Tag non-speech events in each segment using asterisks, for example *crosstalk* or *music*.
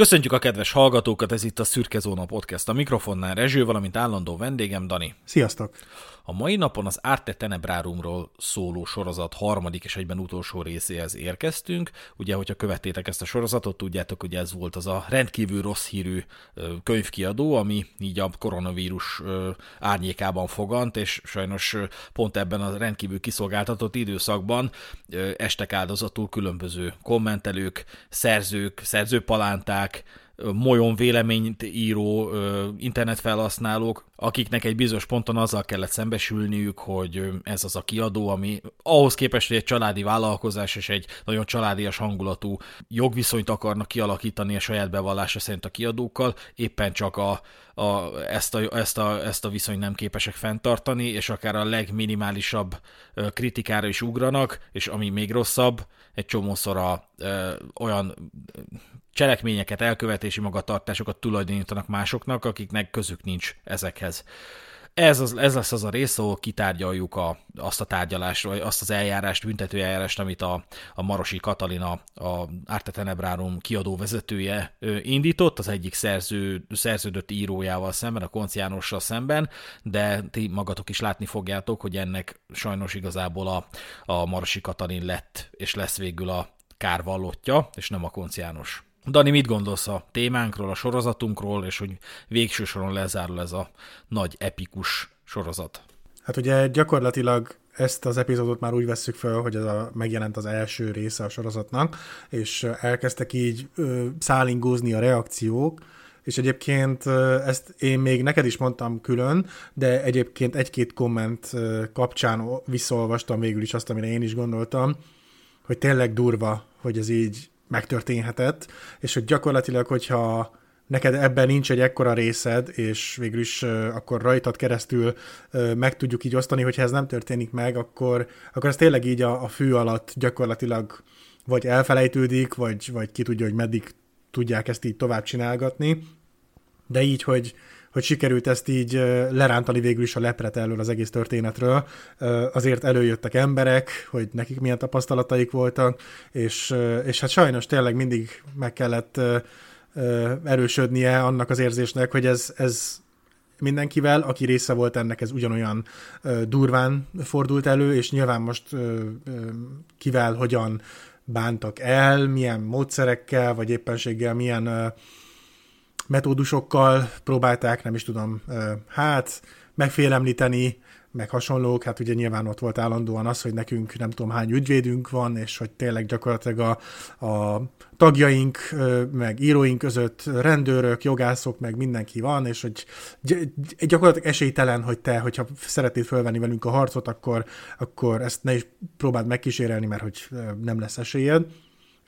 Köszöntjük a kedves hallgatókat, ez itt a Szürke Zóna Podcast. A mikrofonnál Rezső, valamint állandó vendégem Dani. Sziasztok! A mai napon az Arte Tenebrárumról szóló sorozat harmadik és egyben utolsó részéhez érkeztünk. Ugye, hogyha követtétek ezt a sorozatot, tudjátok, hogy ez volt az a rendkívül rossz hírű könyvkiadó, ami így a koronavírus árnyékában fogant, és sajnos pont ebben a rendkívül kiszolgáltatott időszakban estek áldozatul különböző kommentelők, szerzők, szerzőpalánták, molyon véleményt író internetfelhasználók, akiknek egy bizonyos ponton azzal kellett szembesülniük, hogy ez az a kiadó, ami ahhoz képest, hogy egy családi vállalkozás és egy nagyon családias hangulatú jogviszonyt akarnak kialakítani a saját bevallása szerint a kiadókkal, éppen csak a, a, ezt, a, ezt, a, ezt a viszony nem képesek fenntartani, és akár a legminimálisabb kritikára is ugranak, és ami még rosszabb, egy csomószor a, ö, olyan cselekményeket, elkövetési magatartásokat tulajdonítanak másoknak, akiknek közük nincs ezekhez. Ez, az, ez lesz az a rész, ahol kitárgyaljuk a, azt a tárgyalást, vagy azt az eljárást, büntető eljárást, amit a, a Marosi Katalina, a Arte Tenebrárum kiadó vezetője indított, az egyik szerző, szerződött írójával szemben, a Konc Jánossal szemben, de ti magatok is látni fogjátok, hogy ennek sajnos igazából a, a Marosi Katalin lett, és lesz végül a kárvallottja, és nem a Konc János. Dani, mit gondolsz a témánkról, a sorozatunkról, és hogy végső soron lezárul ez a nagy epikus sorozat? Hát ugye gyakorlatilag ezt az epizódot már úgy vesszük fel, hogy ez a, megjelent az első része a sorozatnak, és elkezdtek így ö, szállingózni a reakciók, és egyébként ezt én még neked is mondtam külön, de egyébként egy-két komment kapcsán visszaolvastam végül is azt, amire én is gondoltam, hogy tényleg durva, hogy ez így megtörténhetett, és hogy gyakorlatilag, hogyha neked ebben nincs egy ekkora részed, és végül is akkor rajtad keresztül uh, meg tudjuk így osztani, hogyha ez nem történik meg, akkor, akkor ez tényleg így a, a fű alatt gyakorlatilag vagy elfelejtődik, vagy, vagy ki tudja, hogy meddig tudják ezt így tovább csinálgatni. De így, hogy, hogy sikerült ezt így lerántani végül is a lepret elől az egész történetről. Azért előjöttek emberek, hogy nekik milyen tapasztalataik voltak, és, és hát sajnos tényleg mindig meg kellett erősödnie annak az érzésnek, hogy ez, ez mindenkivel, aki része volt ennek, ez ugyanolyan durván fordult elő, és nyilván most kivel, hogyan bántak el, milyen módszerekkel, vagy éppenséggel milyen metódusokkal próbálták, nem is tudom, hát megfélemlíteni, meg hasonlók, hát ugye nyilván ott volt állandóan az, hogy nekünk nem tudom hány ügyvédünk van, és hogy tényleg gyakorlatilag a, a tagjaink, meg íróink között rendőrök, jogászok, meg mindenki van, és hogy gyakorlatilag esélytelen, hogy te, hogyha szeretnéd fölvenni velünk a harcot, akkor, akkor ezt ne is próbáld megkísérelni, mert hogy nem lesz esélyed.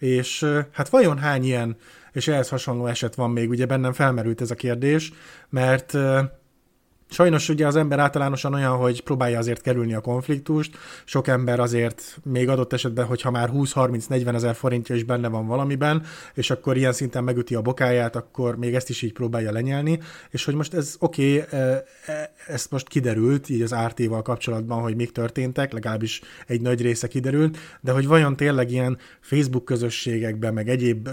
És hát vajon hány ilyen és ehhez hasonló eset van még, ugye bennem felmerült ez a kérdés, mert Sajnos ugye az ember általánosan olyan, hogy próbálja azért kerülni a konfliktust, sok ember azért még adott esetben, hogyha már 20-30-40 ezer forintja is benne van valamiben, és akkor ilyen szinten megüti a bokáját, akkor még ezt is így próbálja lenyelni, és hogy most ez oké, okay, e, e, ezt most kiderült így az RT-val kapcsolatban, hogy mik történtek, legalábbis egy nagy része kiderült, de hogy vajon tényleg ilyen Facebook közösségekben, meg egyéb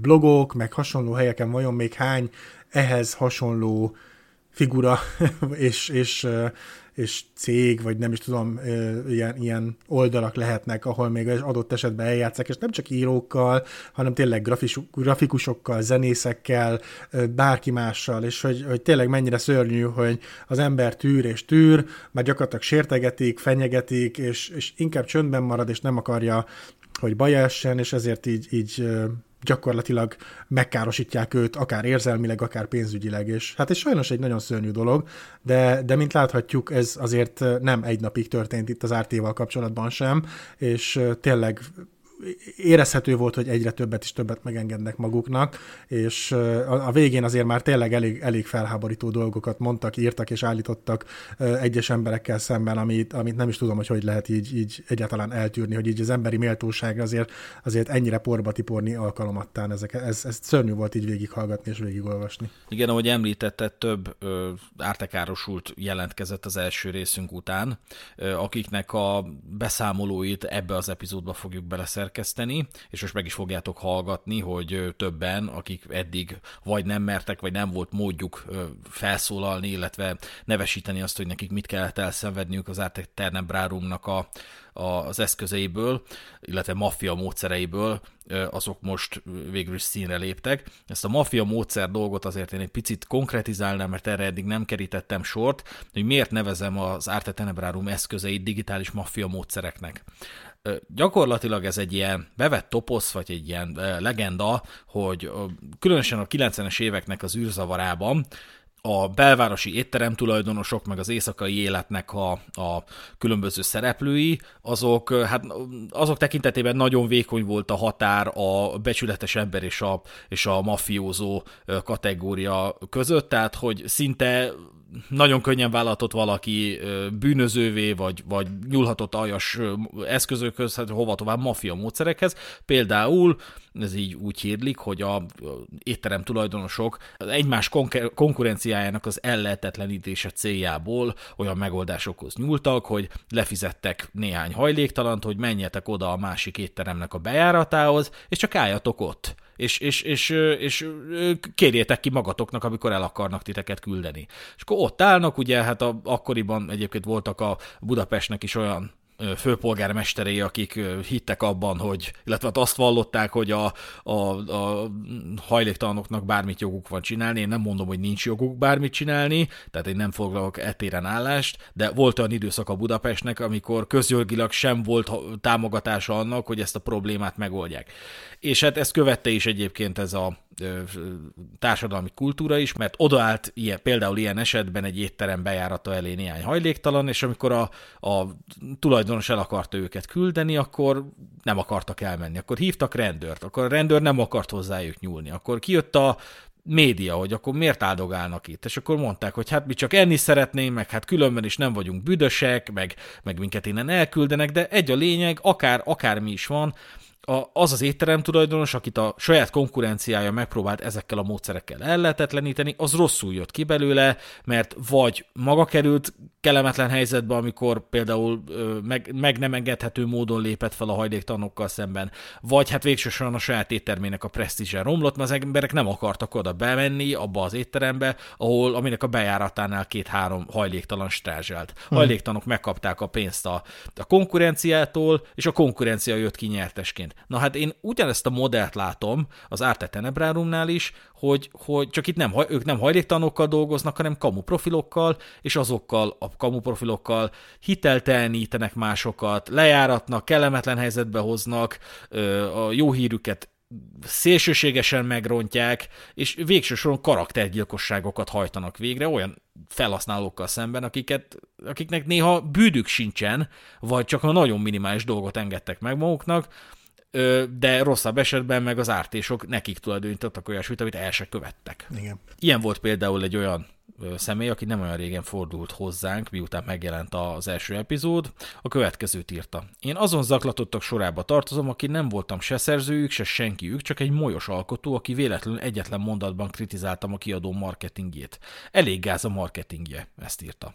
blogok, meg hasonló helyeken vajon még hány ehhez hasonló figura *laughs* és, és, és cég, vagy nem is tudom, ilyen, ilyen oldalak lehetnek, ahol még adott esetben eljátszák, és nem csak írókkal, hanem tényleg grafis, grafikusokkal, zenészekkel, bárki mással, és hogy, hogy tényleg mennyire szörnyű, hogy az ember tűr és tűr, már gyakorlatilag sértegetik, fenyegetik, és, és inkább csöndben marad, és nem akarja, hogy baj essen, és ezért így, így gyakorlatilag megkárosítják őt, akár érzelmileg, akár pénzügyileg, és hát ez sajnos egy nagyon szörnyű dolog, de, de mint láthatjuk, ez azért nem egy napig történt itt az RT-val kapcsolatban sem, és tényleg érezhető volt, hogy egyre többet és többet megengednek maguknak, és a végén azért már tényleg elég, elég felháborító dolgokat mondtak, írtak és állítottak egyes emberekkel szemben, amit, amit nem is tudom, hogy hogy lehet így, így egyáltalán eltűrni, hogy így az emberi méltóság azért, azért ennyire porba tiporni alkalomattán. Ezek, ez, ez szörnyű volt így végighallgatni és végigolvasni. Igen, ahogy említetted, több ö, ártekárosult jelentkezett az első részünk után, ö, akiknek a beszámolóit ebbe az epizódba fogjuk beleszerkeszteni, leszerkeszteni, és most meg is fogjátok hallgatni, hogy többen, akik eddig vagy nem mertek, vagy nem volt módjuk felszólalni, illetve nevesíteni azt, hogy nekik mit kellett elszenvedniük az Arte a, az eszközeiből, illetve maffia módszereiből, azok most végül is színre léptek. Ezt a maffia módszer dolgot azért én egy picit konkretizálnám, mert erre eddig nem kerítettem sort, hogy miért nevezem az Arte Tenebrarum eszközeit digitális maffia módszereknek. Gyakorlatilag ez egy ilyen bevett toposz, vagy egy ilyen legenda, hogy különösen a 90-es éveknek az űrzavarában a belvárosi étterem tulajdonosok, meg az éjszakai életnek a, a különböző szereplői, azok, hát azok tekintetében nagyon vékony volt a határ a becsületes ember és a, és a mafiózó kategória között, tehát hogy szinte nagyon könnyen vállalhatott valaki bűnözővé, vagy, vagy nyúlhatott aljas eszközökhöz, hát hova tovább maffia módszerekhez. Például ez így úgy hírlik, hogy a étterem tulajdonosok egymás konkurenciájának az ellehetetlenítése céljából olyan megoldásokhoz nyúltak, hogy lefizettek néhány hajléktalant, hogy menjetek oda a másik étteremnek a bejáratához, és csak álljatok ott és, és, és, és kérjétek ki magatoknak, amikor el akarnak titeket küldeni. És akkor ott állnak, ugye, hát a, akkoriban egyébként voltak a Budapestnek is olyan főpolgármesterei, akik hittek abban, hogy, illetve hát azt vallották, hogy a, a, a hajléktalanoknak bármit joguk van csinálni. Én nem mondom, hogy nincs joguk bármit csinálni, tehát én nem foglalok etéren állást, de volt olyan időszak a Budapestnek, amikor közjogilag sem volt támogatása annak, hogy ezt a problémát megoldják. És hát ezt követte is egyébként ez a társadalmi kultúra is, mert odaállt ilyen, például ilyen esetben egy étterem bejárata elé néhány hajléktalan, és amikor a, a tulajdonos el akarta őket küldeni, akkor nem akartak elmenni. Akkor hívtak rendőrt, akkor a rendőr nem akart hozzájuk nyúlni. Akkor kijött a média, hogy akkor miért áldogálnak itt, és akkor mondták, hogy hát mi csak enni szeretnénk, meg hát különben is nem vagyunk büdösek, meg, meg minket innen elküldenek, de egy a lényeg, akár, akármi is van, a, az az étterem tulajdonos, akit a saját konkurenciája megpróbált ezekkel a módszerekkel ellehetetleníteni, az rosszul jött ki belőle, mert vagy maga került kellemetlen helyzetbe, amikor például meg, meg nem engedhető módon lépett fel a hajléktanokkal szemben, vagy hát végsősorban a saját éttermének a presztízse romlott, mert az emberek nem akartak oda bemenni abba az étterembe, ahol, aminek a bejáratánál két-három hajléktalan strázsált. Hmm. Hajléktanok megkapták a pénzt a, a konkurenciától, és a konkurencia jött ki nyertesként. Na hát én ugyanezt a modellt látom az Arte Tenebrárumnál is, hogy, hogy csak itt nem, ők nem hajléktanokkal dolgoznak, hanem kamu profilokkal, és azokkal a kamu profilokkal hiteltelenítenek másokat, lejáratnak, kellemetlen helyzetbe hoznak, a jó hírüket szélsőségesen megrontják, és végső soron karaktergyilkosságokat hajtanak végre olyan felhasználókkal szemben, akiket, akiknek néha bűdük sincsen, vagy csak a nagyon minimális dolgot engedtek meg maguknak, de rosszabb esetben meg az ártésok nekik tulajdonítottak olyasmit, amit el se követtek. Igen. Ilyen volt például egy olyan személy, aki nem olyan régen fordult hozzánk, miután megjelent az első epizód, a következőt írta. Én azon zaklatottak sorába tartozom, aki nem voltam se szerzőjük, se senkiük, csak egy molyos alkotó, aki véletlenül egyetlen mondatban kritizáltam a kiadó marketingjét. Elég gáz a marketingje, ezt írta.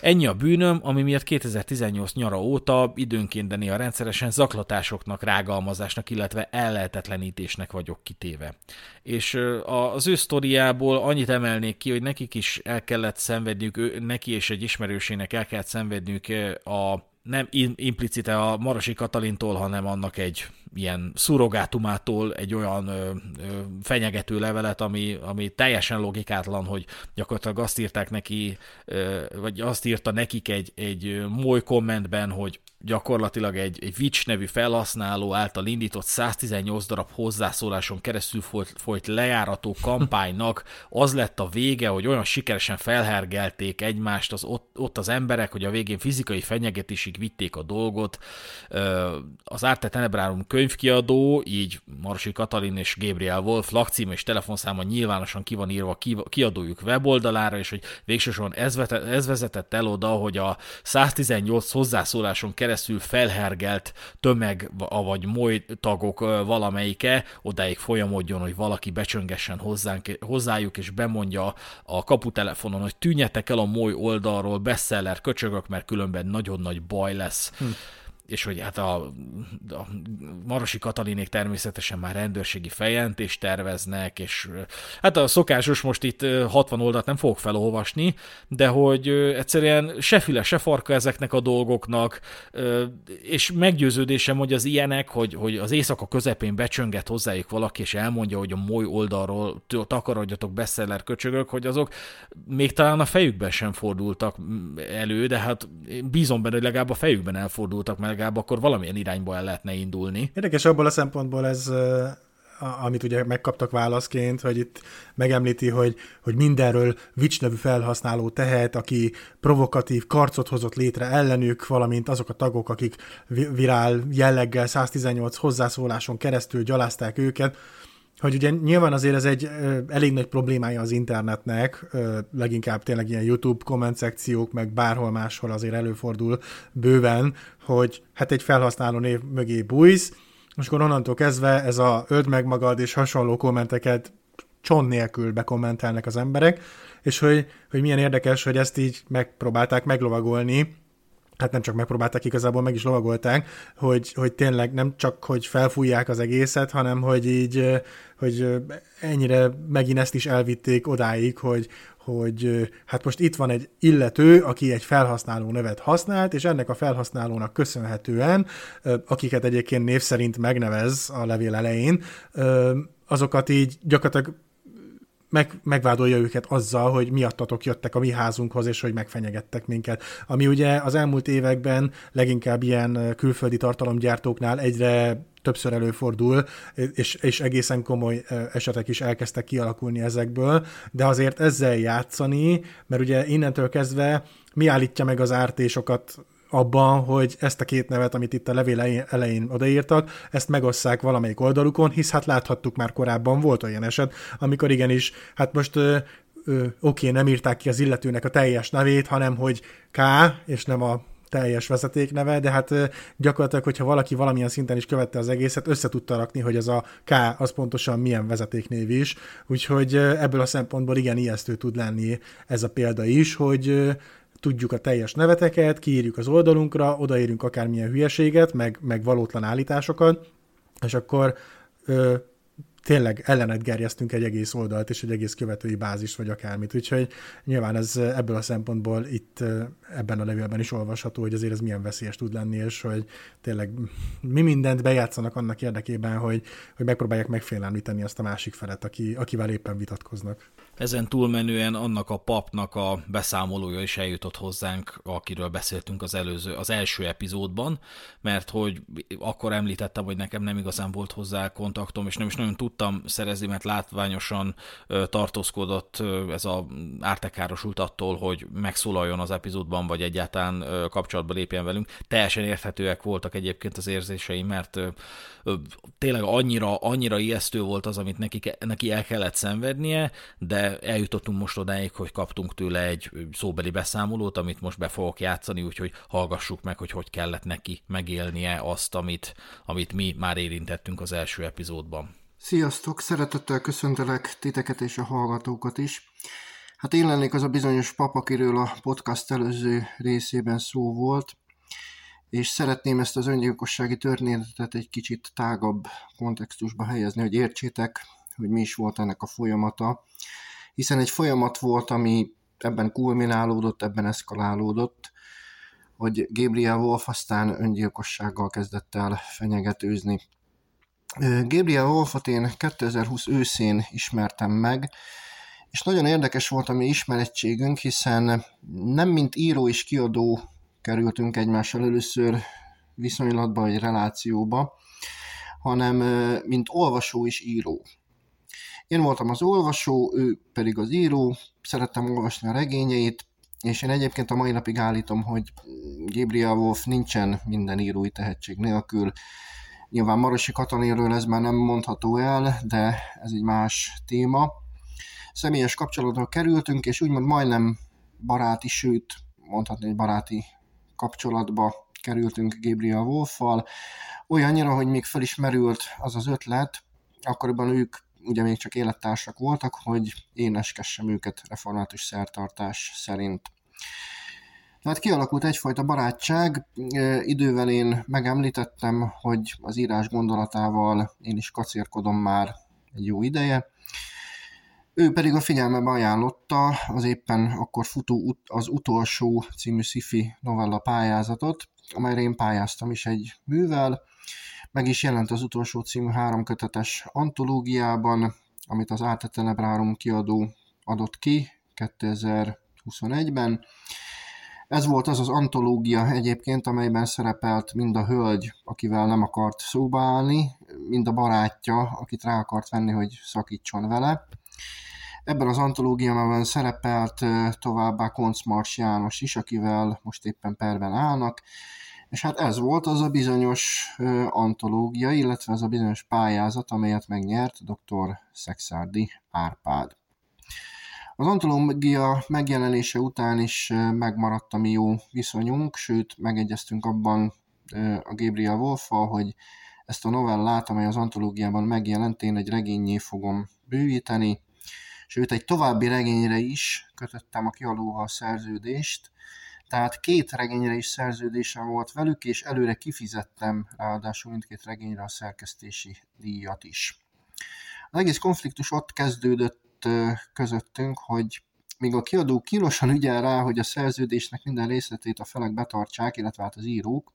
Ennyi a bűnöm, ami miatt 2018 nyara óta időnként, de néha rendszeresen zaklatásoknak, rágalmazásnak, illetve ellehetetlenítésnek vagyok kitéve. És az ő sztoriából annyit emelnék ki, hogy nekik is el kellett szenvedniük, ő, neki és egy ismerősének el kellett szenvedniük a nem implicite a Marasi Katalintól, hanem annak egy ilyen szurogátumától egy olyan ö, ö, fenyegető levelet, ami, ami teljesen logikátlan, hogy gyakorlatilag azt írták neki, ö, vagy azt írta nekik egy, egy moly kommentben, hogy gyakorlatilag egy, egy Witch nevű felhasználó által indított 118 darab hozzászóláson keresztül folyt, folyt lejárató kampánynak az lett a vége, hogy olyan sikeresen felhergelték egymást az ott, ott az emberek, hogy a végén fizikai fenyegetésig vitték a dolgot. Az Arte Tenebrárum könyvkiadó, így Marsi Katalin és Gabriel Wolf lakcím és telefonszáma nyilvánosan ki van írva kiadójuk weboldalára, és hogy végsősorban ez, ez vezetett el oda, hogy a 118 hozzászóláson keresztül felhergelt tömeg, vagy moly tagok valamelyike odáig folyamodjon, hogy valaki becsöngessen hozzánk, hozzájuk, és bemondja a kaputelefonon, hogy tűnjetek el a moly oldalról, bestseller köcsögök, mert különben nagyon nagy baj lesz. Hm és hogy hát a, a Marosi Katalinék természetesen már rendőrségi feljelentést terveznek, és hát a szokásos most itt 60 oldalt nem fogok felolvasni, de hogy egyszerűen se füle, se farka ezeknek a dolgoknak, és meggyőződésem, hogy az ilyenek, hogy, hogy az éjszaka közepén becsönget hozzájuk valaki, és elmondja, hogy a moly oldalról takarodjatok bestseller köcsögök, hogy azok még talán a fejükben sem fordultak elő, de hát bízom benne, hogy legalább a fejükben elfordultak, mert legalább akkor valamilyen irányba el lehetne indulni. Érdekes abból a szempontból ez amit ugye megkaptak válaszként, hogy itt megemlíti, hogy, hogy mindenről Vics nevű felhasználó tehet, aki provokatív karcot hozott létre ellenük, valamint azok a tagok, akik virál jelleggel 118 hozzászóláson keresztül gyalázták őket, hogy ugye nyilván azért ez egy elég nagy problémája az internetnek, leginkább tényleg ilyen YouTube komment szekciók, meg bárhol máshol azért előfordul bőven, hogy hát egy felhasználó név mögé bújsz, most akkor onnantól kezdve ez a öld meg magad és hasonló kommenteket csont nélkül bekommentelnek az emberek, és hogy, hogy milyen érdekes, hogy ezt így megpróbálták meglovagolni, hát nem csak megpróbálták, igazából meg is lovagolták, hogy, hogy tényleg nem csak, hogy felfújják az egészet, hanem hogy így, hogy ennyire megint ezt is elvitték odáig, hogy, hogy hát most itt van egy illető, aki egy felhasználó nevet használt, és ennek a felhasználónak köszönhetően, akiket egyébként név szerint megnevez a levél elején, azokat így gyakorlatilag meg, megvádolja őket azzal, hogy miattatok jöttek a mi házunkhoz, és hogy megfenyegettek minket. Ami ugye az elmúlt években leginkább ilyen külföldi tartalomgyártóknál egyre többször előfordul, és, és egészen komoly esetek is elkezdtek kialakulni ezekből, de azért ezzel játszani, mert ugye innentől kezdve mi állítja meg az ártésokat abban, hogy ezt a két nevet, amit itt a levél elején odaírtak, ezt megosszák valamelyik oldalukon, hisz hát láthattuk már korábban, volt olyan eset, amikor igenis, hát most ö, ö, oké, nem írták ki az illetőnek a teljes nevét, hanem hogy K, és nem a teljes vezetékneve, de hát gyakorlatilag, hogyha valaki valamilyen szinten is követte az egészet, össze tudta rakni, hogy ez a K az pontosan milyen vezetéknév is, úgyhogy ebből a szempontból igen ijesztő tud lenni ez a példa is, hogy tudjuk a teljes neveteket, kiírjuk az oldalunkra, odaírunk akármilyen hülyeséget, meg, meg valótlan állításokat, és akkor ö, tényleg ellenet gerjesztünk egy egész oldalt és egy egész követői bázis, vagy akármit. Úgyhogy nyilván ez ebből a szempontból itt ebben a levélben is olvasható, hogy azért ez milyen veszélyes tud lenni, és hogy tényleg mi mindent bejátszanak annak érdekében, hogy, hogy megpróbálják megfélemlíteni azt a másik felet, aki, akivel éppen vitatkoznak. Ezen túlmenően annak a papnak a beszámolója is eljutott hozzánk, akiről beszéltünk az előző, az első epizódban, mert hogy akkor említettem, hogy nekem nem igazán volt hozzá kontaktom, és nem is nagyon tudtam szerezni, mert látványosan tartózkodott ez a ártekárosult attól, hogy megszólaljon az epizódban, vagy egyáltalán kapcsolatba lépjen velünk. Teljesen érthetőek voltak egyébként az érzéseim, mert tényleg annyira, annyira ijesztő volt az, amit neki, neki el kellett szenvednie, de eljutottunk most odáig, hogy kaptunk tőle egy szóbeli beszámolót, amit most be fogok játszani, úgyhogy hallgassuk meg, hogy hogy kellett neki megélnie azt, amit, amit mi már érintettünk az első epizódban. Sziasztok! Szeretettel köszöntelek titeket és a hallgatókat is. Hát én lennék az a bizonyos pap, akiről a podcast előző részében szó volt, és szeretném ezt az öngyilkossági történetet egy kicsit tágabb kontextusba helyezni, hogy értsétek, hogy mi is volt ennek a folyamata, hiszen egy folyamat volt, ami ebben kulminálódott, ebben eszkalálódott, hogy Gabriel Wolf aztán öngyilkossággal kezdett el fenyegetőzni. Gabriel Wolfot én 2020 őszén ismertem meg, és nagyon érdekes volt a mi ismerettségünk, hiszen nem mint író és kiadó kerültünk egymással először viszonylatba vagy relációba, hanem mint olvasó és író. Én voltam az olvasó, ő pedig az író, szerettem olvasni a regényeit, és én egyébként a mai napig állítom, hogy Gabriel Wolf nincsen minden írói tehetség nélkül. Nyilván Marosi Katalinről ez már nem mondható el, de ez egy más téma. Személyes kapcsolatba kerültünk, és úgymond majdnem baráti, sőt mondhatni, egy baráti kapcsolatba kerültünk Gabriel Wolffal, olyannyira, hogy még felismerült az az ötlet, akkoriban ők ugye még csak élettársak voltak, hogy éneskessem őket református szertartás szerint. Tehát kialakult egyfajta barátság, idővel én megemlítettem, hogy az írás gondolatával én is kacérkodom már egy jó ideje, ő pedig a figyelmebe ajánlotta az éppen akkor futó az utolsó című sci novella pályázatot, amelyre én pályáztam is egy művel, meg is jelent az utolsó című háromkötetes antológiában, amit az Arte Tenebrárum kiadó adott ki 2021-ben. Ez volt az az antológia egyébként, amelyben szerepelt mind a hölgy, akivel nem akart szóba állni, mind a barátja, akit rá akart venni, hogy szakítson vele. Ebben az antológiában szerepelt továbbá Koncz Mars János is, akivel most éppen perben állnak, és hát ez volt az a bizonyos antológia, illetve az a bizonyos pályázat, amelyet megnyert dr. Szexárdi Árpád. Az antológia megjelenése után is megmaradt a mi jó viszonyunk, sőt megegyeztünk abban a Gabriel wolf hogy ezt a novellát, amely az antológiában megjelent, én egy regényé fogom bővíteni, sőt egy további regényre is kötöttem a kialóval szerződést, tehát két regényre is szerződésem volt velük, és előre kifizettem ráadásul mindkét regényre a szerkesztési díjat is. Az egész konfliktus ott kezdődött közöttünk, hogy míg a kiadó kínosan ügyel rá, hogy a szerződésnek minden részletét a felek betartsák, illetve hát az írók,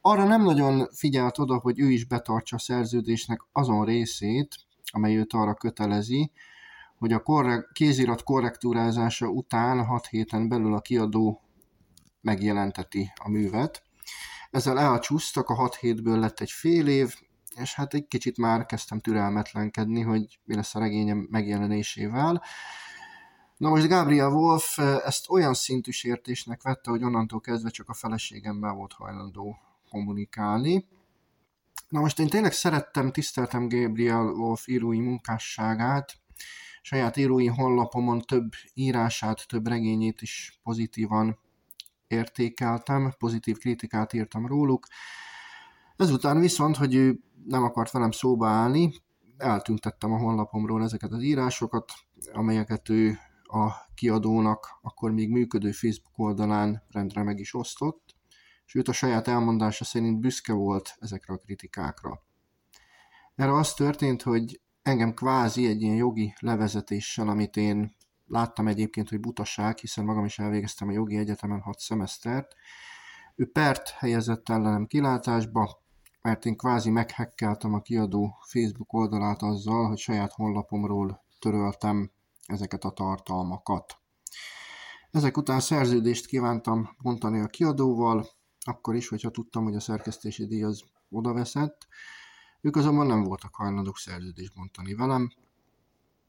arra nem nagyon figyelt oda, hogy ő is betartsa a szerződésnek azon részét, amely őt arra kötelezi, hogy a korre- kézirat korrektúrázása után 6 héten belül a kiadó megjelenteti a művet. Ezzel elcsúsztak, a 6 hétből lett egy fél év, és hát egy kicsit már kezdtem türelmetlenkedni, hogy mi lesz a regényem megjelenésével. Na most Gabriel Wolf ezt olyan szintű sértésnek vette, hogy onnantól kezdve csak a feleségemmel volt hajlandó kommunikálni. Na most én tényleg szerettem, tiszteltem Gabriel Wolf írói munkásságát, saját írói honlapomon több írását, több regényét is pozitívan értékeltem, pozitív kritikát írtam róluk. Ezután viszont, hogy ő nem akart velem szóba állni, eltüntettem a honlapomról ezeket az írásokat, amelyeket ő a kiadónak akkor még működő Facebook oldalán rendre meg is osztott, sőt a saját elmondása szerint büszke volt ezekre a kritikákra. Erre az történt, hogy engem kvázi egy ilyen jogi levezetéssel, amit én láttam egyébként, hogy butaság, hiszen magam is elvégeztem a jogi egyetemen hat szemesztert, ő pert helyezett ellenem kilátásba, mert én kvázi meghekkeltem a kiadó Facebook oldalát azzal, hogy saját honlapomról töröltem ezeket a tartalmakat. Ezek után szerződést kívántam bontani a kiadóval, akkor is, hogyha tudtam, hogy a szerkesztési díj az odaveszett, ők azonban nem voltak hajlandók szerződést bontani velem.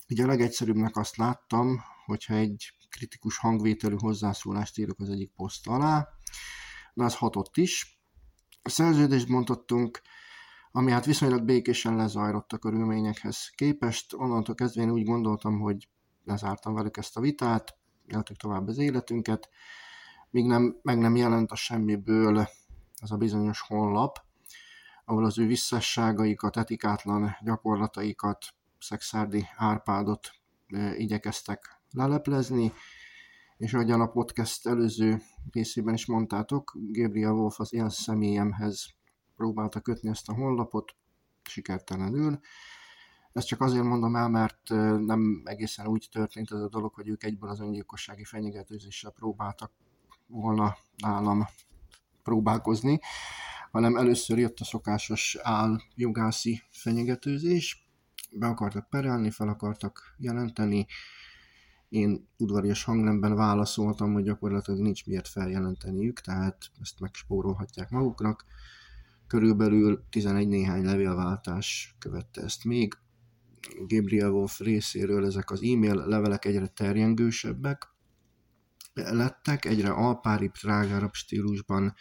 Ugye a legegyszerűbbnek azt láttam, hogyha egy kritikus hangvételű hozzászólást írok az egyik poszt alá, de az hatott is. A szerződést bontottunk, ami hát viszonylag békésen lezajlott a körülményekhez képest. Onnantól kezdve én úgy gondoltam, hogy lezártam velük ezt a vitát, éltük tovább az életünket, míg nem, meg nem jelent a semmiből az a bizonyos honlap, ahol az ő visszasságaikat, etikátlan gyakorlataikat, szexárdi árpádot igyekeztek leleplezni, és ahogyan a podcast előző részében is mondtátok, Gabriel Wolf az én személyemhez próbálta kötni ezt a honlapot, sikertelenül. Ezt csak azért mondom el, mert nem egészen úgy történt ez a dolog, hogy ők egyből az öngyilkossági fenyegetőzéssel próbáltak volna nálam próbálkozni, hanem először jött a szokásos áll jogászi fenyegetőzés, be akartak perelni, fel akartak jelenteni, én udvarias hangnemben válaszoltam, hogy gyakorlatilag nincs miért feljelenteniük, tehát ezt megspórolhatják maguknak. Körülbelül 11 néhány levélváltás követte ezt még. Gabriel Wolf részéről ezek az e-mail levelek egyre terjengősebbek lettek, egyre alpáribb, trágárabb stílusban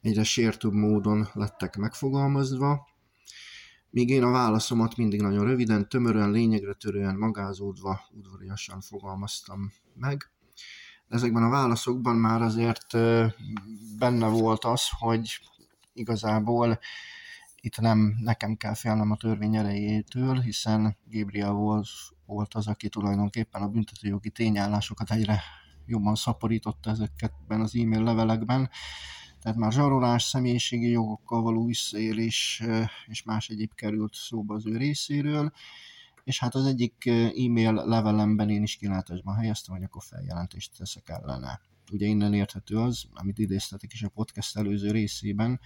egyre sértőbb módon lettek megfogalmazva, míg én a válaszomat mindig nagyon röviden, tömören, lényegre törően, magázódva, udvariasan fogalmaztam meg. Ezekben a válaszokban már azért benne volt az, hogy igazából itt nem nekem kell félnem a törvény erejétől, hiszen Gabriel Wolf volt az, aki tulajdonképpen a büntetőjogi tényállásokat egyre jobban szaporította ezeket az e-mail levelekben. Tehát már zsarolás, személyiségi jogokkal való visszaélés és más egyéb került szóba az ő részéről és hát az egyik e-mail levelemben én is kilátásban helyeztem, hogy akkor feljelentést teszek ellene. Ugye innen érthető az, amit idéztetek is a podcast előző részében,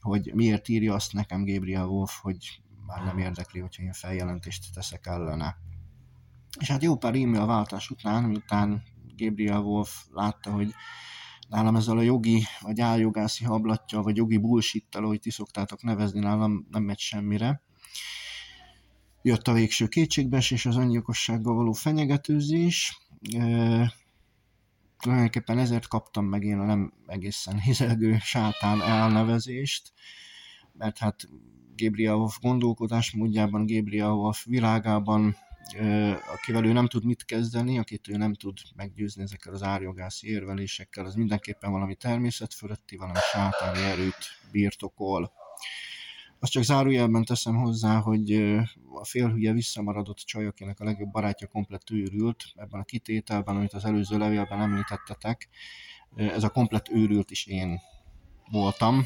hogy miért írja azt nekem Gabriel Wolf, hogy már nem érdekli, hogyha én feljelentést teszek ellene. És hát jó pár e-mail váltás után, miután Gabriel Wolf látta, hogy nálam ezzel a jogi, vagy álljogászi hablatja, vagy jogi bullshit ahogy ti szoktátok nevezni, nálam nem megy semmire. Jött a végső kétségbeesés, az öngyilkossággal való fenyegetőzés. E, tulajdonképpen ezért kaptam meg én a nem egészen hizelgő sátán elnevezést, mert hát Gabriel Wolf gondolkodásmódjában, Gabriel Wolf világában, akivel ő nem tud mit kezdeni, akit ő nem tud meggyőzni ezekkel az árjogászi érvelésekkel, az mindenképpen valami természet fölötti, valami sátáni erőt birtokol. Azt csak zárójelben teszem hozzá, hogy a félhülye visszamaradott csaj, akinek a legjobb barátja komplet őrült, ebben a kitételben, amit az előző levélben említettetek, ez a komplet őrült is én voltam,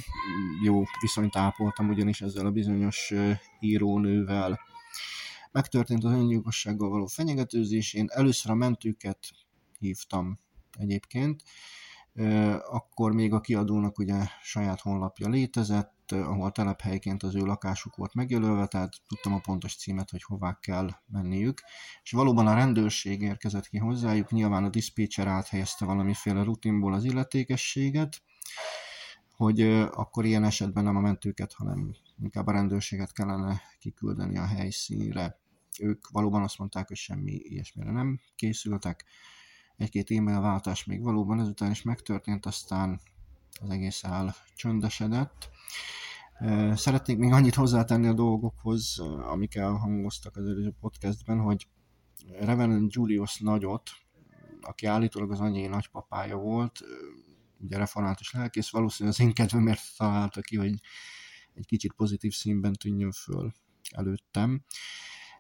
jó viszonyt ápoltam ugyanis ezzel a bizonyos írónővel. Megtörtént az öngyilkossággal való fenyegetőzés, én először a mentőket hívtam egyébként, akkor még a kiadónak ugye saját honlapja létezett, ahol telephelyként az ő lakásuk volt megjelölve, tehát tudtam a pontos címet, hogy hová kell menniük. És valóban a rendőrség érkezett ki hozzájuk, nyilván a diszpécser áthelyezte valamiféle rutinból az illetékességet, hogy akkor ilyen esetben nem a mentőket, hanem inkább a rendőrséget kellene kiküldeni a helyszínre. Ők valóban azt mondták, hogy semmi ilyesmire nem készültek. Egy-két e-mail váltás még valóban ezután is megtörtént, aztán az egész el csöndesedett. Szeretnék még annyit hozzátenni a dolgokhoz, amik elhangoztak az előző podcastben, hogy Reverend Julius nagyot, aki állítólag az anyai nagypapája volt, ugye református lelkész, valószínűleg az én kedvemért találta ki, hogy egy kicsit pozitív színben tűnjön föl előttem.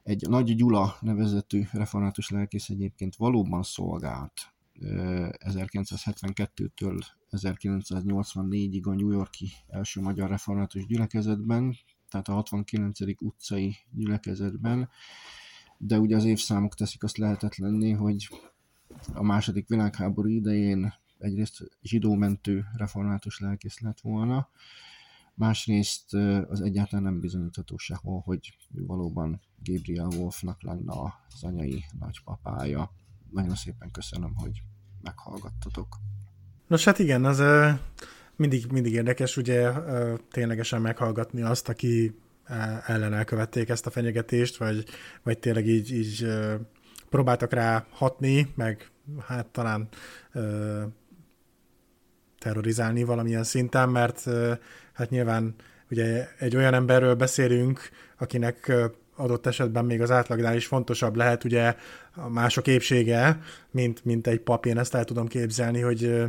Egy Nagy Gyula nevezetű református lelkész egyébként valóban szolgált 1972-től 1984-ig a New Yorki első magyar református gyülekezetben, tehát a 69. utcai gyülekezetben, de ugye az évszámok teszik azt lehetetlenné, hogy a második világháború idején egyrészt zsidómentő református lelkész lett volna, másrészt az egyáltalán nem bizonyítható sehol, hogy valóban Gabriel Wolfnak lenne az anyai nagypapája. Nagyon szépen köszönöm, hogy meghallgattatok. Nos hát igen, az mindig, mindig érdekes ugye ténylegesen meghallgatni azt, aki ellen elkövették ezt a fenyegetést, vagy, vagy tényleg így, így próbáltak rá hatni, meg hát talán terrorizálni valamilyen szinten, mert hát nyilván ugye egy olyan emberről beszélünk, akinek adott esetben még az átlagnál is fontosabb lehet ugye a mások épsége, mint, mint egy pap, én ezt el tudom képzelni, hogy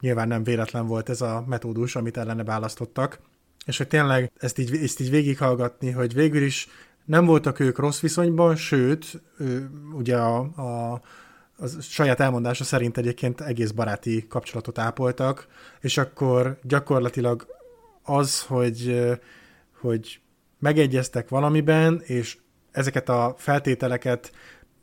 nyilván nem véletlen volt ez a metódus, amit ellene választottak, és hogy tényleg ezt így, ezt így végighallgatni, hogy végül is nem voltak ők rossz viszonyban, sőt, ugye a, a az saját elmondása szerint egyébként egész baráti kapcsolatot ápoltak, és akkor gyakorlatilag az, hogy, hogy megegyeztek valamiben, és ezeket a feltételeket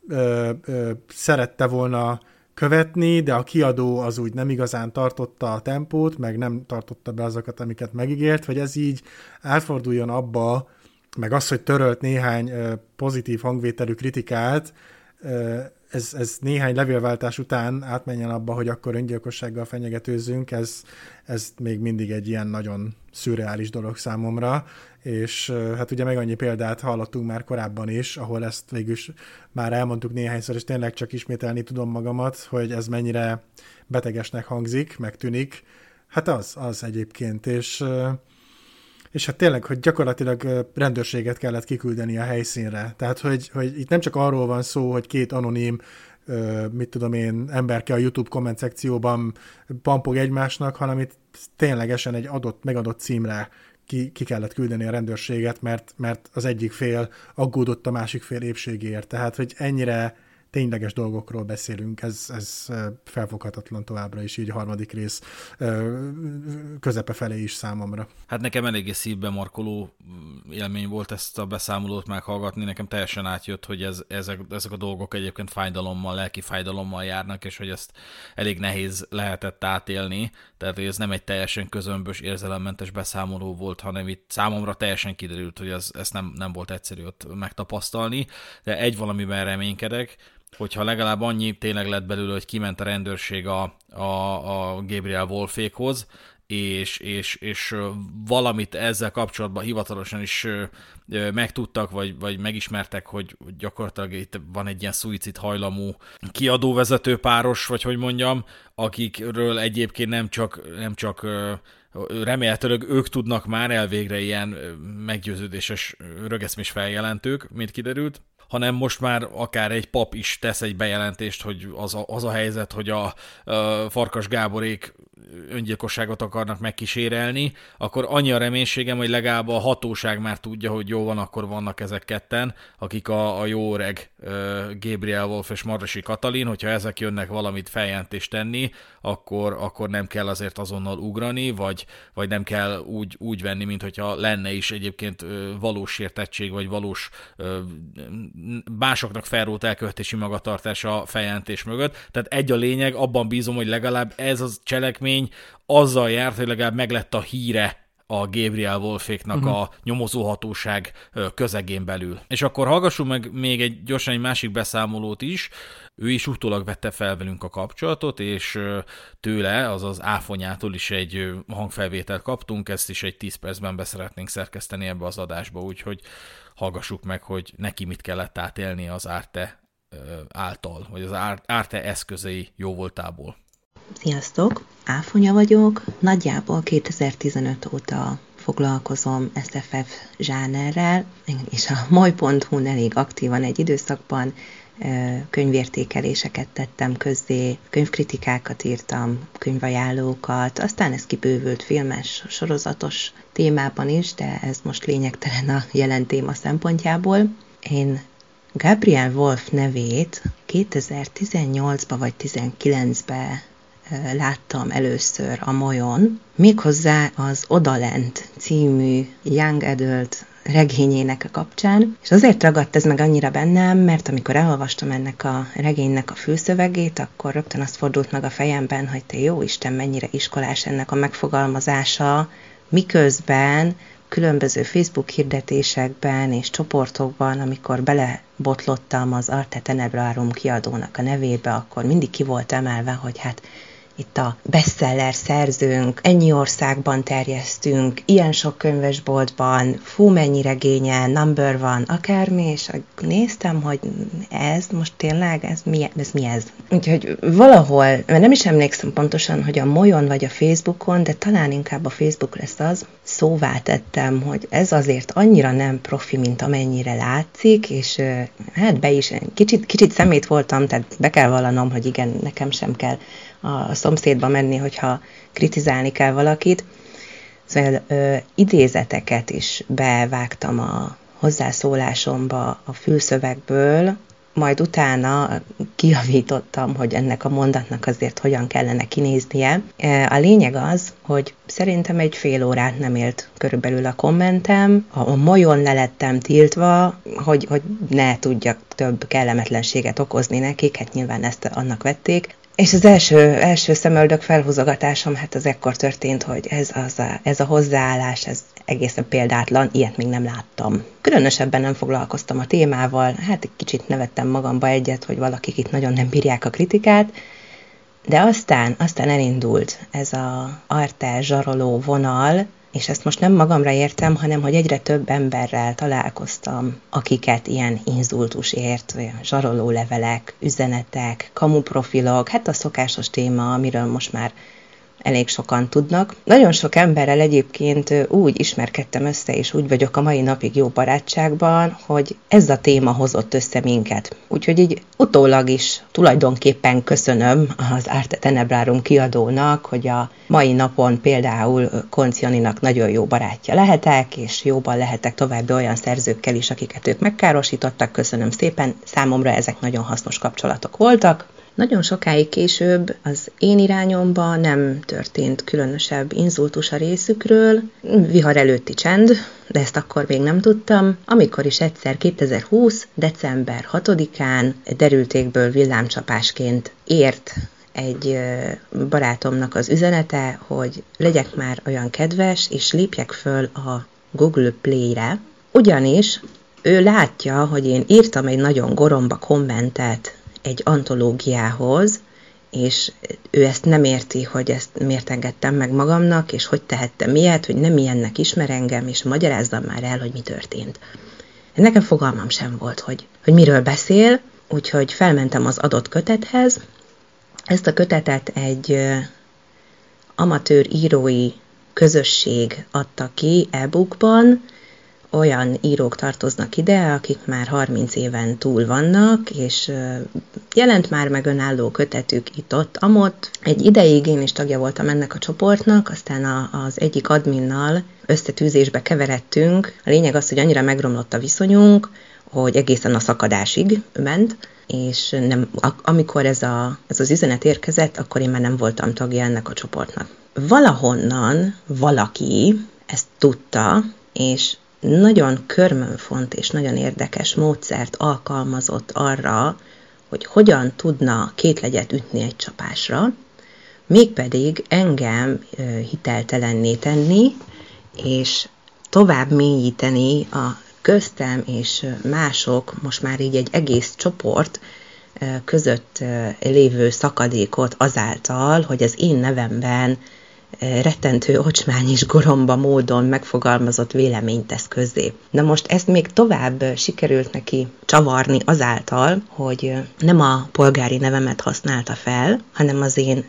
ö, ö, szerette volna követni, de a kiadó az úgy nem igazán tartotta a tempót, meg nem tartotta be azokat, amiket megígért, hogy ez így átforduljon abba, meg az, hogy törölt néhány pozitív hangvételű kritikát, ez, ez néhány levélváltás után átmenjen abba, hogy akkor öngyilkossággal fenyegetőzzünk, ez, ez még mindig egy ilyen nagyon szürreális dolog számomra, és hát ugye meg annyi példát hallottunk már korábban is, ahol ezt végül már elmondtuk néhányszor, és tényleg csak ismételni tudom magamat, hogy ez mennyire betegesnek hangzik, megtűnik. Hát az, az egyébként, és és hát tényleg, hogy gyakorlatilag rendőrséget kellett kiküldeni a helyszínre. Tehát, hogy, hogy itt nem csak arról van szó, hogy két anonim mit tudom én, emberke a YouTube komment szekcióban pampog egymásnak, hanem itt ténylegesen egy adott, megadott címre ki, ki kellett küldeni a rendőrséget, mert, mert az egyik fél aggódott a másik fél épségéért. Tehát, hogy ennyire tényleges dolgokról beszélünk, ez, ez felfoghatatlan továbbra is, így a harmadik rész közepe felé is számomra. Hát nekem eléggé szívbe markoló élmény volt ezt a beszámolót meghallgatni, nekem teljesen átjött, hogy ez, ezek, ezek a dolgok egyébként fájdalommal, lelki fájdalommal járnak, és hogy ezt elég nehéz lehetett átélni, tehát ez nem egy teljesen közömbös, érzelemmentes beszámoló volt, hanem itt számomra teljesen kiderült, hogy ez, ez nem, nem volt egyszerű ott megtapasztalni, de egy valamiben reménykedek, hogyha legalább annyi tényleg lett belőle, hogy kiment a rendőrség a, a, a Gabriel Wolfékhoz, és, és, és valamit ezzel kapcsolatban hivatalosan is megtudtak, vagy, vagy megismertek, hogy gyakorlatilag itt van egy ilyen szuicid hajlamú kiadóvezető páros, vagy hogy mondjam, akikről egyébként nem csak, nem csak remélhetőleg ők tudnak már elvégre ilyen meggyőződéses rögeszmés feljelentők, mint kiderült, hanem most már akár egy pap is tesz egy bejelentést, hogy az a, az a helyzet, hogy a, a Farkas Gáborék öngyilkosságot akarnak megkísérelni, akkor annyi a reménységem, hogy legalább a hatóság már tudja, hogy jó van, akkor vannak ezek ketten, akik a, a jó öreg Gabriel Wolf és Marrasi Katalin, hogyha ezek jönnek valamit feljelentést tenni, akkor, akkor nem kell azért azonnal ugrani, vagy, vagy nem kell úgy, úgy venni, mint hogyha lenne is egyébként valós sértettség, vagy valós másoknak felrót elkövetési magatartás a feljelentés mögött. Tehát egy a lényeg, abban bízom, hogy legalább ez a cselekmény azzal járt, hogy legalább meglett a híre a Gabriel Wolféknak uh-huh. a nyomozóhatóság közegén belül. És akkor hallgassunk meg még egy gyorsan egy másik beszámolót is. Ő is utólag vette fel velünk a kapcsolatot, és tőle, azaz áfonyától is egy hangfelvételt kaptunk, ezt is egy 10 percben beszeretnénk szerkeszteni ebbe az adásba, úgyhogy hallgassuk meg, hogy neki mit kellett átélni az Árte által, vagy az Árte eszközei jó voltából. Sziasztok! Áfonya vagyok, nagyjából 2015 óta foglalkozom SFF zsánerrel, és a moly.hu-n elég aktívan egy időszakban könyvértékeléseket tettem közzé, könyvkritikákat írtam, könyvajánlókat, aztán ez kibővült filmes, sorozatos témában is, de ez most lényegtelen a jelen téma szempontjából. Én Gabriel Wolf nevét 2018-ba vagy 19-be láttam először a Mojon, méghozzá az Odalent című Young Adult regényének kapcsán, és azért ragadt ez meg annyira bennem, mert amikor elolvastam ennek a regénynek a főszövegét, akkor rögtön azt fordult meg a fejemben, hogy te jó Isten, mennyire iskolás ennek a megfogalmazása, miközben különböző Facebook hirdetésekben és csoportokban, amikor belebotlottam az Arte Tenebrarum kiadónak a nevébe, akkor mindig ki volt emelve, hogy hát itt a bestseller szerzőnk, ennyi országban terjesztünk, ilyen sok könyvesboltban, fú mennyi regénye, number van, akármi, és néztem, hogy ez most tényleg, ez mi ez? Mi ez? Úgyhogy valahol, mert nem is emlékszem pontosan, hogy a Molyon vagy a Facebookon, de talán inkább a Facebook lesz az, szóvá tettem, hogy ez azért annyira nem profi, mint amennyire látszik, és hát be is, kicsit, kicsit szemét voltam, tehát be kell vallanom, hogy igen, nekem sem kell a szomszédba menni, hogyha kritizálni kell valakit. Szóval ö, idézeteket is bevágtam a hozzászólásomba a fülszövegből, majd utána kiavítottam, hogy ennek a mondatnak azért hogyan kellene kinéznie. A lényeg az, hogy szerintem egy fél órát nem élt körülbelül a kommentem, a molyon lelettem tiltva, hogy, hogy ne tudjak több kellemetlenséget okozni nekik, hát nyilván ezt annak vették. És az első, első szemöldök felhúzogatásom, hát az ekkor történt, hogy ez, az a, ez a hozzáállás, ez egészen példátlan, ilyet még nem láttam. Különösebben nem foglalkoztam a témával, hát egy kicsit nevettem magamba egyet, hogy valakik itt nagyon nem bírják a kritikát, de aztán, aztán elindult ez a arte zsaroló vonal, és ezt most nem magamra értem, hanem hogy egyre több emberrel találkoztam, akiket ilyen inzultus ért, olyan zsaroló levelek, üzenetek, kamuprofilok, hát a szokásos téma, amiről most már elég sokan tudnak. Nagyon sok emberrel egyébként úgy ismerkedtem össze, és úgy vagyok a mai napig jó barátságban, hogy ez a téma hozott össze minket. Úgyhogy így utólag is tulajdonképpen köszönöm az Arte Tenebrárum kiadónak, hogy a mai napon például Koncianinak nagyon jó barátja lehetek, és jóban lehetek további olyan szerzőkkel is, akiket ők megkárosítottak. Köszönöm szépen, számomra ezek nagyon hasznos kapcsolatok voltak. Nagyon sokáig később az én irányomba nem történt különösebb inzultus a részükről, vihar előtti csend, de ezt akkor még nem tudtam, amikor is egyszer 2020. december 6-án derültékből villámcsapásként ért egy barátomnak az üzenete, hogy legyek már olyan kedves, és lépjek föl a Google Play-re, ugyanis ő látja, hogy én írtam egy nagyon goromba kommentet egy antológiához, és ő ezt nem érti, hogy ezt miért engedtem meg magamnak, és hogy tehettem ilyet, hogy nem ilyennek ismer engem, és magyarázzam már el, hogy mi történt. Nekem fogalmam sem volt, hogy, hogy miről beszél, úgyhogy felmentem az adott kötethez. Ezt a kötetet egy amatőr írói közösség adta ki e-bookban, olyan írók tartoznak ide, akik már 30 éven túl vannak, és jelent már meg önálló kötetük itt-ott, amott. Egy ideig én is tagja voltam ennek a csoportnak, aztán a, az egyik adminnal összetűzésbe keveredtünk. A lényeg az, hogy annyira megromlott a viszonyunk, hogy egészen a szakadásig ment, és nem, amikor ez, a, ez az üzenet érkezett, akkor én már nem voltam tagja ennek a csoportnak. Valahonnan valaki ezt tudta, és nagyon körmönfont és nagyon érdekes módszert alkalmazott arra, hogy hogyan tudna két legyet ütni egy csapásra, mégpedig engem hiteltelenné tenni, és tovább mélyíteni a köztem és mások, most már így egy egész csoport között lévő szakadékot azáltal, hogy az én nevemben rettentő ocsmány és goromba módon megfogalmazott véleményt tesz közzé. Na most ezt még tovább sikerült neki csavarni azáltal, hogy nem a polgári nevemet használta fel, hanem az én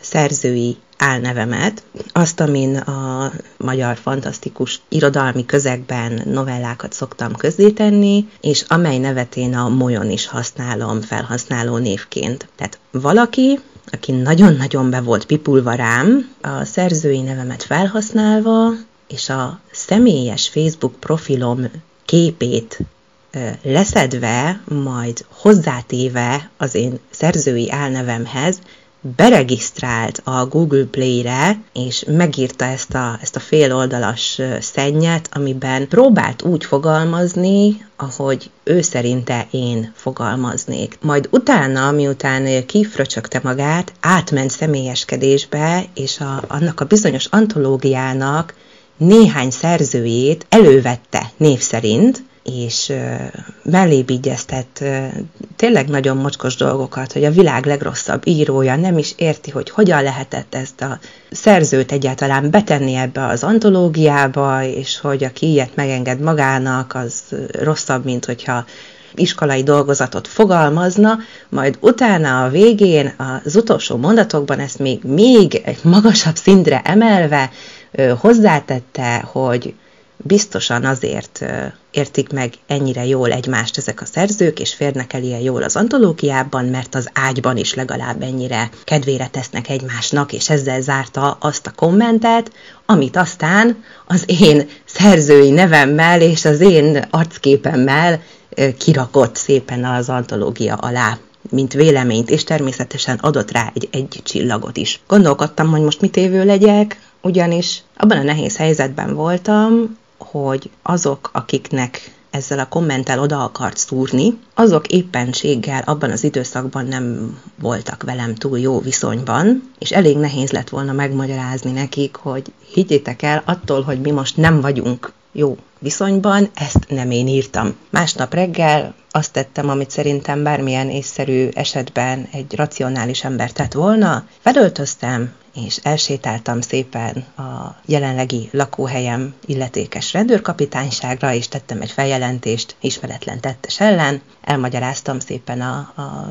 szerzői álnevemet, azt, amin a magyar fantasztikus irodalmi közegben novellákat szoktam közzétenni, és amely nevet én a molyon is használom felhasználó névként. Tehát valaki, aki nagyon-nagyon be volt pipulva rám, a szerzői nevemet felhasználva, és a személyes Facebook profilom képét leszedve, majd hozzátéve az én szerzői álnevemhez, beregisztrált a Google Play-re, és megírta ezt a, ezt a fél oldalas szennyet, amiben próbált úgy fogalmazni, ahogy ő szerinte én fogalmaznék. Majd utána, miután kifröcsögte magát, átment személyeskedésbe, és a, annak a bizonyos antológiának néhány szerzőjét elővette név szerint, és mellébb igyeztett tényleg nagyon mocskos dolgokat, hogy a világ legrosszabb írója nem is érti, hogy hogyan lehetett ezt a szerzőt egyáltalán betenni ebbe az antológiába, és hogy aki ilyet megenged magának, az rosszabb, mint hogyha iskolai dolgozatot fogalmazna, majd utána a végén, az utolsó mondatokban ezt még, még egy magasabb szintre emelve hozzátette, hogy biztosan azért értik meg ennyire jól egymást ezek a szerzők, és férnek el ilyen jól az antológiában, mert az ágyban is legalább ennyire kedvére tesznek egymásnak, és ezzel zárta azt a kommentet, amit aztán az én szerzői nevemmel és az én arcképemmel kirakott szépen az antológia alá mint véleményt, és természetesen adott rá egy, egy csillagot is. Gondolkodtam, hogy most mit évő legyek, ugyanis abban a nehéz helyzetben voltam, hogy azok, akiknek ezzel a kommentel oda akart szúrni, azok éppenséggel abban az időszakban nem voltak velem túl jó viszonyban, és elég nehéz lett volna megmagyarázni nekik, hogy higgyétek el, attól, hogy mi most nem vagyunk jó viszonyban, ezt nem én írtam. Másnap reggel azt tettem, amit szerintem bármilyen észszerű esetben egy racionális ember tett volna, felöltöztem, és elsétáltam szépen a jelenlegi lakóhelyem illetékes rendőrkapitányságra, és tettem egy feljelentést ismeretlen tettes ellen, elmagyaráztam szépen a, a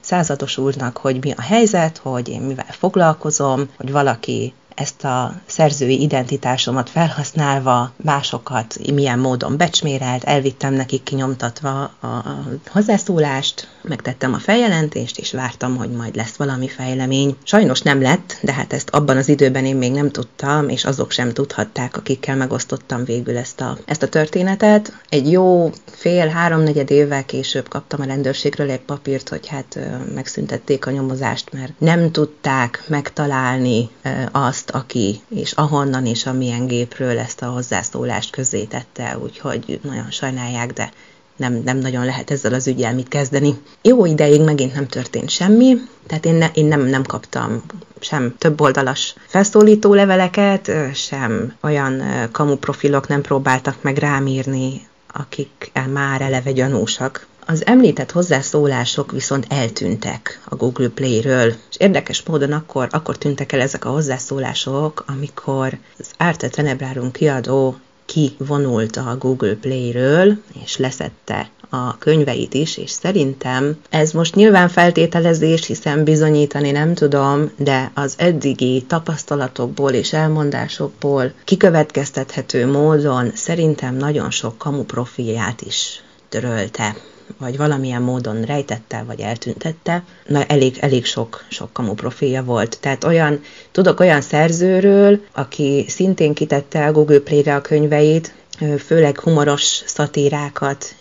százados úrnak, hogy mi a helyzet, hogy én mivel foglalkozom, hogy valaki ezt a szerzői identitásomat felhasználva másokat milyen módon becsmérelt, elvittem nekik kinyomtatva a hozzászólást, megtettem a feljelentést, és vártam, hogy majd lesz valami fejlemény. Sajnos nem lett, de hát ezt abban az időben én még nem tudtam, és azok sem tudhatták, akikkel megosztottam végül ezt a, ezt a történetet. Egy jó fél, háromnegyed évvel később kaptam a rendőrségről egy papírt, hogy hát megszüntették a nyomozást, mert nem tudták megtalálni azt, azt, aki és ahonnan és amilyen gépről ezt a hozzászólást közzétette, úgyhogy nagyon sajnálják, de nem, nem nagyon lehet ezzel az ügyel mit kezdeni. Jó ideig megint nem történt semmi, tehát én, ne, én nem, nem kaptam sem több oldalas felszólító leveleket, sem olyan kamuprofilok nem próbáltak meg rám írni, akik már eleve gyanúsak. Az említett hozzászólások viszont eltűntek a Google Play-ről, és érdekes módon akkor, akkor tűntek el ezek a hozzászólások, amikor az Arte Tenebrárum kiadó kivonult a Google Play-ről, és leszette a könyveit is, és szerintem ez most nyilván feltételezés, hiszen bizonyítani nem tudom, de az eddigi tapasztalatokból és elmondásokból kikövetkeztethető módon szerintem nagyon sok kamu profilját is törölte vagy valamilyen módon rejtette, vagy eltüntette, na elég, elég sok, sok kamu profilja volt. Tehát olyan, tudok olyan szerzőről, aki szintén kitette a Google Play-re a könyveit, főleg humoros szatírákat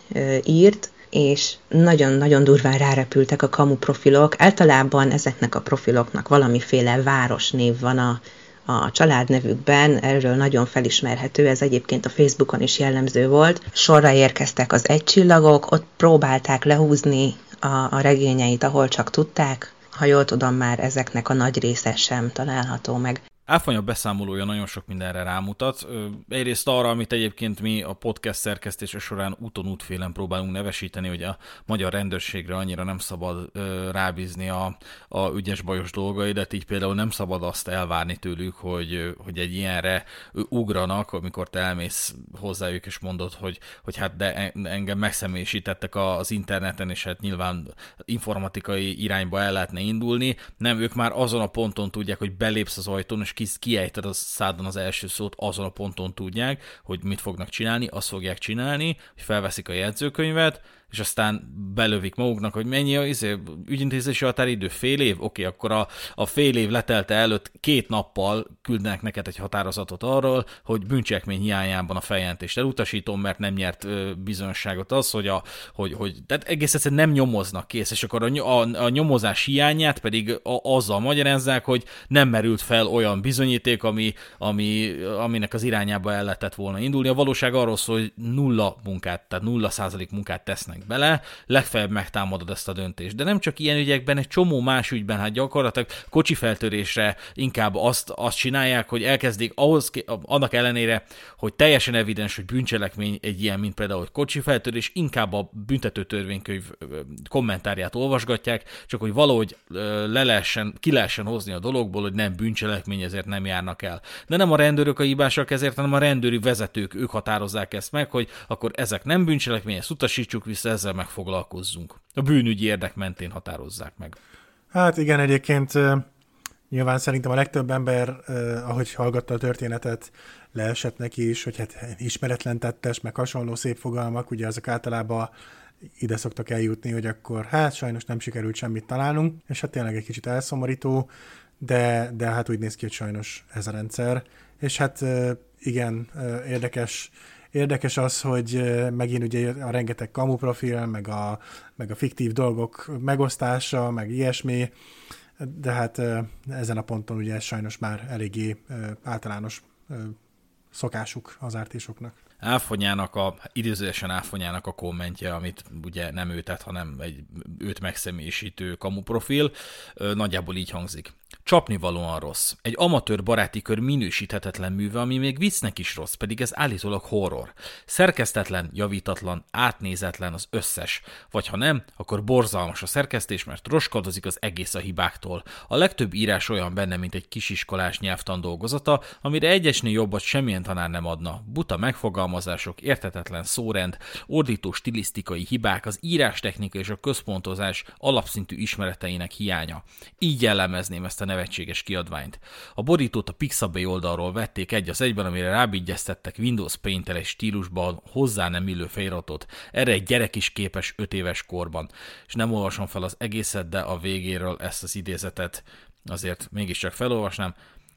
írt, és nagyon-nagyon durván rárepültek a kamu profilok. Általában ezeknek a profiloknak valamiféle városnév van a, a családnevükben, erről nagyon felismerhető, ez egyébként a Facebookon is jellemző volt. Sorra érkeztek az egycsillagok, ott próbálták lehúzni a, a regényeit, ahol csak tudták. Ha jól tudom, már ezeknek a nagy része sem található meg. Áfonya beszámolója nagyon sok mindenre rámutat. Egyrészt arra, amit egyébként mi a podcast szerkesztése során úton útfélen próbálunk nevesíteni, hogy a magyar rendőrségre annyira nem szabad rábízni a, a ügyes bajos dolgaidat, így például nem szabad azt elvárni tőlük, hogy, hogy egy ilyenre ugranak, amikor te elmész hozzájuk és mondod, hogy, hogy hát de engem megszemélyisítettek az interneten, és hát nyilván informatikai irányba el lehetne indulni. Nem, ők már azon a ponton tudják, hogy belépsz az ajtón, és kiejted a szádon az első szót, azon a ponton tudják, hogy mit fognak csinálni, azt fogják csinálni, hogy felveszik a jegyzőkönyvet, és aztán belövik maguknak, hogy mennyi a izé, ügyintézési határidő, fél év? Oké, akkor a, a fél év letelte előtt két nappal küldnek neked egy határozatot arról, hogy bűncselekmény hiányában a feljelentést elutasítom, mert nem nyert bizonyosságot az, hogy, a, hogy, hogy tehát egész egyszerűen nem nyomoznak kész, és akkor a, a, a nyomozás hiányát pedig a, azzal magyarázzák, hogy nem merült fel olyan bizonyíték, ami, ami, aminek az irányába el lehetett volna indulni. A valóság arról szól, hogy nulla munkát, tehát nulla százalék munkát tesznek bele, legfeljebb megtámadod ezt a döntést. De nem csak ilyen ügyekben, egy csomó más ügyben, hát gyakorlatilag kocsi feltörésre inkább azt, azt csinálják, hogy elkezdik ahhoz, annak ellenére, hogy teljesen evidens, hogy bűncselekmény egy ilyen, mint például hogy kocsi feltörés, inkább a büntető törvénykönyv kommentárját olvasgatják, csak hogy valahogy le lehessen, ki lehessen hozni a dologból, hogy nem bűncselekmény, ezért nem járnak el. De nem a rendőrök a hibásak ezért, hanem a rendőri vezetők, ők határozzák ezt meg, hogy akkor ezek nem bűncselekmény, ezt utasítsuk vissza, ezzel megfoglalkozzunk. A bűnügyi érdek mentén határozzák meg. Hát igen, egyébként nyilván szerintem a legtöbb ember, ahogy hallgatta a történetet, leesett neki is, hogy hát ismeretlen tettes, meg hasonló szép fogalmak, ugye azok általában ide szoktak eljutni, hogy akkor hát sajnos nem sikerült semmit találnunk, és hát tényleg egy kicsit elszomorító, de, de hát úgy néz ki, hogy sajnos ez a rendszer. És hát igen, érdekes Érdekes az, hogy megint ugye a rengeteg kamu profil, meg a, meg a fiktív dolgok megosztása, meg ilyesmi, de hát ezen a ponton ugye ez sajnos már eléggé általános szokásuk az ártésoknak. Áfonyának a, idézőesen Áfonyának a kommentje, amit ugye nem ő tett, hanem egy őt megszemélyisítő kamu profil, nagyjából így hangzik. Csapnivalóan rossz. Egy amatőr baráti kör minősíthetetlen műve, ami még viccnek is rossz, pedig ez állítólag horror. Szerkesztetlen, javítatlan, átnézetlen az összes. Vagy ha nem, akkor borzalmas a szerkesztés, mert roskadozik az egész a hibáktól. A legtöbb írás olyan benne, mint egy kisiskolás nyelvtan dolgozata, amire egyesnél jobbat semmilyen tanár nem adna. Buta megfogalmazások, értetetlen szórend, ordító stilisztikai hibák, az írástechnika és a központozás alapszintű ismereteinek hiánya. Így jellemezném ezt a nevetséges kiadványt. A borítót a Pixabay oldalról vették egy az egyben, amire rábigyeztettek Windows paint stílusban hozzá nem illő feliratot. Erre egy gyerek is képes 5 éves korban. És nem olvasom fel az egészet, de a végéről ezt az idézetet azért mégiscsak felolvasnám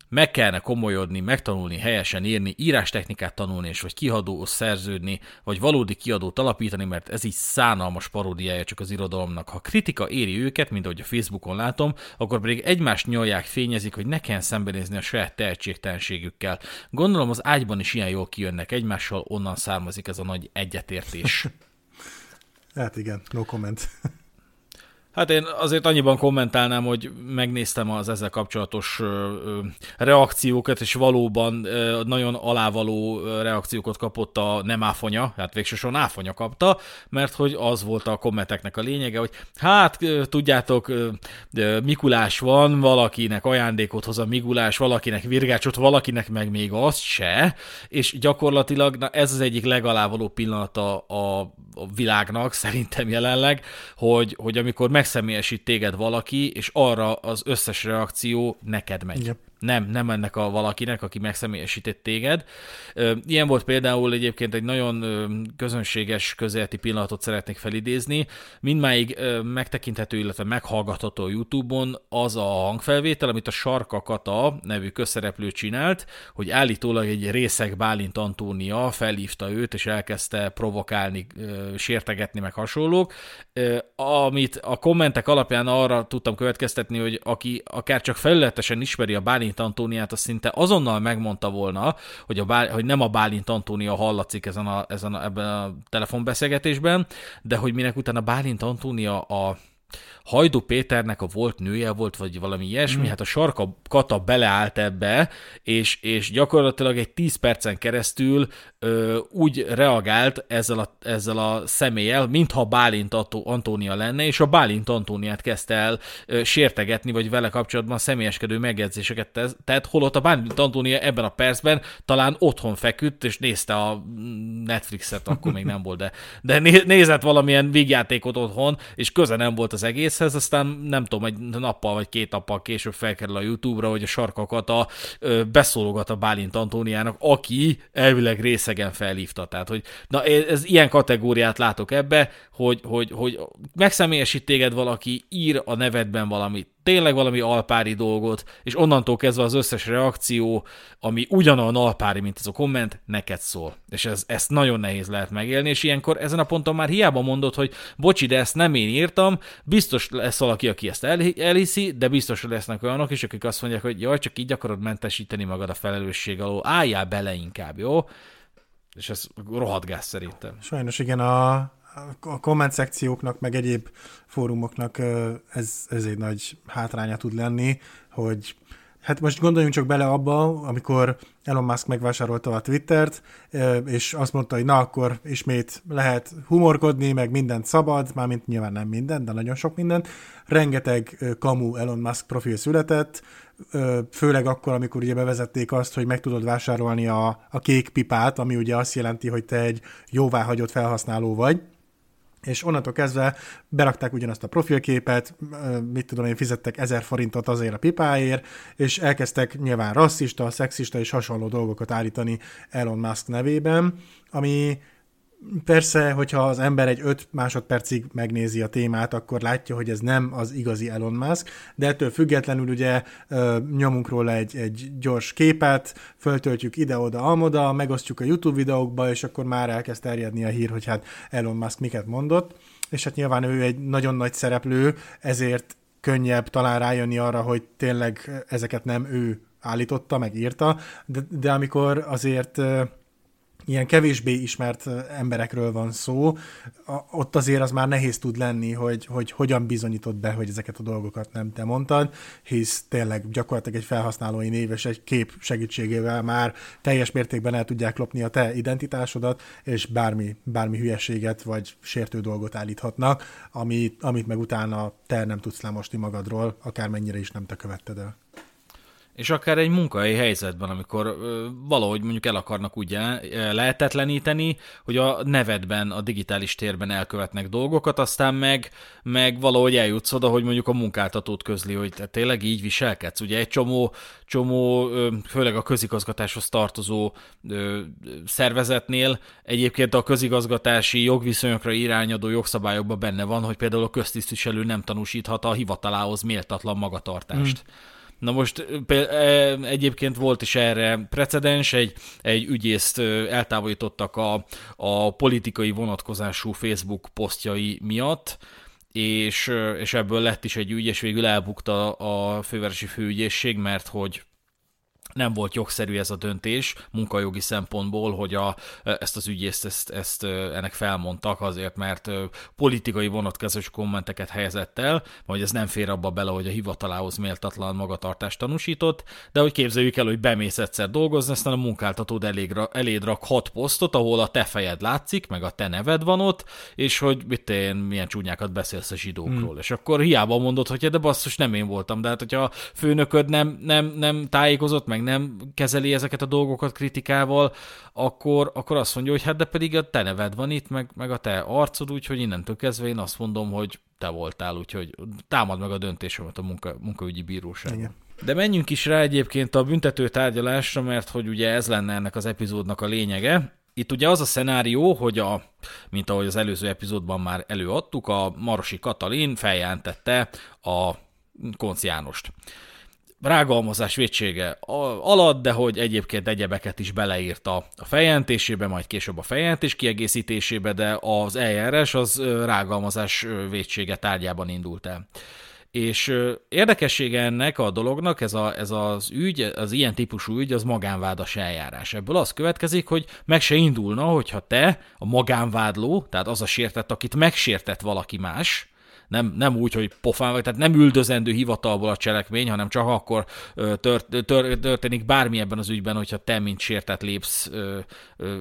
meg kellene komolyodni, megtanulni, helyesen írni, írástechnikát tanulni, és vagy kiadóhoz szerződni, vagy valódi kiadót alapítani, mert ez így szánalmas paródiája csak az irodalomnak. Ha kritika éri őket, mint ahogy a Facebookon látom, akkor pedig egymást nyolják, fényezik, hogy ne kelljen szembenézni a saját tehetségtelenségükkel. Gondolom az ágyban is ilyen jól kijönnek egymással, onnan származik ez a nagy egyetértés. *laughs* hát igen, no comment. Hát én azért annyiban kommentálnám, hogy megnéztem az ezzel kapcsolatos reakciókat, és valóban nagyon alávaló reakciókat kapott a nem áfonya, hát végsősorban áfonya kapta, mert hogy az volt a kommenteknek a lényege, hogy hát tudjátok, Mikulás van, valakinek ajándékot hoz a Mikulás, valakinek virgácsot, valakinek meg még azt se, és gyakorlatilag na ez az egyik legalávaló pillanata a, a világnak szerintem jelenleg, hogy, hogy amikor meg megszemélyesít téged valaki, és arra az összes reakció neked megy. Yep. Nem, nem ennek a valakinek, aki megszemélyesített téged. Ilyen volt például egyébként egy nagyon közönséges közéleti pillanatot szeretnék felidézni. Mindmáig megtekinthető, illetve meghallgatható YouTube-on az a hangfelvétel, amit a Sarka Kata nevű közszereplő csinált, hogy állítólag egy részeg Bálint Antónia felhívta őt, és elkezdte provokálni, sértegetni, meg hasonlók. Amit a kommentek alapján arra tudtam következtetni, hogy aki akár csak felületesen ismeri a Bálint Bálint Antóniát, az szinte azonnal megmondta volna, hogy, a Bál, hogy nem a Bálint Antónia hallatszik ezen a, ezen a, ebben a telefonbeszélgetésben, de hogy minek utána Bálint Antónia a Hajdu Péternek a volt nője volt, vagy valami ilyesmi, mm. hát a sarka kata beleállt ebbe, és, és gyakorlatilag egy 10 percen keresztül ö, úgy reagált ezzel a, ezzel a személlyel, mintha Bálint Antónia lenne, és a Bálint Antóniát kezdte el ö, sértegetni, vagy vele kapcsolatban személyeskedő megjegyzéseket tett, holott a Bálint Antónia ebben a percben talán otthon feküdt, és nézte a Netflixet, akkor még nem volt, de, de nézett valamilyen vígjátékot otthon, és köze nem volt az egészhez, aztán nem tudom, egy nappal vagy két nappal később felkerül a YouTube-ra, hogy a sarkakat a, beszólogat a Bálint Antóniának, aki elvileg részegen felhívta. Tehát, hogy na, ez ilyen kategóriát látok ebbe, hogy, hogy, hogy megszemélyesít téged valaki, ír a nevedben valamit, tényleg valami alpári dolgot, és onnantól kezdve az összes reakció, ami ugyanolyan alpári, mint ez a komment, neked szól. És ez, ezt nagyon nehéz lehet megélni, és ilyenkor ezen a ponton már hiába mondod, hogy bocsi, de ezt nem én írtam, biztos lesz valaki, aki ezt el, elhiszi, de biztos lesznek olyanok is, akik azt mondják, hogy jaj, csak így akarod mentesíteni magad a felelősség alól, álljál bele inkább, jó? És ez rohadt gáz szerintem. Sajnos igen, a, a komment szekcióknak, meg egyéb fórumoknak ez, ez egy nagy hátránya tud lenni, hogy Hát most gondoljunk csak bele abba, amikor Elon Musk megvásárolta a Twittert, és azt mondta, hogy na akkor ismét lehet humorkodni, meg mindent szabad, mármint nyilván nem minden, de nagyon sok mindent. Rengeteg kamu Elon Musk profil született, főleg akkor, amikor ugye bevezették azt, hogy meg tudod vásárolni a, a kék pipát, ami ugye azt jelenti, hogy te egy jóváhagyott felhasználó vagy, és onnantól kezdve berakták ugyanazt a profilképet, mit tudom én, fizettek ezer forintot azért a pipáért, és elkezdtek nyilván rasszista, szexista és hasonló dolgokat állítani Elon Musk nevében, ami Persze, hogyha az ember egy 5 másodpercig megnézi a témát, akkor látja, hogy ez nem az igazi Elon Musk, de ettől függetlenül ugye nyomunk róla egy, egy gyors képet, föltöltjük ide-oda, amoda, megosztjuk a YouTube videókba, és akkor már elkezd terjedni a hír, hogy hát Elon Musk miket mondott, és hát nyilván ő egy nagyon nagy szereplő, ezért könnyebb talán rájönni arra, hogy tényleg ezeket nem ő állította, meg írta, de, de amikor azért ilyen kevésbé ismert emberekről van szó, ott azért az már nehéz tud lenni, hogy, hogy hogyan bizonyítod be, hogy ezeket a dolgokat nem te mondtad, hisz tényleg gyakorlatilag egy felhasználói név és egy kép segítségével már teljes mértékben el tudják lopni a te identitásodat, és bármi, bármi hülyeséget vagy sértő dolgot állíthatnak, amit, amit meg utána te nem tudsz lemosni magadról, akármennyire is nem te követted el. És akár egy munkai helyzetben, amikor valahogy mondjuk el akarnak úgy lehetetleníteni, hogy a nevedben, a digitális térben elkövetnek dolgokat, aztán meg, meg valahogy eljutsz oda, hogy mondjuk a munkáltatót közli, hogy te tényleg így viselkedsz. Ugye egy csomó, csomó főleg a közigazgatáshoz tartozó ö, szervezetnél egyébként a közigazgatási jogviszonyokra irányadó jogszabályokban benne van, hogy például a köztisztviselő nem tanúsíthat a hivatalához méltatlan magatartást. Hmm Na most egyébként volt is erre precedens, egy, egy ügyészt eltávolítottak a, a politikai vonatkozású Facebook posztjai miatt, és, és ebből lett is egy ügy, és végül elbukta a fővárosi főügyészség, mert hogy nem volt jogszerű ez a döntés munkajogi szempontból, hogy a, ezt az ügyészt ezt, ezt, ennek felmondtak azért, mert politikai vonatkozás kommenteket helyezett el, hogy ez nem fér abba bele, hogy a hivatalához méltatlan magatartást tanúsított, de hogy képzeljük el, hogy bemész egyszer dolgozni, aztán a munkáltatód elég, eléd rak hat posztot, ahol a te fejed látszik, meg a te neved van ott, és hogy mit én milyen csúnyákat beszélsz a zsidókról. Hmm. És akkor hiába mondod, hogy de basszus, nem én voltam, de hát hogyha a főnököd nem, nem, nem tájékozott, meg nem kezeli ezeket a dolgokat kritikával, akkor, akkor azt mondja, hogy hát de pedig a te neved van itt, meg, meg a te arcod, úgyhogy innentől kezdve én azt mondom, hogy te voltál, úgyhogy támad meg a döntésemet a munka, munkaügyi bíróság. Igen. De menjünk is rá egyébként a büntető tárgyalásra, mert hogy ugye ez lenne ennek az epizódnak a lényege. Itt ugye az a szenárió, hogy a, mint ahogy az előző epizódban már előadtuk, a Marosi Katalin feljelentette a Konc Jánost rágalmazás vétsége alatt, de hogy egyébként egyebeket is beleírta a feljelentésébe, majd később a feljelentés kiegészítésébe, de az eljárás az rágalmazás vétsége tárgyában indult el. És érdekessége ennek a dolognak, ez, a, ez az ügy, az ilyen típusú ügy, az magánvádas eljárás. Ebből az következik, hogy meg se indulna, hogyha te, a magánvádló, tehát az a sértett, akit megsértett valaki más, nem, nem úgy, hogy pofán vagy, tehát nem üldözendő hivatalból a cselekmény, hanem csak akkor tört, tört, történik bármi ebben az ügyben, hogyha te, mint sértett lépsz e,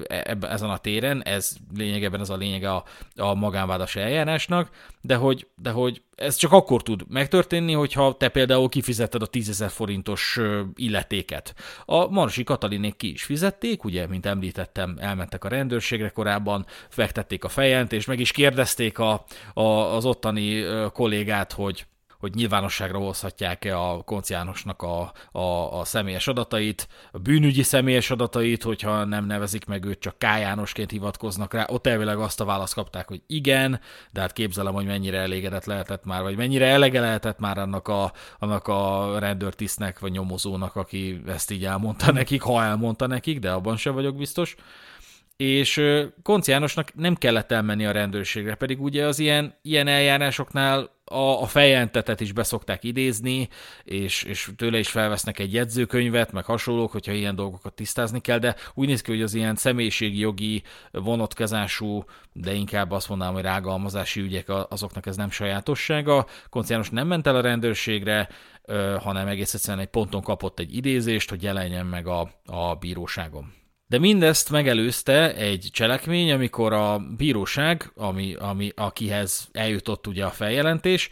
ebben, ezen a téren, ez lényegében ez a lényege a, a magánvádas eljárásnak, de hogy, de hogy ez csak akkor tud megtörténni, hogyha te például kifizetted a 10 forintos illetéket. A Marsi Katalinék ki is fizették, ugye, mint említettem, elmentek a rendőrségre korábban, fektették a fejent, és meg is kérdezték a, a, az ottani kollégát, hogy hogy nyilvánosságra hozhatják-e a konciánosnak a, a, a személyes adatait, a bűnügyi személyes adatait, hogyha nem nevezik meg őt, csak K. Jánosként hivatkoznak rá. Ott elvileg azt a választ kapták, hogy igen, de hát képzelem, hogy mennyire elégedett lehetett már, vagy mennyire elege lehetett már annak a, annak a rendőrtisztnek, vagy nyomozónak, aki ezt így elmondta *laughs* nekik, ha elmondta nekik, de abban sem vagyok biztos és Konci Jánosnak nem kellett elmenni a rendőrségre, pedig ugye az ilyen, ilyen eljárásoknál a, a feljelentetet is beszokták idézni, és, és tőle is felvesznek egy jegyzőkönyvet, meg hasonlók, hogyha ilyen dolgokat tisztázni kell, de úgy néz ki, hogy az ilyen személyiségi jogi vonatkozású, de inkább azt mondanám, hogy rágalmazási ügyek azoknak ez nem sajátossága. Konci János nem ment el a rendőrségre, hanem egész egyszerűen egy ponton kapott egy idézést, hogy jelenjen meg a, a bíróságon. De mindezt megelőzte egy cselekmény, amikor a bíróság, ami, ami, akihez eljutott ugye a feljelentés,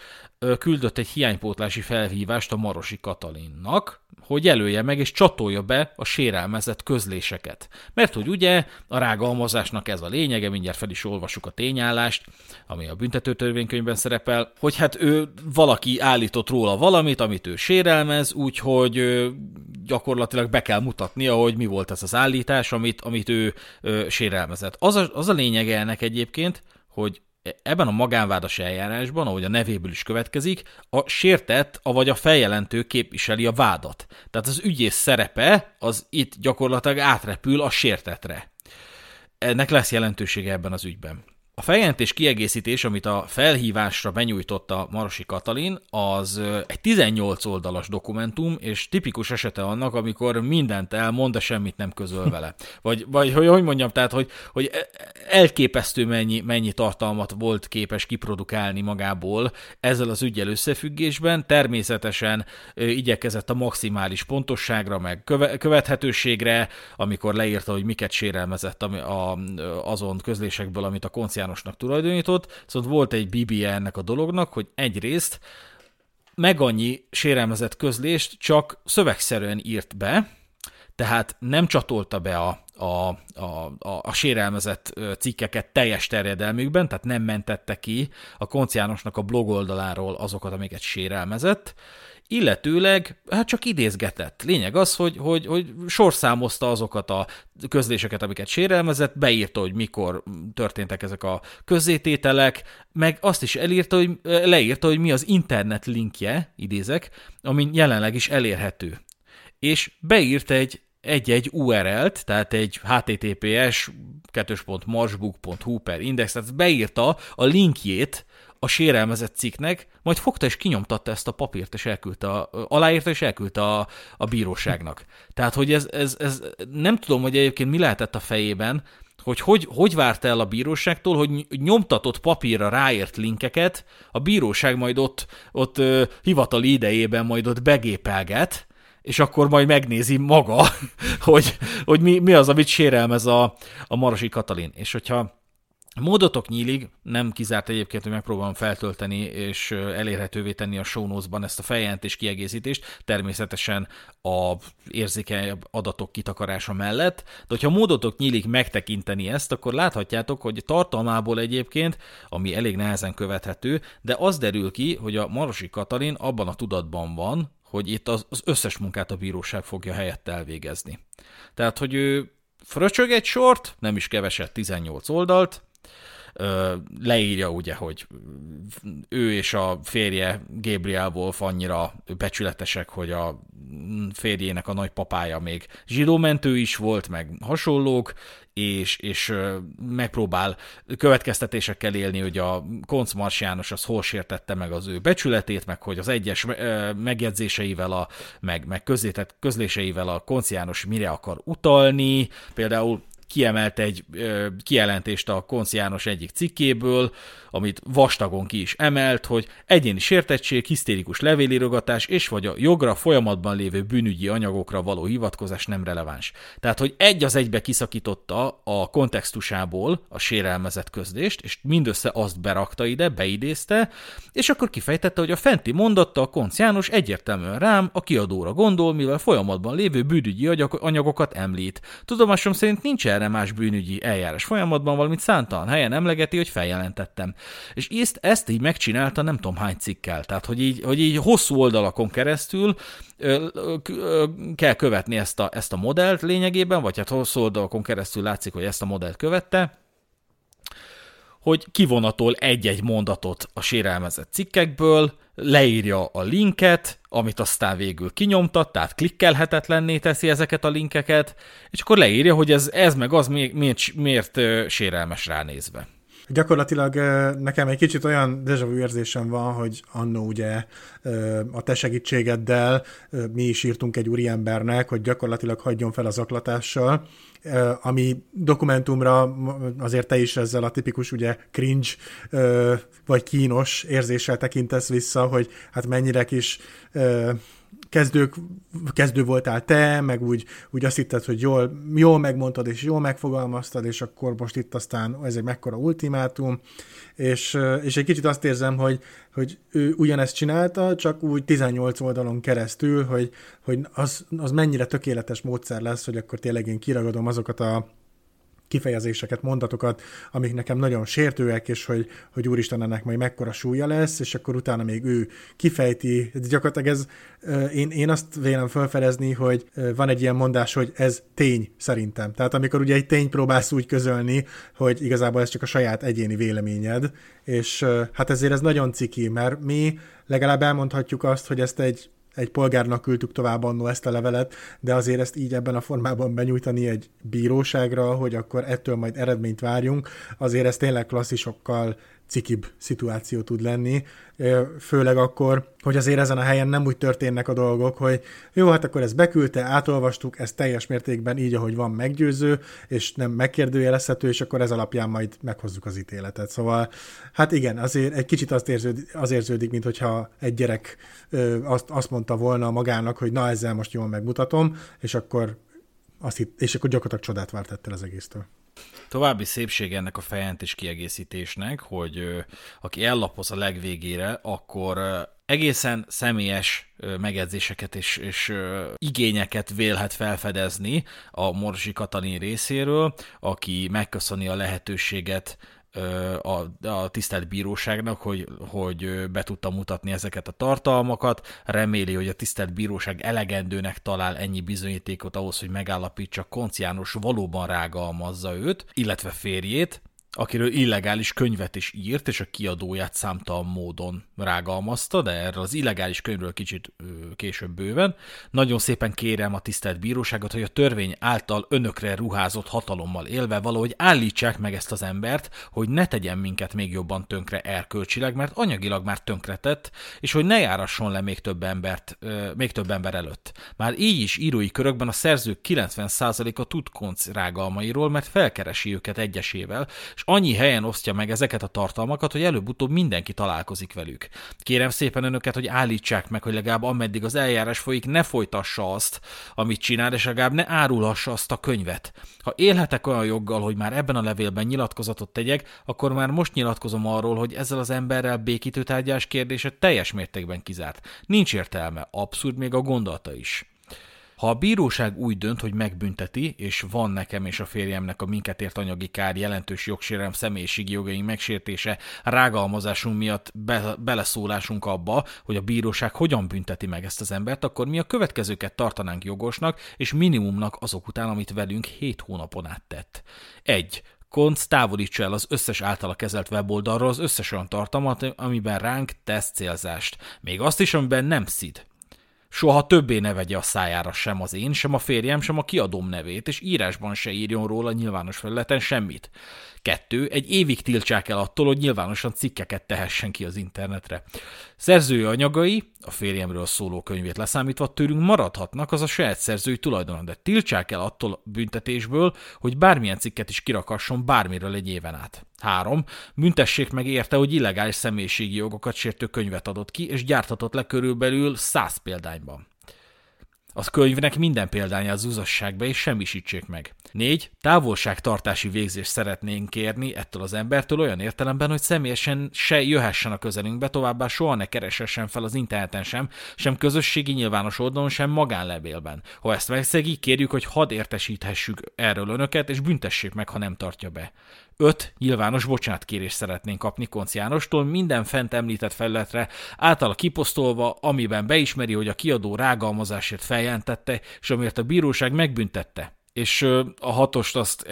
küldött egy hiánypótlási felhívást a Marosi Katalinnak, hogy jelölje meg és csatolja be a sérelmezett közléseket. Mert hogy ugye a rágalmazásnak ez a lényege, mindjárt fel is olvasuk a tényállást, ami a büntetőtörvénykönyvben szerepel, hogy hát ő valaki állított róla valamit, amit ő sérelmez, úgyhogy gyakorlatilag be kell mutatnia, hogy mi volt ez az állítás, amit, amit ő ö, sérelmezett. Az a, az a lényege ennek egyébként, hogy ebben a magánvádas eljárásban, ahogy a nevéből is következik, a sértett, vagy a feljelentő képviseli a vádat. Tehát az ügyész szerepe az itt gyakorlatilag átrepül a sértetre. Ennek lesz jelentősége ebben az ügyben. A feljelentés kiegészítés, amit a felhívásra benyújtotta Marosi Katalin, az egy 18 oldalas dokumentum, és tipikus esete annak, amikor mindent elmond, de semmit nem közöl vele. *laughs* Vagy, vagy hogy, hogy mondjam, tehát, hogy, hogy elképesztő mennyi, mennyi tartalmat volt képes kiprodukálni magából ezzel az ügyel összefüggésben. Természetesen igyekezett a maximális pontosságra, meg köve, követhetőségre, amikor leírta, hogy miket sérelmezett azon közlésekből, amit a koncián Jánosnak tulajdonított, szóval volt egy BBE ennek a dolognak, hogy egyrészt meg annyi sérelmezett közlést csak szövegszerűen írt be, tehát nem csatolta be a, a, a, a, a sérelmezett cikkeket teljes terjedelmükben, tehát nem mentette ki a konciánosnak a blog oldaláról azokat, amiket sérelmezett, illetőleg hát csak idézgetett. Lényeg az, hogy, hogy, hogy sorszámozta azokat a közléseket, amiket sérelmezett, beírta, hogy mikor történtek ezek a közzétételek, meg azt is elírta, hogy, leírta, hogy mi az internet linkje, idézek, ami jelenleg is elérhető. És beírt egy egy-egy URL-t, tehát egy https marsbook.hu per index, tehát beírta a linkjét a sérelmezett cikknek, majd fogta és kinyomtatta ezt a papírt, és elküldte, a, aláírta és elküldte a, a bíróságnak. Tehát, hogy ez, ez, ez, nem tudom, hogy egyébként mi lehetett a fejében, hogy hogy, hogy várta el a bíróságtól, hogy nyomtatott papírra ráért linkeket, a bíróság majd ott, ott uh, hivatali idejében majd ott begépelget, és akkor majd megnézi maga, *laughs* hogy, hogy mi, mi az, amit sérelmez a, a Marosi Katalin. És hogyha Módotok nyílik, nem kizárt egyébként, hogy megpróbálom feltölteni és elérhetővé tenni a show ezt a feljelentés kiegészítést, természetesen a érzékeny adatok kitakarása mellett, de hogyha módotok nyílik megtekinteni ezt, akkor láthatjátok, hogy tartalmából egyébként, ami elég nehezen követhető, de az derül ki, hogy a Marosi Katalin abban a tudatban van, hogy itt az, az összes munkát a bíróság fogja helyett elvégezni. Tehát, hogy ő fröcsög egy sort, nem is keveset, 18 oldalt, leírja ugye, hogy ő és a férje Gabriel Wolf annyira becsületesek, hogy a férjének a nagypapája még zsidómentő is volt, meg hasonlók, és, és megpróbál következtetésekkel élni, hogy a Konc Mars János az hol sértette meg az ő becsületét, meg hogy az egyes megjegyzéseivel, a, meg, meg közlétett, közléseivel a Konc János mire akar utalni. Például kiemelt egy ö, kijelentést a Konc János egyik cikkéből, amit vastagon ki is emelt, hogy egyéni sértettség, hisztérikus levélírogatás és vagy a jogra folyamatban lévő bűnügyi anyagokra való hivatkozás nem releváns. Tehát, hogy egy az egybe kiszakította a kontextusából a sérelmezett közlést, és mindössze azt berakta ide, beidézte, és akkor kifejtette, hogy a fenti mondatta a Konc János egyértelműen rám, a kiadóra gondol, mivel folyamatban lévő bűnügyi anyagokat említ. Tudomásom szerint nincs erre más bűnügyi eljárás folyamatban, valamit szántalan helyen emlegeti, hogy feljelentettem. És ezt, ezt így megcsinálta nem tudom hány cikkel. Tehát, hogy így, hogy így hosszú oldalakon keresztül ö, ö, kell követni ezt a, ezt a modellt lényegében, vagy hát hosszú oldalakon keresztül látszik, hogy ezt a modellt követte, hogy kivonatol egy-egy mondatot a sérelmezett cikkekből, leírja a linket, amit aztán végül kinyomtat, tehát klikkelhetetlenné teszi ezeket a linkeket, és akkor leírja, hogy ez, ez meg az miért, miért, miért sérelmes ránézve. Gyakorlatilag nekem egy kicsit olyan déjà vu érzésem van, hogy annó ugye a te segítségeddel mi is írtunk egy úriembernek, hogy gyakorlatilag hagyjon fel az aklatással, ami dokumentumra azért te is ezzel a tipikus ugye cringe vagy kínos érzéssel tekintesz vissza, hogy hát mennyire kis kezdők, kezdő voltál te, meg úgy, úgy azt hitted, hogy jól, jól megmondtad, és jól megfogalmaztad, és akkor most itt aztán ez egy mekkora ultimátum, és, és egy kicsit azt érzem, hogy, hogy ő ugyanezt csinálta, csak úgy 18 oldalon keresztül, hogy, hogy az, az mennyire tökéletes módszer lesz, hogy akkor tényleg én kiragadom azokat a kifejezéseket, mondatokat, amik nekem nagyon sértőek, és hogy, hogy úristen, ennek majd mekkora súlya lesz, és akkor utána még ő kifejti. Gyakorlatilag ez, én, én azt vélem felfedezni, hogy van egy ilyen mondás, hogy ez tény szerintem. Tehát amikor ugye egy tény próbálsz úgy közölni, hogy igazából ez csak a saját egyéni véleményed, és hát ezért ez nagyon ciki, mert mi legalább elmondhatjuk azt, hogy ezt egy egy polgárnak küldtük tovább annó ezt a levelet, de azért ezt így ebben a formában benyújtani egy bíróságra, hogy akkor ettől majd eredményt várjunk, azért ez tényleg klasszisokkal cikibb szituáció tud lenni, főleg akkor, hogy azért ezen a helyen nem úgy történnek a dolgok, hogy jó, hát akkor ezt beküldte, átolvastuk, ez teljes mértékben így, ahogy van meggyőző, és nem megkérdőjelezhető, és akkor ez alapján majd meghozzuk az ítéletet. Szóval, hát igen, azért egy kicsit azt érződik, az érződik mint hogyha egy gyerek azt, azt mondta volna magának, hogy na ezzel most jól megmutatom, és akkor azt hitt, és akkor gyakorlatilag csodát várt ettől az egésztől. További szépség ennek a fejentés kiegészítésnek, hogy aki ellapoz a legvégére, akkor egészen személyes megjegyzéseket és, és igényeket vélhet felfedezni a Morsi Katalin részéről, aki megköszöni a lehetőséget a, a tisztelt bíróságnak, hogy, hogy be tudta mutatni ezeket a tartalmakat. Reméli, hogy a tisztelt bíróság elegendőnek talál ennyi bizonyítékot ahhoz, hogy megállapítsa, Konc János valóban rágalmazza őt, illetve férjét, akiről illegális könyvet is írt, és a kiadóját számtalan módon rágalmazta, de erről az illegális könyvről kicsit később bőven. Nagyon szépen kérem a tisztelt bíróságot, hogy a törvény által önökre ruházott hatalommal élve valahogy állítsák meg ezt az embert, hogy ne tegyen minket még jobban tönkre erkölcsileg, mert anyagilag már tönkretett, és hogy ne járasson le még több embert, még több ember előtt. Már így is írói körökben a szerzők 90%-a tud konc rágalmairól, mert felkeresi őket egyesével, és annyi helyen osztja meg ezeket a tartalmakat, hogy előbb-utóbb mindenki találkozik velük. Kérem szépen önöket, hogy állítsák meg, hogy legalább ameddig az eljárás folyik, ne folytassa azt, amit csinál, és legalább ne árulhassa azt a könyvet. Ha élhetek olyan joggal, hogy már ebben a levélben nyilatkozatot tegyek, akkor már most nyilatkozom arról, hogy ezzel az emberrel békítő tárgyás kérdése teljes mértékben kizárt. Nincs értelme, abszurd még a gondolata is. Ha a bíróság úgy dönt, hogy megbünteti, és van nekem és a férjemnek a minket ért anyagi kár, jelentős jogsérem, személyiségi jogaink megsértése, rágalmazásunk miatt be, beleszólásunk abba, hogy a bíróság hogyan bünteti meg ezt az embert, akkor mi a következőket tartanánk jogosnak, és minimumnak azok után, amit velünk 7 hónapon át tett. 1. Konc távolítsa el az összes általa kezelt weboldalról az összes olyan tartalmat, amiben ránk tesz célzást. Még azt is, amiben nem szid. Soha többé ne vegye a szájára sem az én, sem a férjem, sem a kiadóm nevét, és írásban se írjon róla nyilvános felületen semmit. Kettő, egy évig tiltsák el attól, hogy nyilvánosan cikkeket tehessen ki az internetre. Szerzői anyagai, a férjemről szóló könyvét leszámítva tőlünk maradhatnak, az a saját szerzői tulajdon, de tiltsák el attól büntetésből, hogy bármilyen cikket is kirakasson bármiről egy éven át. 3. Büntessék meg érte, hogy illegális személyiségi jogokat sértő könyvet adott ki, és gyártatott le körülbelül 100 példányban. Az könyvnek minden példányát zúzassák be, és semmisítsék meg. 4. Távolságtartási végzést szeretnénk kérni ettől az embertől olyan értelemben, hogy személyesen se jöhessen a közelünkbe, továbbá soha ne keresessen fel az interneten sem, sem közösségi nyilvános oldalon, sem magánlevélben. Ha ezt megszegi, kérjük, hogy hadd értesíthessük erről önöket, és büntessék meg, ha nem tartja be. 5. Nyilvános bocsánatkérést szeretnénk kapni Konc Jánostól minden fent említett felületre általa kiposztolva, amiben beismeri, hogy a kiadó rágalmazásért feljelentette, és amiért a bíróság megbüntette és a hatost azt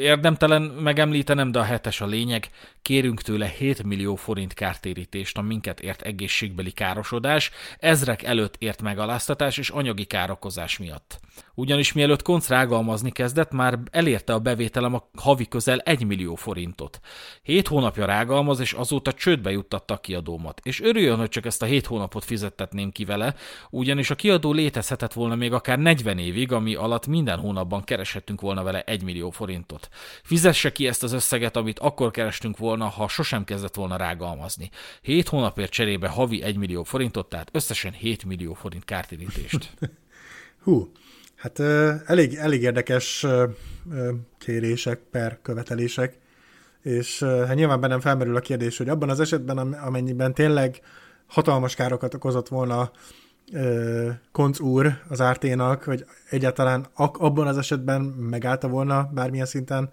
érdemtelen megemlítenem, de a hetes a lényeg. Kérünk tőle 7 millió forint kártérítést a minket ért egészségbeli károsodás, ezrek előtt ért megaláztatás és anyagi károkozás miatt. Ugyanis mielőtt konc rágalmazni kezdett, már elérte a bevételem a havi közel 1 millió forintot. Hét hónapja rágalmaz, és azóta csődbe juttatta a kiadómat. És örüljön, hogy csak ezt a hét hónapot fizettetném ki vele, ugyanis a kiadó létezhetett volna még akár 40 évig, ami alatt minden hónapban kereshettünk volna vele 1 millió forintot. Fizesse ki ezt az összeget, amit akkor kerestünk volna, ha sosem kezdett volna rágalmazni. Hét hónapért cserébe havi 1 millió forintot, tehát összesen 7 millió forint kártérítést. *laughs* Hú, Hát elég, elég érdekes kérések per követelések, és hát nyilván bennem felmerül a kérdés, hogy abban az esetben, amennyiben tényleg hatalmas károkat okozott volna Konc úr az árténak, hogy egyáltalán abban az esetben megállta volna bármilyen szinten,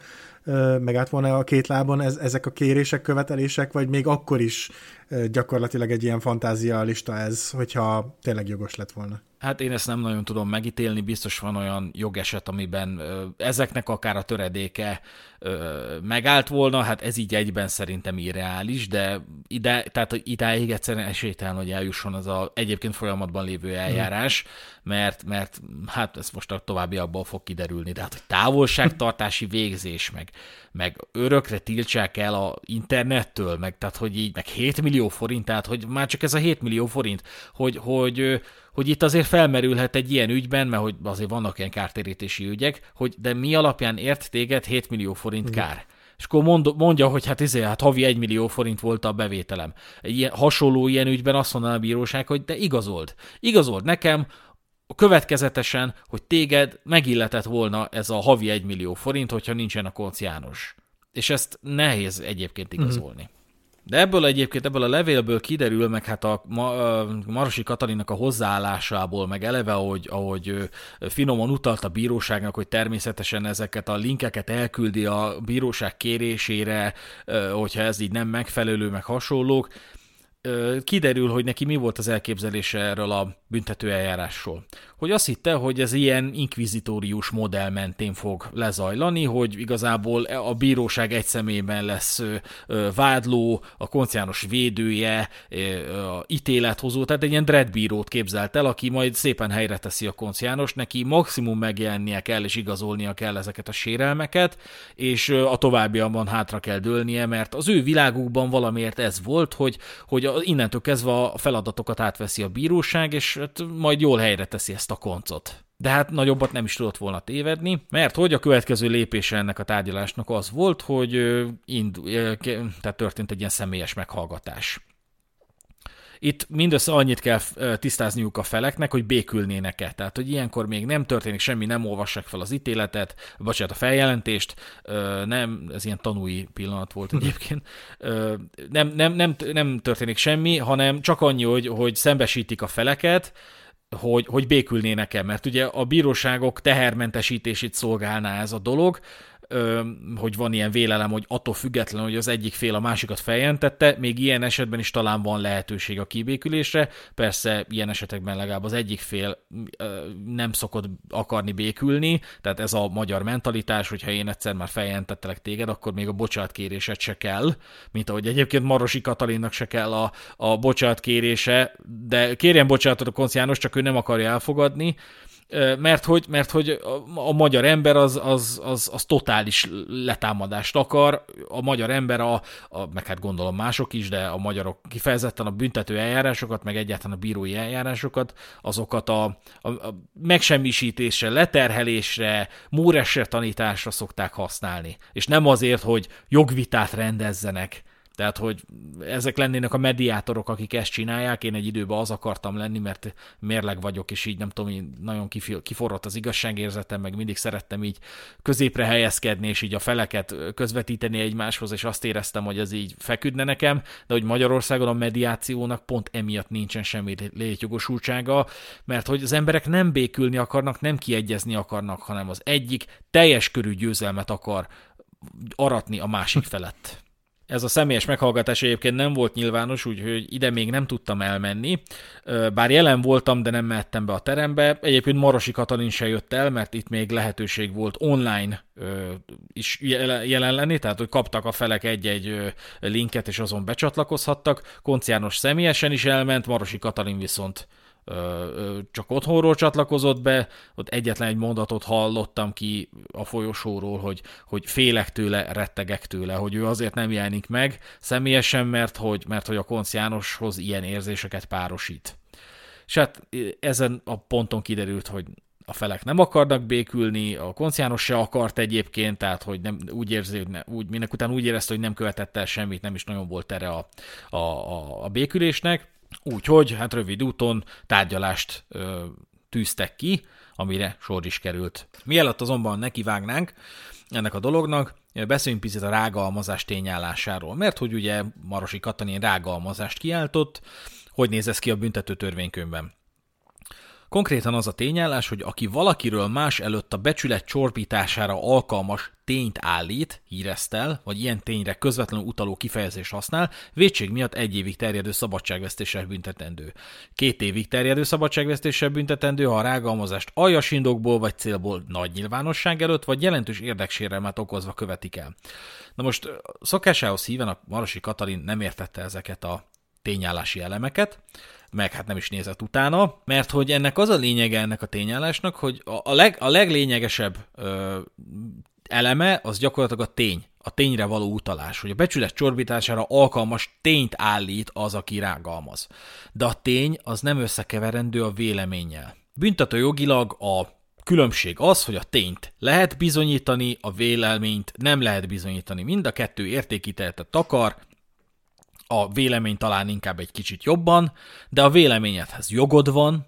megállt volna a két lábon ez, ezek a kérések, követelések, vagy még akkor is gyakorlatilag egy ilyen fantázia lista ez, hogyha tényleg jogos lett volna. Hát én ezt nem nagyon tudom megítélni, biztos van olyan jogeset, amiben ezeknek akár a töredéke megállt volna, hát ez így egyben szerintem irreális, de ide, tehát idáig egyszerűen esélytelen, hogy eljusson az a egyébként folyamatban lévő eljárás, mert, mert hát ez most a továbbiakból fog kiderülni, de hát hogy távolságtartási végzés, meg, meg örökre tiltsák el a internettől, meg tehát hogy így, meg 7 millió forint, tehát hogy már csak ez a 7 millió forint, hogy, hogy, hogy itt azért felmerülhet egy ilyen ügyben, mert hogy azért vannak ilyen kártérítési ügyek, hogy de mi alapján ért téged 7 millió forint kár? és akkor mond, mondja, hogy hát izé, hát havi 1 millió forint volt a bevételem. Ilyen, hasonló ilyen ügyben azt mondaná a bíróság, hogy de igazold. Igazold nekem, következetesen, hogy téged megilletett volna ez a havi 1 millió forint, hogyha nincsen a konciános. És ezt nehéz egyébként igazolni. Mm-hmm. De ebből egyébként, ebből a levélből kiderül, meg hát a Marosi Katalinnak a hozzáállásából, meg eleve, ahogy, ahogy finoman utalt a bíróságnak, hogy természetesen ezeket a linkeket elküldi a bíróság kérésére, hogyha ez így nem megfelelő, meg hasonlók, kiderül, hogy neki mi volt az elképzelése erről a büntető eljárásról. Hogy azt hitte, hogy ez ilyen inkvizitórius modell mentén fog lezajlani, hogy igazából a bíróság egy szemében lesz vádló, a konciános védője, a ítélethozó, tehát egy ilyen dreadbírót képzelt el, aki majd szépen helyre teszi a konciános, neki maximum megjelennie kell és igazolnia kell ezeket a sérelmeket, és a továbbiakban hátra kell dőlnie, mert az ő világukban valamiért ez volt, hogy, hogy innentől kezdve a feladatokat átveszi a bíróság, és hát majd jól helyre teszi ezt a koncot. De hát nagyobbat nem is tudott volna tévedni, mert hogy a következő lépése ennek a tárgyalásnak az volt, hogy ind, tehát történt egy ilyen személyes meghallgatás. Itt mindössze annyit kell tisztázniuk a feleknek, hogy békülnének-e. Tehát, hogy ilyenkor még nem történik semmi, nem olvassák fel az ítéletet, bocsánat, a feljelentést, nem, ez ilyen tanúi pillanat volt egyébként, nem, nem, nem, nem történik semmi, hanem csak annyi, hogy, hogy szembesítik a feleket, hogy, hogy békülnének-e, mert ugye a bíróságok tehermentesítését szolgálná ez a dolog, hogy van ilyen vélelem, hogy attól függetlenül, hogy az egyik fél a másikat feljelentette, még ilyen esetben is talán van lehetőség a kibékülésre. Persze ilyen esetekben legalább az egyik fél nem szokott akarni békülni, tehát ez a magyar mentalitás, hogyha én egyszer már feljelentettelek téged, akkor még a bocsátkéréset se kell, mint ahogy egyébként Marosi Katalinnak se kell a, a bocsátkérése, de kérjen bocsánatot a konciános, csak ő nem akarja elfogadni, mert hogy, mert hogy a, magyar ember az, az, az, az totális letámadást akar, a magyar ember, a, a, meg hát gondolom mások is, de a magyarok kifejezetten a büntető eljárásokat, meg egyáltalán a bírói eljárásokat, azokat a, a, a megsemmisítésre, leterhelésre, múresre tanításra szokták használni. És nem azért, hogy jogvitát rendezzenek, tehát, hogy ezek lennének a mediátorok, akik ezt csinálják, én egy időben az akartam lenni, mert mérleg vagyok, és így nem tudom, így nagyon kiforrott az igazságérzetem, meg mindig szerettem így középre helyezkedni, és így a feleket közvetíteni egymáshoz, és azt éreztem, hogy ez így feküdne nekem, de hogy Magyarországon a mediációnak pont emiatt nincsen semmi létjogosultsága, mert hogy az emberek nem békülni akarnak, nem kiegyezni akarnak, hanem az egyik teljes körű győzelmet akar aratni a másik felett. Ez a személyes meghallgatás egyébként nem volt nyilvános, úgyhogy ide még nem tudtam elmenni. Bár jelen voltam, de nem mehettem be a terembe. Egyébként Marosi Katalin se jött el, mert itt még lehetőség volt online is jelen lenni, tehát hogy kaptak a felek egy-egy linket, és azon becsatlakozhattak. Konciános személyesen is elment, Marosi Katalin viszont csak otthonról csatlakozott be, ott egyetlen egy mondatot hallottam ki a folyosóról, hogy, hogy félek tőle, rettegek tőle, hogy ő azért nem jelenik meg személyesen, mert hogy, mert hogy a Konc Jánoshoz ilyen érzéseket párosít. És hát ezen a ponton kiderült, hogy a felek nem akarnak békülni, a konciános se akart egyébként, tehát hogy nem, úgy érzi, hogy ne, úgy, minek után úgy érezte, hogy nem követett el semmit, nem is nagyon volt tere a, a, a, a békülésnek, Úgyhogy hát rövid úton tárgyalást ö, tűztek ki, amire sor is került. Mielőtt azonban nekivágnánk ennek a dolognak, beszéljünk picit a rágalmazás tényállásáról, mert hogy ugye Marosi Katalin rágalmazást kiáltott, hogy néz ez ki a büntető törvénykönyvben. Konkrétan az a tényállás, hogy aki valakiről más előtt a becsület csorbítására alkalmas tényt állít, híresztel, vagy ilyen tényre közvetlenül utaló kifejezést használ, vétség miatt egy évig terjedő szabadságvesztéssel büntetendő. Két évig terjedő szabadságvesztéssel büntetendő, ha a rágalmazást aljas indokból vagy célból nagy nyilvánosság előtt, vagy jelentős érdeksérelmet okozva követik el. Na most szokásához híven a Marosi Katalin nem értette ezeket a tényállási elemeket, meg hát nem is nézett utána, mert hogy ennek az a lényege ennek a tényállásnak, hogy a, leg, a leglényegesebb ö, eleme az gyakorlatilag a tény, a tényre való utalás, hogy a becsület csorbítására alkalmas tényt állít az, aki rágalmaz. De a tény az nem összekeverendő a véleménnyel. Büntető jogilag a különbség az, hogy a tényt lehet bizonyítani, a vélelményt nem lehet bizonyítani. Mind a kettő értékíteltet takar, a vélemény talán inkább egy kicsit jobban, de a véleményedhez jogod van,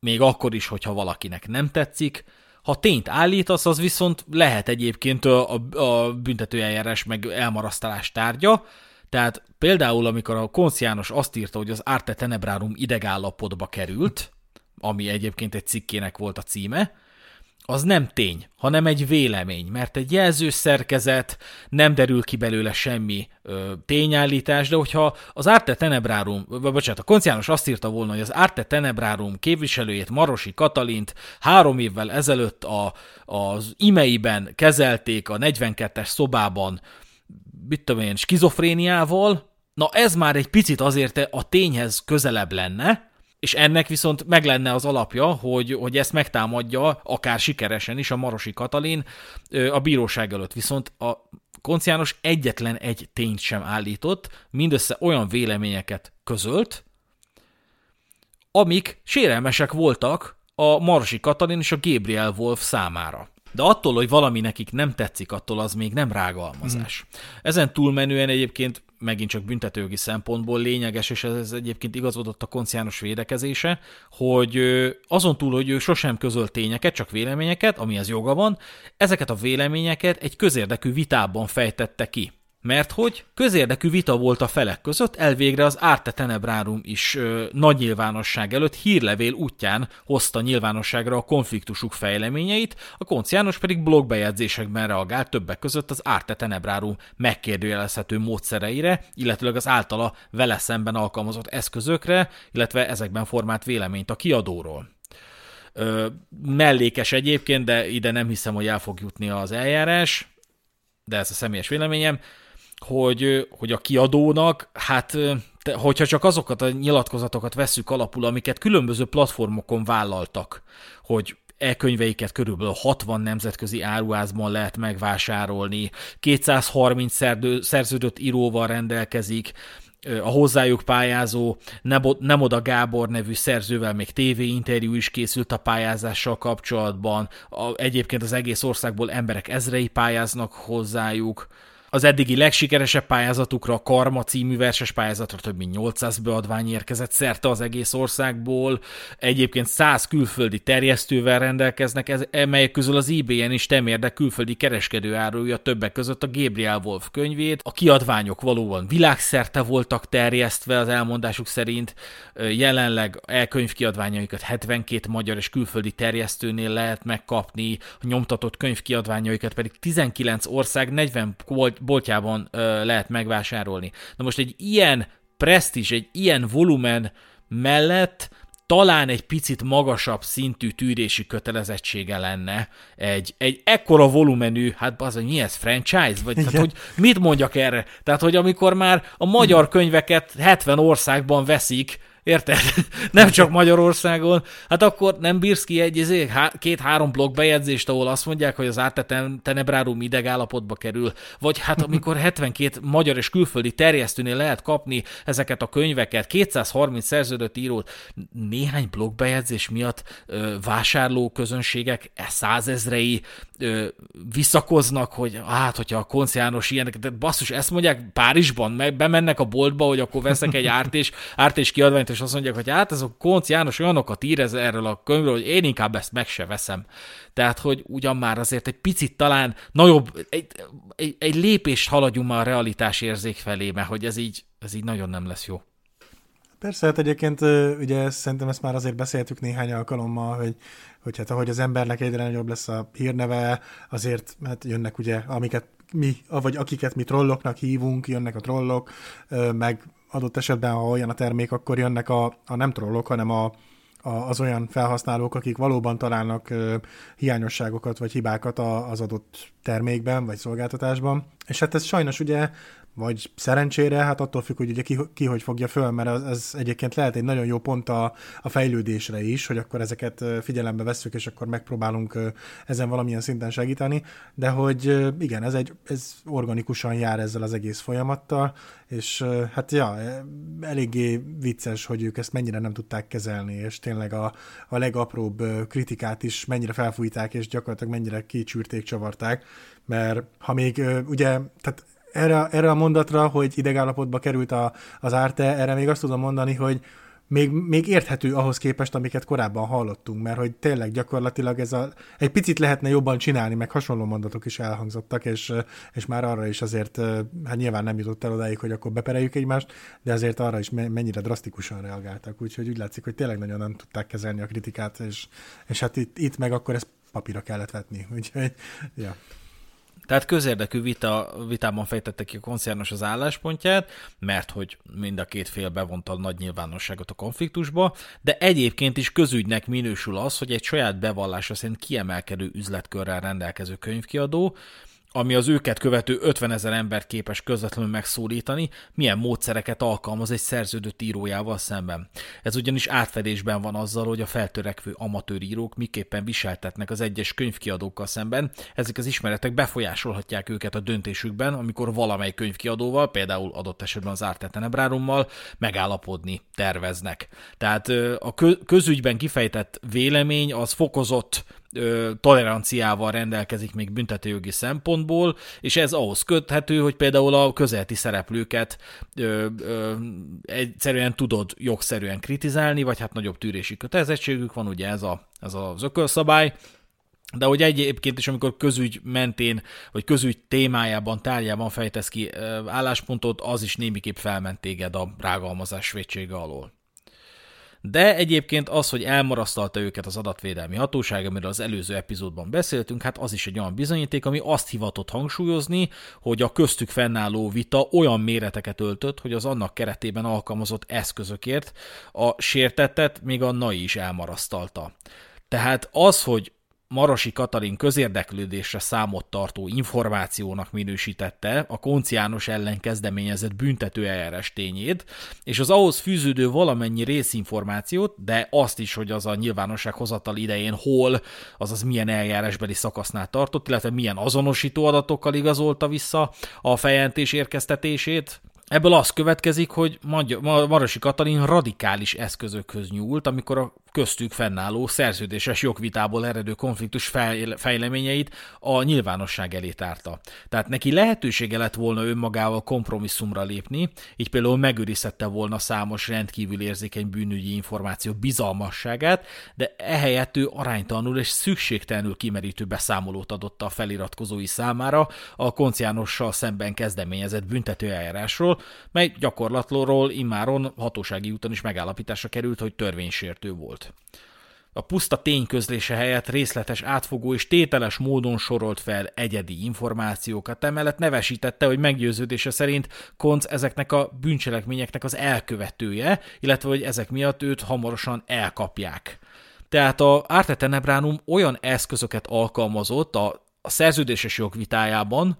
még akkor is, hogyha valakinek nem tetszik. Ha tényt állítasz, az viszont lehet egyébként a, a, a büntetőeljárás meg elmarasztalás tárgya, tehát például, amikor a Konsz János azt írta, hogy az Arte Tenebrarum idegállapotba került, ami egyébként egy cikkének volt a címe, az nem tény, hanem egy vélemény, mert egy jelző szerkezet, nem derül ki belőle semmi ö, tényállítás, de hogyha az Arte Tenebrarum, vagy bocsánat, a Konciános azt írta volna, hogy az Arte Tenebrarum képviselőjét, Marosi Katalint három évvel ezelőtt a, az imeiben kezelték a 42-es szobában, mit tudom én, skizofréniával, na ez már egy picit azért a tényhez közelebb lenne, és ennek viszont meg lenne az alapja, hogy, hogy ezt megtámadja, akár sikeresen is a Marosi Katalin a bíróság előtt. Viszont a Konciános egyetlen egy tényt sem állított, mindössze olyan véleményeket közölt, amik sérelmesek voltak a Marosi Katalin és a Gabriel Wolf számára. De attól, hogy valami nekik nem tetszik, attól az még nem rágalmazás. Mm. Ezen túlmenően egyébként megint csak büntetőgi szempontból lényeges, és ez egyébként igazodott a konciános védekezése, hogy azon túl, hogy ő sosem közölt tényeket, csak véleményeket, amihez joga van, ezeket a véleményeket egy közérdekű vitában fejtette ki. Mert hogy közérdekű vita volt a felek között, elvégre az Arte Tenebrárum is ö, nagy nyilvánosság előtt hírlevél útján hozta nyilvánosságra a konfliktusuk fejleményeit, a konciános pedig blogbejegyzésekben reagált többek között az Arte Tenebrárum megkérdőjelezhető módszereire, illetőleg az általa vele szemben alkalmazott eszközökre, illetve ezekben formált véleményt a kiadóról. Ö, mellékes egyébként, de ide nem hiszem, hogy el fog jutni az eljárás, de ez a személyes véleményem, hogy, hogy a kiadónak, hát hogyha csak azokat a nyilatkozatokat vesszük alapul, amiket különböző platformokon vállaltak, hogy e-könyveiket körülbelül 60 nemzetközi áruházban lehet megvásárolni, 230 szerződött íróval rendelkezik, a hozzájuk pályázó Nemoda Gábor nevű szerzővel még tévéinterjú is készült a pályázással kapcsolatban, egyébként az egész országból emberek ezrei pályáznak hozzájuk, az eddigi legsikeresebb pályázatukra, a Karma című verses pályázatra több mint 800 beadvány érkezett szerte az egész országból. Egyébként 100 külföldi terjesztővel rendelkeznek, ez, melyek közül az eBay-en is temérdek külföldi kereskedő árulja többek között a Gabriel Wolf könyvét. A kiadványok valóban világszerte voltak terjesztve az elmondásuk szerint. Jelenleg elkönyv kiadványaikat 72 magyar és külföldi terjesztőnél lehet megkapni, a nyomtatott könyv kiadványaikat pedig 19 ország 40 boltjában ö, lehet megvásárolni. Na most egy ilyen presztízs, egy ilyen volumen mellett talán egy picit magasabb szintű tűrési kötelezettsége lenne egy, egy ekkora volumenű, hát az, hogy mi ez, franchise? Vagy tehát, hogy mit mondjak erre? Tehát, hogy amikor már a magyar könyveket 70 országban veszik, Érted? *laughs* nem csak Magyarországon. Hát akkor nem bírsz ki egy izé, két-három blog bejegyzést, ahol azt mondják, hogy az Arte Tenebrárum idegállapotba kerül. Vagy hát amikor *laughs* 72 magyar és külföldi terjesztőnél lehet kapni ezeket a könyveket, 230 szerződött írót, néhány blog bejegyzés miatt ö, vásárló közönségek e százezrei ö, visszakoznak, hogy hát, hogyha a Konc János ilyenek, de basszus, ezt mondják Párizsban, meg bemennek a boltba, hogy akkor veszek egy árt és, árt és kiadványt, és azt mondják, hogy hát ez a Konc János olyanokat ír ez erről a könyvről, hogy én inkább ezt meg se veszem. Tehát, hogy ugyan már azért egy picit talán nagyobb, egy, egy, egy lépést haladjunk már a realitás érzék felé, mert hogy ez így, ez így nagyon nem lesz jó. Persze, hát egyébként ugye szerintem ezt már azért beszéltük néhány alkalommal, hogy, hogy hát ahogy az embernek egyre nagyobb lesz a hírneve, azért hát jönnek ugye, amiket mi, vagy akiket mi trolloknak hívunk, jönnek a trollok, meg adott esetben, ha olyan a termék, akkor jönnek a, a nem trollok, hanem a, a, az olyan felhasználók, akik valóban találnak ö, hiányosságokat vagy hibákat a, az adott termékben vagy szolgáltatásban. És hát ez sajnos ugye vagy szerencsére, hát attól függ, hogy ugye ki, ki hogy fogja föl, mert ez, ez egyébként lehet egy nagyon jó pont a, a fejlődésre is, hogy akkor ezeket figyelembe vesszük, és akkor megpróbálunk ezen valamilyen szinten segíteni, de hogy igen, ez, egy, ez organikusan jár ezzel az egész folyamattal, és hát ja, eléggé vicces, hogy ők ezt mennyire nem tudták kezelni, és tényleg a, a legapróbb kritikát is mennyire felfújták, és gyakorlatilag mennyire kicsűrték, csavarták, mert ha még ugye, tehát erre, erre a mondatra, hogy idegállapotba került a, az Árte, erre még azt tudom mondani, hogy még, még érthető ahhoz képest, amiket korábban hallottunk, mert hogy tényleg gyakorlatilag ez a, egy picit lehetne jobban csinálni, meg hasonló mondatok is elhangzottak, és, és már arra is azért, hát nyilván nem jutott el odáig, hogy akkor bepereljük egymást, de azért arra is mennyire drasztikusan reagáltak, úgyhogy úgy látszik, hogy tényleg nagyon nem tudták kezelni a kritikát, és, és hát itt, itt meg akkor ezt papírra kellett vetni, úgyhogy, ja. Tehát közérdekű vita, vitában fejtette ki a koncernos az álláspontját, mert hogy mind a két fél bevonta a nagy nyilvánosságot a konfliktusba, de egyébként is közügynek minősül az, hogy egy saját bevallása szerint kiemelkedő üzletkörrel rendelkező könyvkiadó ami az őket követő 50 ezer embert képes közvetlenül megszólítani, milyen módszereket alkalmaz egy szerződött írójával szemben. Ez ugyanis átfedésben van azzal, hogy a feltörekvő amatőr írók miképpen viseltetnek az egyes könyvkiadókkal szemben, ezek az ismeretek befolyásolhatják őket a döntésükben, amikor valamely könyvkiadóval, például adott esetben az Arte Tenebrárummal megállapodni terveznek. Tehát a közügyben kifejtett vélemény az fokozott ö, toleranciával rendelkezik még büntetőjogi szempontból, és ez ahhoz köthető, hogy például a közelti szereplőket ö, ö, egyszerűen tudod jogszerűen kritizálni, vagy hát nagyobb tűrési kötelezettségük van, ugye ez, a, ez az ökölszabály, de hogy egyébként is, amikor közügy mentén, vagy közügy témájában, tárgyában fejtesz ki álláspontot, az is némiképp felment téged a rágalmazás vétsége alól. De egyébként az, hogy elmarasztalta őket az adatvédelmi hatóság, amiről az előző epizódban beszéltünk, hát az is egy olyan bizonyíték, ami azt hivatott hangsúlyozni, hogy a köztük fennálló vita olyan méreteket öltött, hogy az annak keretében alkalmazott eszközökért a sértettet még a NAI is elmarasztalta. Tehát az, hogy Marosi Katalin közérdeklődésre számot tartó információnak minősítette a konciános ellen kezdeményezett büntetőeljárás tényét, és az ahhoz fűződő valamennyi részinformációt, de azt is, hogy az a nyilvánosság hozatal idején hol, azaz milyen eljárásbeli szakasznál tartott, illetve milyen azonosító adatokkal igazolta vissza a fejentés érkeztetését, Ebből az következik, hogy Marosi Katalin radikális eszközökhöz nyúlt, amikor a köztük fennálló szerződéses jogvitából eredő konfliktus fejleményeit a nyilvánosság elé tárta. Tehát neki lehetősége lett volna önmagával kompromisszumra lépni, így például megőrizhette volna számos rendkívül érzékeny bűnügyi információ bizalmasságát, de ehelyett ő aránytalanul és szükségtelenül kimerítő beszámolót adott a feliratkozói számára a konciánossal szemben kezdeményezett büntetőeljárásról, mely gyakorlatról immáron hatósági úton is megállapításra került, hogy törvénysértő volt. A puszta tényközlése helyett részletes, átfogó és tételes módon sorolt fel egyedi információkat, emellett nevesítette, hogy meggyőződése szerint Konc ezeknek a bűncselekményeknek az elkövetője, illetve hogy ezek miatt őt hamarosan elkapják. Tehát a Arte Tenebránum olyan eszközöket alkalmazott a, a szerződéses jogvitájában,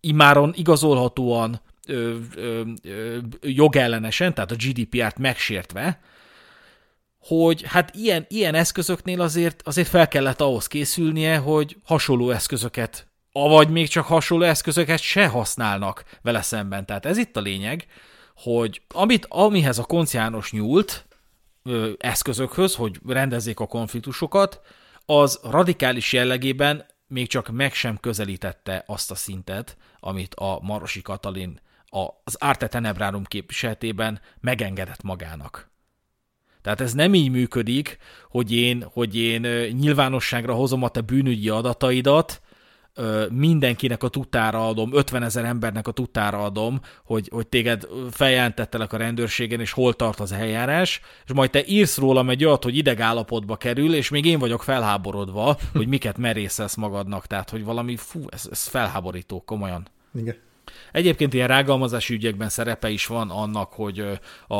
imáron igazolhatóan ö, ö, ö, jogellenesen, tehát a GDPR-t megsértve, hogy hát ilyen, ilyen eszközöknél azért, azért fel kellett ahhoz készülnie, hogy hasonló eszközöket, avagy még csak hasonló eszközöket se használnak vele szemben. Tehát ez itt a lényeg, hogy amit, amihez a konciános nyúlt ö, eszközökhöz, hogy rendezzék a konfliktusokat, az radikális jellegében még csak meg sem közelítette azt a szintet, amit a Marosi Katalin az Arte Tenebrarum képviseletében megengedett magának. Tehát ez nem így működik, hogy én, hogy én nyilvánosságra hozom a te bűnügyi adataidat, mindenkinek a tutára adom, 50 ezer embernek a tutára adom, hogy, hogy téged feljelentettelek a rendőrségen, és hol tart az eljárás, és majd te írsz rólam egy olyat, hogy idegállapotba kerül, és még én vagyok felháborodva, hogy miket merészelsz magadnak, tehát hogy valami, fú, ez, ez felháborító, komolyan. Igen. Egyébként ilyen rágalmazási ügyekben szerepe is van annak, hogy a,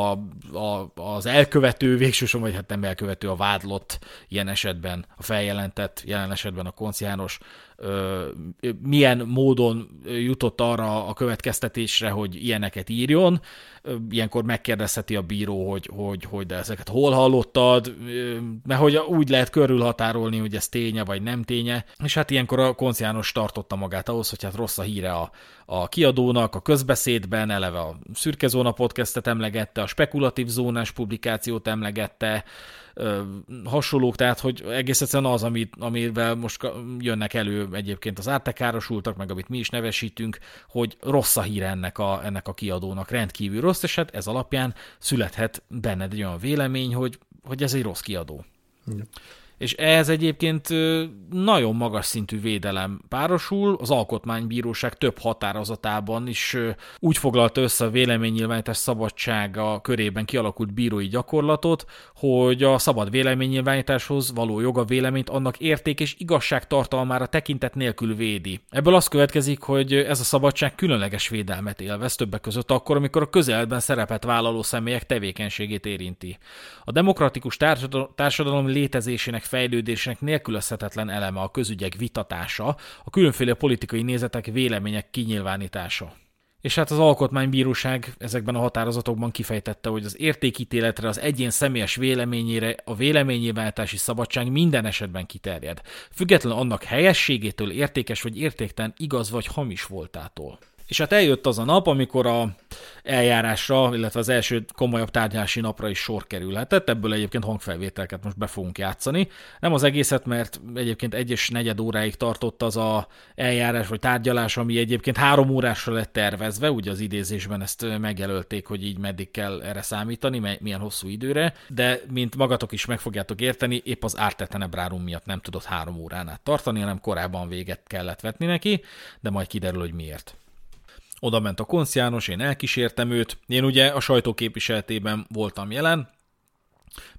a, az elkövető végsősorban, vagy hát nem elkövető, a vádlott ilyen esetben, a feljelentett, jelen esetben a konciános milyen módon jutott arra a következtetésre, hogy ilyeneket írjon. Ilyenkor megkérdezheti a bíró, hogy, hogy, hogy de ezeket hol hallottad, mert hogy úgy lehet körülhatárolni, hogy ez ténye vagy nem ténye. És hát ilyenkor a konciános tartotta magát ahhoz, hogy hát rossz a híre a, a kiadónak, a közbeszédben, eleve a szürke zóna podcastet emlegette, a spekulatív zónás publikációt emlegette, hasonlók, tehát hogy egész egyszerűen az, amit, amivel most jönnek elő egyébként az ártekárosultak, meg amit mi is nevesítünk, hogy rossz a hír ennek a, ennek a kiadónak, rendkívül rossz, és hát ez alapján születhet benned egy olyan vélemény, hogy, hogy ez egy rossz kiadó. Igen és ehhez egyébként nagyon magas szintű védelem párosul, az Alkotmánybíróság több határozatában is úgy foglalta össze a véleménynyilvánítás szabadsága körében kialakult bírói gyakorlatot, hogy a szabad véleménynyilvánításhoz való joga véleményt annak érték és igazság tartalmára tekintet nélkül védi. Ebből az következik, hogy ez a szabadság különleges védelmet élvez többek között akkor, amikor a közeledben szerepet vállaló személyek tevékenységét érinti. A demokratikus társadalom létezésének fejlődésnek nélkülözhetetlen eleme a közügyek vitatása, a különféle politikai nézetek, vélemények kinyilvánítása. És hát az Alkotmánybíróság ezekben a határozatokban kifejtette, hogy az értékítéletre, az egyén személyes véleményére a véleménynyilvánítási szabadság minden esetben kiterjed, független annak helyességétől, értékes vagy értéktelen, igaz vagy hamis voltától. És hát eljött az a nap, amikor a eljárásra, illetve az első komolyabb tárgyalási napra is sor kerülhetett. Ebből egyébként hangfelvételket most be fogunk játszani. Nem az egészet, mert egyébként egy és negyed óráig tartott az a eljárás vagy tárgyalás, ami egyébként három órásra lett tervezve, ugye az idézésben ezt megjelölték, hogy így meddig kell erre számítani, milyen hosszú időre, de mint magatok is meg fogjátok érteni, épp az ártetenebrárum miatt nem tudott három órán át tartani, hanem korábban véget kellett vetni neki, de majd kiderül, hogy miért. Oda ment a Konsz János, én elkísértem őt. Én ugye a sajtóképviseletében voltam jelen,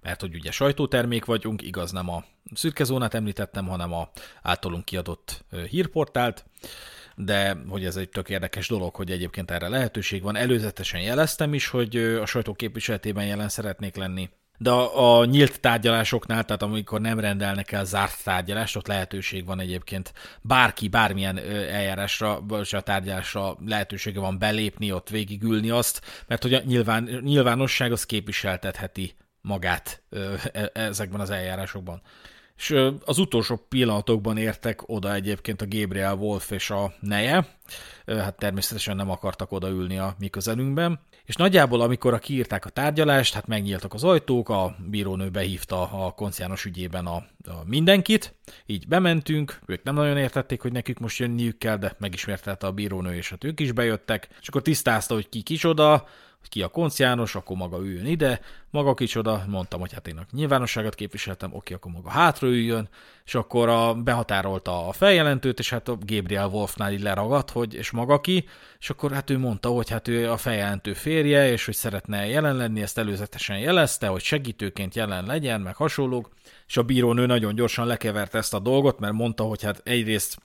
mert hogy ugye sajtótermék vagyunk, igaz nem a szürkezónát említettem, hanem a általunk kiadott hírportált, de hogy ez egy tök érdekes dolog, hogy egyébként erre lehetőség van. Előzetesen jeleztem is, hogy a sajtóképviseletében jelen szeretnék lenni, de a, a nyílt tárgyalásoknál, tehát amikor nem rendelnek el zárt tárgyalást, ott lehetőség van egyébként bárki, bármilyen eljárásra, vagy a tárgyalásra lehetősége van belépni, ott végigülni azt, mert hogy a nyilván, nyilvánosság az képviseltetheti magát e, ezekben az eljárásokban. És az utolsó pillanatokban értek oda egyébként a Gabriel Wolf és a neje, hát természetesen nem akartak odaülni a mi közelünkben, és nagyjából, amikor a kiírták a tárgyalást, hát megnyíltak az ajtók, a bírónő behívta a konciános ügyében a, a mindenkit, így bementünk, ők nem nagyon értették, hogy nekik most jönniük kell, de megismertelte a bírónő, és hát ők is bejöttek, és akkor tisztázta, hogy ki kicsoda, hogy ki a Konc János, akkor maga üljön ide, maga kicsoda, mondtam, hogy hát én a nyilvánosságot képviseltem, oké, akkor maga hátra üljön, és akkor a, behatárolta a feljelentőt, és hát a Gabriel Wolfnál így leragadt, hogy és maga ki, és akkor hát ő mondta, hogy hát ő a feljelentő férje, és hogy szeretne jelen lenni, ezt előzetesen jelezte, hogy segítőként jelen legyen, meg hasonlók, és a bírónő nagyon gyorsan lekeverte ezt a dolgot, mert mondta, hogy hát egyrészt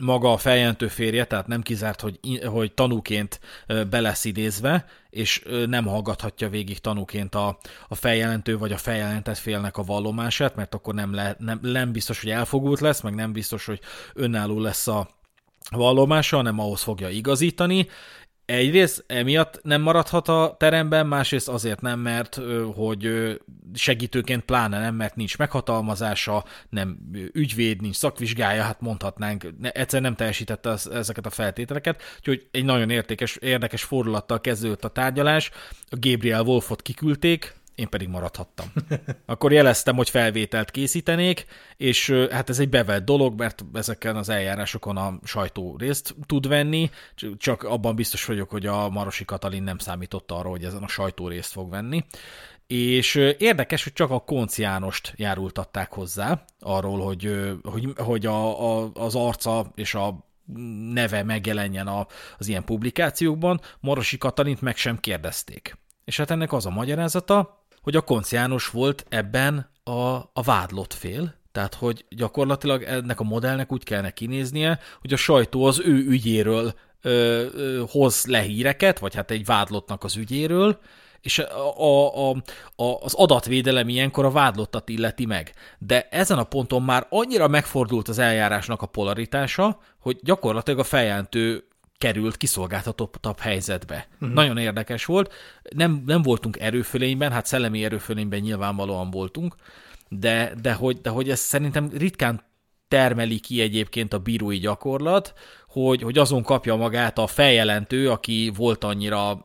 maga a feljelentő férje, tehát nem kizárt, hogy, hogy tanúként be lesz idézve, és nem hallgathatja végig tanúként a, a feljelentő vagy a feljelentett félnek a vallomását, mert akkor nem, le, nem, nem biztos, hogy elfogult lesz, meg nem biztos, hogy önálló lesz a vallomása, hanem ahhoz fogja igazítani, egyrészt emiatt nem maradhat a teremben, másrészt azért nem, mert hogy segítőként pláne nem, mert nincs meghatalmazása, nem ügyvéd, nincs szakvizsgája, hát mondhatnánk, egyszer nem teljesítette az, ezeket a feltételeket, úgyhogy egy nagyon értékes, érdekes fordulattal kezdődött a tárgyalás, a Gabriel Wolfot kiküldték, én pedig maradhattam. Akkor jeleztem, hogy felvételt készítenék, és hát ez egy bevett dolog, mert ezeken az eljárásokon a sajtó részt tud venni, csak abban biztos vagyok, hogy a Marosi Katalin nem számított arra, hogy ezen a sajtó részt fog venni. És érdekes, hogy csak a Konc Jánost járultatták hozzá arról, hogy, hogy, hogy a, a, az arca és a neve megjelenjen a, az ilyen publikációkban, Marosi Katalint meg sem kérdezték. És hát ennek az a magyarázata, hogy a Konc János volt ebben a, a vádlott fél, tehát, hogy gyakorlatilag ennek a modellnek úgy kellene kinéznie, hogy a sajtó az ő ügyéről ö, ö, hoz le híreket, vagy hát egy vádlottnak az ügyéről, és a, a, a, az adatvédelem ilyenkor a vádlottat illeti meg. De ezen a ponton már annyira megfordult az eljárásnak a polaritása, hogy gyakorlatilag a feljelentő került kiszolgáltatottabb helyzetbe. Uh-huh. Nagyon érdekes volt. Nem, nem voltunk erőfölényben, hát szellemi erőfölényben nyilvánvalóan voltunk, de, de, hogy, de hogy ez szerintem ritkán termeli ki egyébként a bírói gyakorlat, hogy, hogy azon kapja magát a feljelentő, aki volt annyira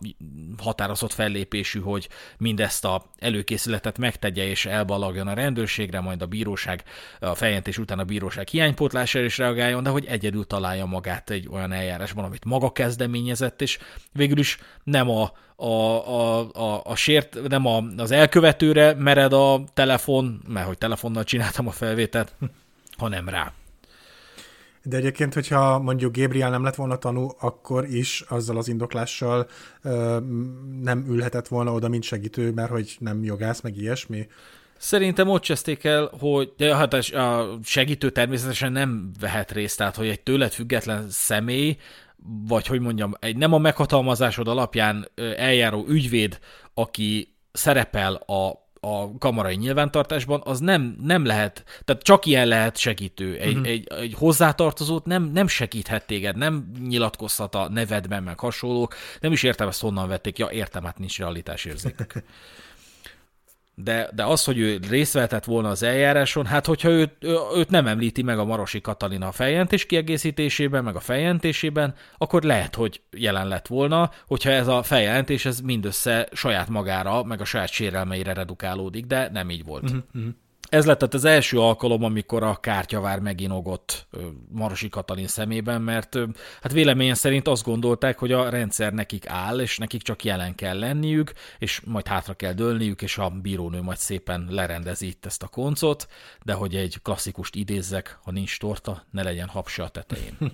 határozott fellépésű, hogy mindezt a előkészületet megtegye és elbalagjon a rendőrségre, majd a bíróság, a feljelentés után a bíróság hiánypótlására is reagáljon, de hogy egyedül találja magát egy olyan eljárásban, amit maga kezdeményezett, és végül is nem a, a, a, a, a sért, nem a, az elkövetőre mered a telefon, mert hogy telefonnal csináltam a felvételt, hanem rá. De egyébként, hogyha mondjuk Gabriel nem lett volna tanú, akkor is azzal az indoklással ö, nem ülhetett volna oda, mint segítő, mert hogy nem jogász, meg ilyesmi. Szerintem ott cseszték el, hogy de hát a segítő természetesen nem vehet részt, tehát hogy egy tőled független személy, vagy hogy mondjam, egy nem a meghatalmazásod alapján eljáró ügyvéd, aki szerepel a a kamarai nyilvántartásban, az nem, nem lehet, tehát csak ilyen lehet segítő. Egy, uh-huh. egy, egy hozzátartozót nem, nem segíthet téged, nem nyilatkozhat a nevedben, meg hasonlók. Nem is értem, ezt honnan vették. Ja, értem, hát nincs realitásérzékük. *laughs* de, de az, hogy ő részt vehetett volna az eljáráson, hát hogyha őt, őt nem említi meg a Marosi Katalina a feljelentés kiegészítésében, meg a feljelentésében, akkor lehet, hogy jelen lett volna, hogyha ez a feljelentés ez mindössze saját magára, meg a saját sérelmeire redukálódik, de nem így volt. Uh-huh. Ez lett az első alkalom, amikor a kártyavár meginogott Marosi Katalin szemében, mert hát véleményen szerint azt gondolták, hogy a rendszer nekik áll, és nekik csak jelen kell lenniük, és majd hátra kell dőlniük, és a bírónő majd szépen lerendezi itt ezt a koncot, de hogy egy klasszikust idézzek, ha nincs torta, ne legyen hapsa a tetején. *laughs*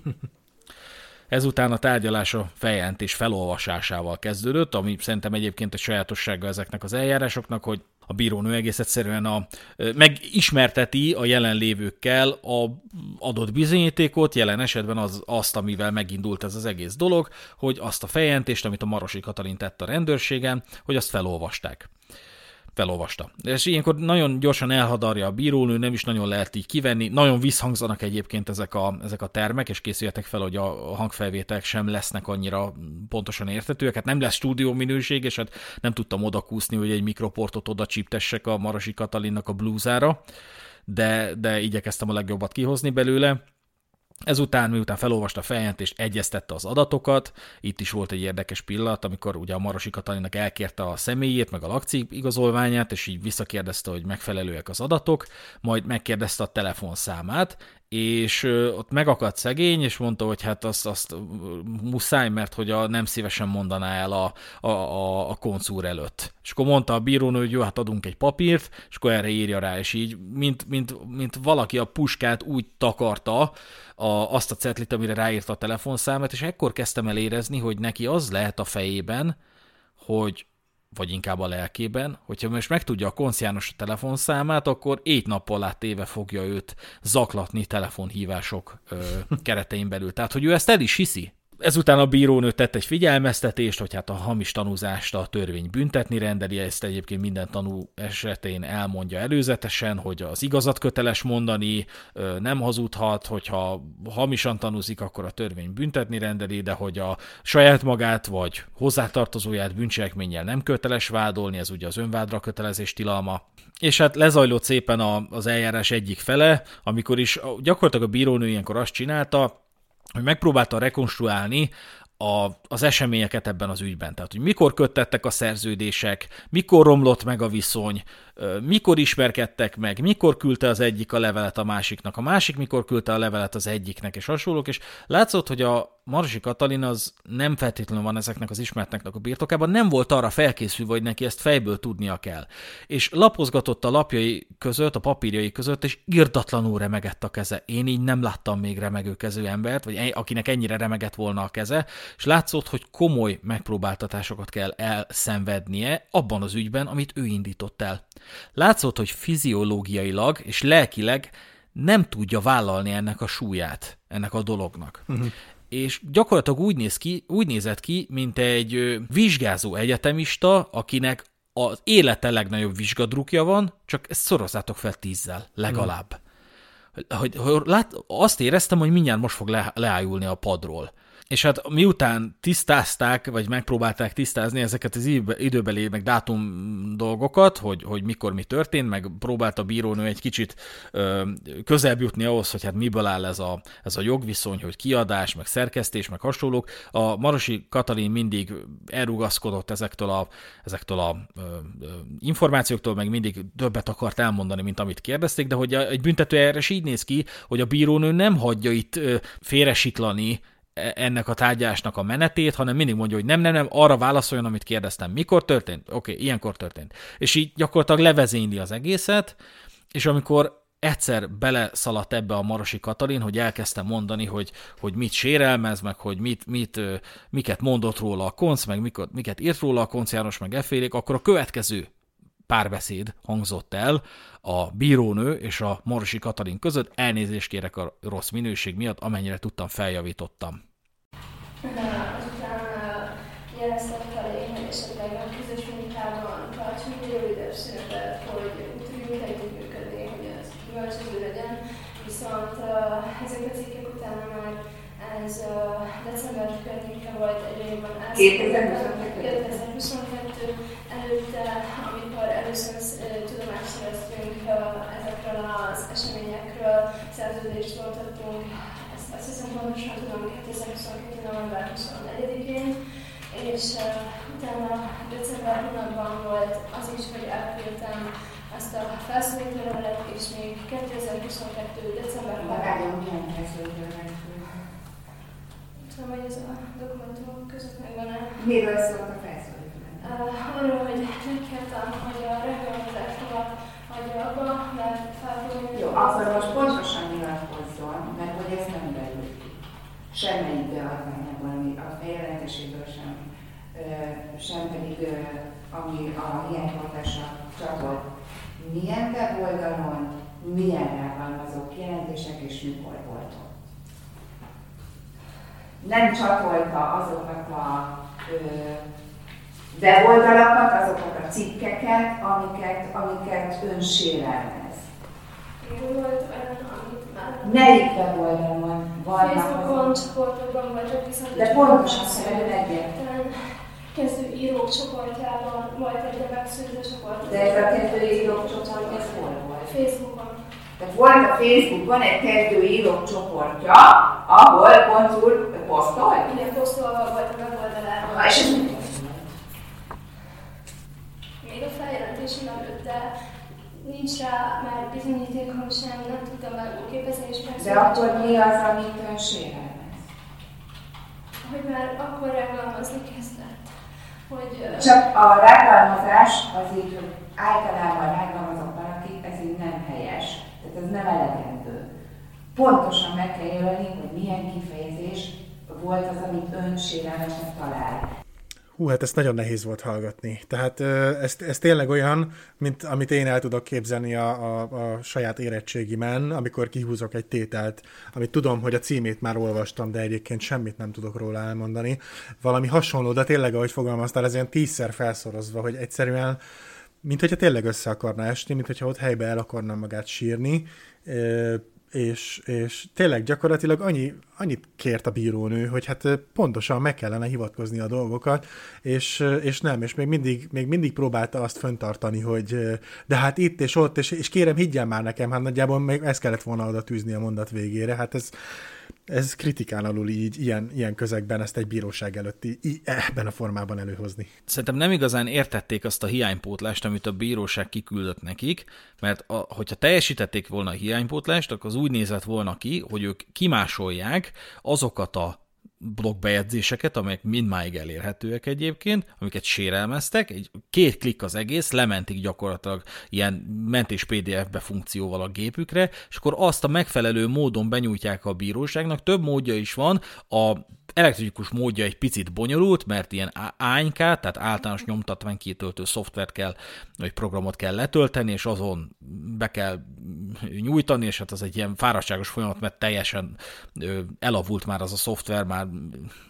Ezután a tárgyalás a feljelentés felolvasásával kezdődött, ami szerintem egyébként egy sajátossága ezeknek az eljárásoknak, hogy a bírónő egész egyszerűen a, megismerteti a jelenlévőkkel a adott bizonyítékot, jelen esetben az, azt, amivel megindult ez az egész dolog, hogy azt a fejentést, amit a Marosi Katalin tett a rendőrségen, hogy azt felolvasták felolvasta. És ilyenkor nagyon gyorsan elhadarja a bírónő, nem is nagyon lehet így kivenni. Nagyon visszhangzanak egyébként ezek a, ezek a termek, és készüljetek fel, hogy a hangfelvételek sem lesznek annyira pontosan értetőek. Hát nem lesz stúdió minőség, és hát nem tudtam odakúszni, hogy egy mikroportot oda csíptessek a Marasi Katalinnak a blúzára, de, de igyekeztem a legjobbat kihozni belőle. Ezután, miután felolvasta a feljelentést, egyeztette az adatokat, itt is volt egy érdekes pillanat, amikor ugye a Marosi Katalinak elkérte a személyét, meg a lakcím igazolványát, és így visszakérdezte, hogy megfelelőek az adatok, majd megkérdezte a telefonszámát, és ott megakadt szegény, és mondta, hogy hát azt, azt muszáj, mert hogy a, nem szívesen mondaná el a, a, a, a koncúr előtt. És akkor mondta a bírónő, hogy jó, hát adunk egy papírt, és akkor erre írja rá, és így, mint, mint, mint valaki a puskát úgy takarta a, azt a cetlit, amire ráírta a telefonszámát, és ekkor kezdtem el érezni, hogy neki az lehet a fejében, hogy vagy inkább a lelkében, hogyha most megtudja a a telefonszámát, akkor ét nappal át éve fogja őt zaklatni telefonhívások ö, keretein belül. Tehát, hogy ő ezt el is hiszi, Ezután a bírónő tett egy figyelmeztetést, hogy hát a hamis tanúzást a törvény büntetni rendeli, ezt egyébként minden tanú esetén elmondja előzetesen, hogy az igazat köteles mondani, nem hazudhat, hogyha hamisan tanúzik, akkor a törvény büntetni rendeli, de hogy a saját magát vagy hozzátartozóját bűncselekménnyel nem köteles vádolni, ez ugye az önvádra kötelezés tilalma. És hát lezajlott szépen az eljárás egyik fele, amikor is gyakorlatilag a bírónő ilyenkor azt csinálta, hogy megpróbálta rekonstruálni a, az eseményeket ebben az ügyben. Tehát, hogy mikor köttettek a szerződések, mikor romlott meg a viszony, mikor ismerkedtek meg, mikor küldte az egyik a levelet a másiknak, a másik mikor küldte a levelet az egyiknek, és hasonlók, és látszott, hogy a Marsi Katalin az nem feltétlenül van ezeknek az ismertnek a birtokában, nem volt arra felkészülve, hogy neki ezt fejből tudnia kell. És lapozgatott a lapjai között, a papírjai között, és irdatlanul remegett a keze. Én így nem láttam még remegő kezű embert, vagy akinek ennyire remegett volna a keze, és látszott, hogy komoly megpróbáltatásokat kell elszenvednie abban az ügyben, amit ő indított el. Látszott, hogy fiziológiailag és lelkileg nem tudja vállalni ennek a súlyát, ennek a dolognak. Uh-huh. És gyakorlatilag úgy, néz ki, úgy nézett ki, mint egy vizsgázó egyetemista, akinek az élete legnagyobb vizsgadrukja van, csak ezt szorozzátok fel tízzel, legalább. Uh-huh. Hogy, hogy lát, azt éreztem, hogy mindjárt most fog le, leájulni a padról. És hát miután tisztázták, vagy megpróbálták tisztázni ezeket az időbeli, meg dátum dolgokat, hogy, hogy mikor mi történt, meg próbált a bírónő egy kicsit ö, közelebb jutni ahhoz, hogy hát miből áll ez a, ez a jogviszony, hogy kiadás, meg szerkesztés, meg hasonlók. A Marosi Katalin mindig elrugaszkodott ezektől a, ezektől a ö, ö, információktól, meg mindig többet akart elmondani, mint amit kérdezték, de hogy egy büntetőeljárás így néz ki, hogy a bírónő nem hagyja itt félresiklani ennek a tárgyásnak a menetét, hanem mindig mondja, hogy nem, nem, nem, arra válaszoljon, amit kérdeztem. Mikor történt? Oké, okay, ilyenkor történt. És így gyakorlatilag levezényli az egészet, és amikor egyszer beleszaladt ebbe a Marosi Katalin, hogy elkezdte mondani, hogy, hogy mit sérelmez, meg hogy mit, mit, miket mondott róla a konc, meg miket, miket írt róla a konc János, meg Effélék, akkor a következő párbeszéd hangzott el a bírónő és a Marosi Katalin között. Elnézést kérek a rossz minőség miatt, amennyire tudtam, feljavítottam. Azután jeleztek felé, hogy esetleg a közös munkában tartsunk rövidebb szünetet, hogy tudjunk együttműködni, hogy ez gyümölcsöző legyen. Viszont ezek a cikkek utána már ez december környéke volt egy évben. 2022 előtte, amikor először tudomást szereztünk ezekről az eseményekről, szerződést voltattunk azt hiszem pontosan tudom 2022. november 24-én, és uh, utána december hónapban volt az is, hogy elküldtem azt a felszólító levelet, és még 2022. december 3 Várjon, milyen felszólító Tudom, hogy ez a dokumentumok között megvan-e. Miről szólt a felszólító uh, Arról, hogy megkértem, hogy a reggelmezásról hagyja abba, mert fel fogom... Jó, akkor most pontosan nyilatkozzon, mert hogy ezt nem semmelyik beadványában, ami a feljelentéséből sem, sem pedig ami a hiányhatásra csatolt. Milyen weboldalon, milyen rágalmazó kijelentések és mikor volt. Nem csatolta azokat a weboldalakat, azokat a cikkeket, amiket, amiket ön sérelmez. Volt olyan, Melyik weboldalon vannak? Facebookon csoportokban vagyok, viszont De pontosan szeretném egyértelműen. Kezdő írók csoportjában volt egy a megszűnő csoport. De ez a kezdő írók csoport, ez hol volt? Facebookon. Tehát volt a Facebookon egy kezdő írók csoportja, ahol konzul posztol? Igen, posztolva volt a weboldalában. Ha, és ez Még a feljelentésén előtt, de nincs rá már bizonyítékom sem, nem tudtam már képezni és De akkor mi az, amit ön sérelmez? Hogy már akkor rágalmazni kezdett. Hogy, Csak a rágalmazás az így, hogy általában rágalmazok valakit, ez így nem helyes. Tehát ez nem elegendő. Pontosan meg kell jelölni, hogy milyen kifejezés volt az, amit ön sérelmesnek talál. Hú, hát ezt nagyon nehéz volt hallgatni. Tehát ez, ez tényleg olyan, mint amit én el tudok képzelni a, a, a saját érettségimen, amikor kihúzok egy tételt, amit tudom, hogy a címét már olvastam, de egyébként semmit nem tudok róla elmondani. Valami hasonló, de tényleg, ahogy fogalmaztál, ez ilyen tízszer felszorozva, hogy egyszerűen mint hogyha tényleg össze akarna esni, mint hogyha ott helybe el akarna magát sírni és, és tényleg gyakorlatilag annyi, annyit kért a bírónő, hogy hát pontosan meg kellene hivatkozni a dolgokat, és, és nem, és még mindig, még mindig próbálta azt föntartani, hogy de hát itt és ott, és, és kérem, higgyen már nekem, hát nagyjából még ezt kellett volna oda tűzni a mondat végére, hát ez, ez kritikán alul így, ilyen, ilyen közegben ezt egy bíróság előtt í- ebben a formában előhozni. Szerintem nem igazán értették azt a hiánypótlást, amit a bíróság kiküldött nekik, mert a, hogyha teljesítették volna a hiánypótlást, akkor az úgy nézett volna ki, hogy ők kimásolják azokat a blogbejegyzéseket, amelyek mindmáig elérhetőek egyébként, amiket sérelmeztek, egy két klik az egész, lementik gyakorlatilag ilyen mentés PDF-be funkcióval a gépükre, és akkor azt a megfelelő módon benyújtják a bíróságnak. Több módja is van, a elektronikus módja egy picit bonyolult, mert ilyen ANK, tehát általános nyomtatványkitöltő szoftvert kell, vagy programot kell letölteni, és azon be kell nyújtani, és hát az egy ilyen fáradtságos folyamat, mert teljesen elavult már az a szoftver, már,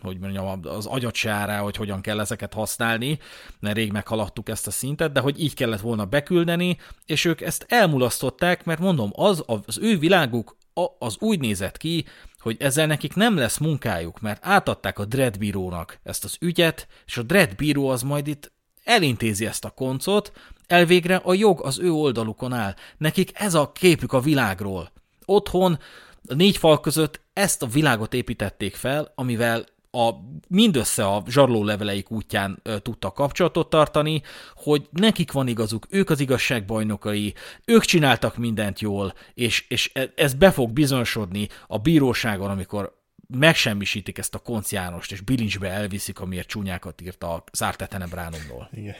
hogy mondjam, az rá, hogy hogyan kell ezeket használni, mert rég meghaladtuk ezt a szintet, de hogy így kellett volna beküldeni, és ők ezt elmulasztották, mert mondom, az az ő világuk az úgy nézett ki, hogy ezzel nekik nem lesz munkájuk, mert átadták a Dread bírónak ezt az ügyet, és a Dread az majd itt elintézi ezt a koncot, elvégre a jog az ő oldalukon áll. Nekik ez a képük a világról. Otthon, a négy fal között ezt a világot építették fel, amivel a, mindössze a zsarló leveleik útján ö, tudtak kapcsolatot tartani, hogy nekik van igazuk, ők az igazságbajnokai, ők csináltak mindent jól, és, és e, ez be fog bizonyosodni a bíróságon, amikor megsemmisítik ezt a Konc Jánost, és bilincsbe elviszik, amiért csúnyákat írt a Zártetenebránumról. Igen.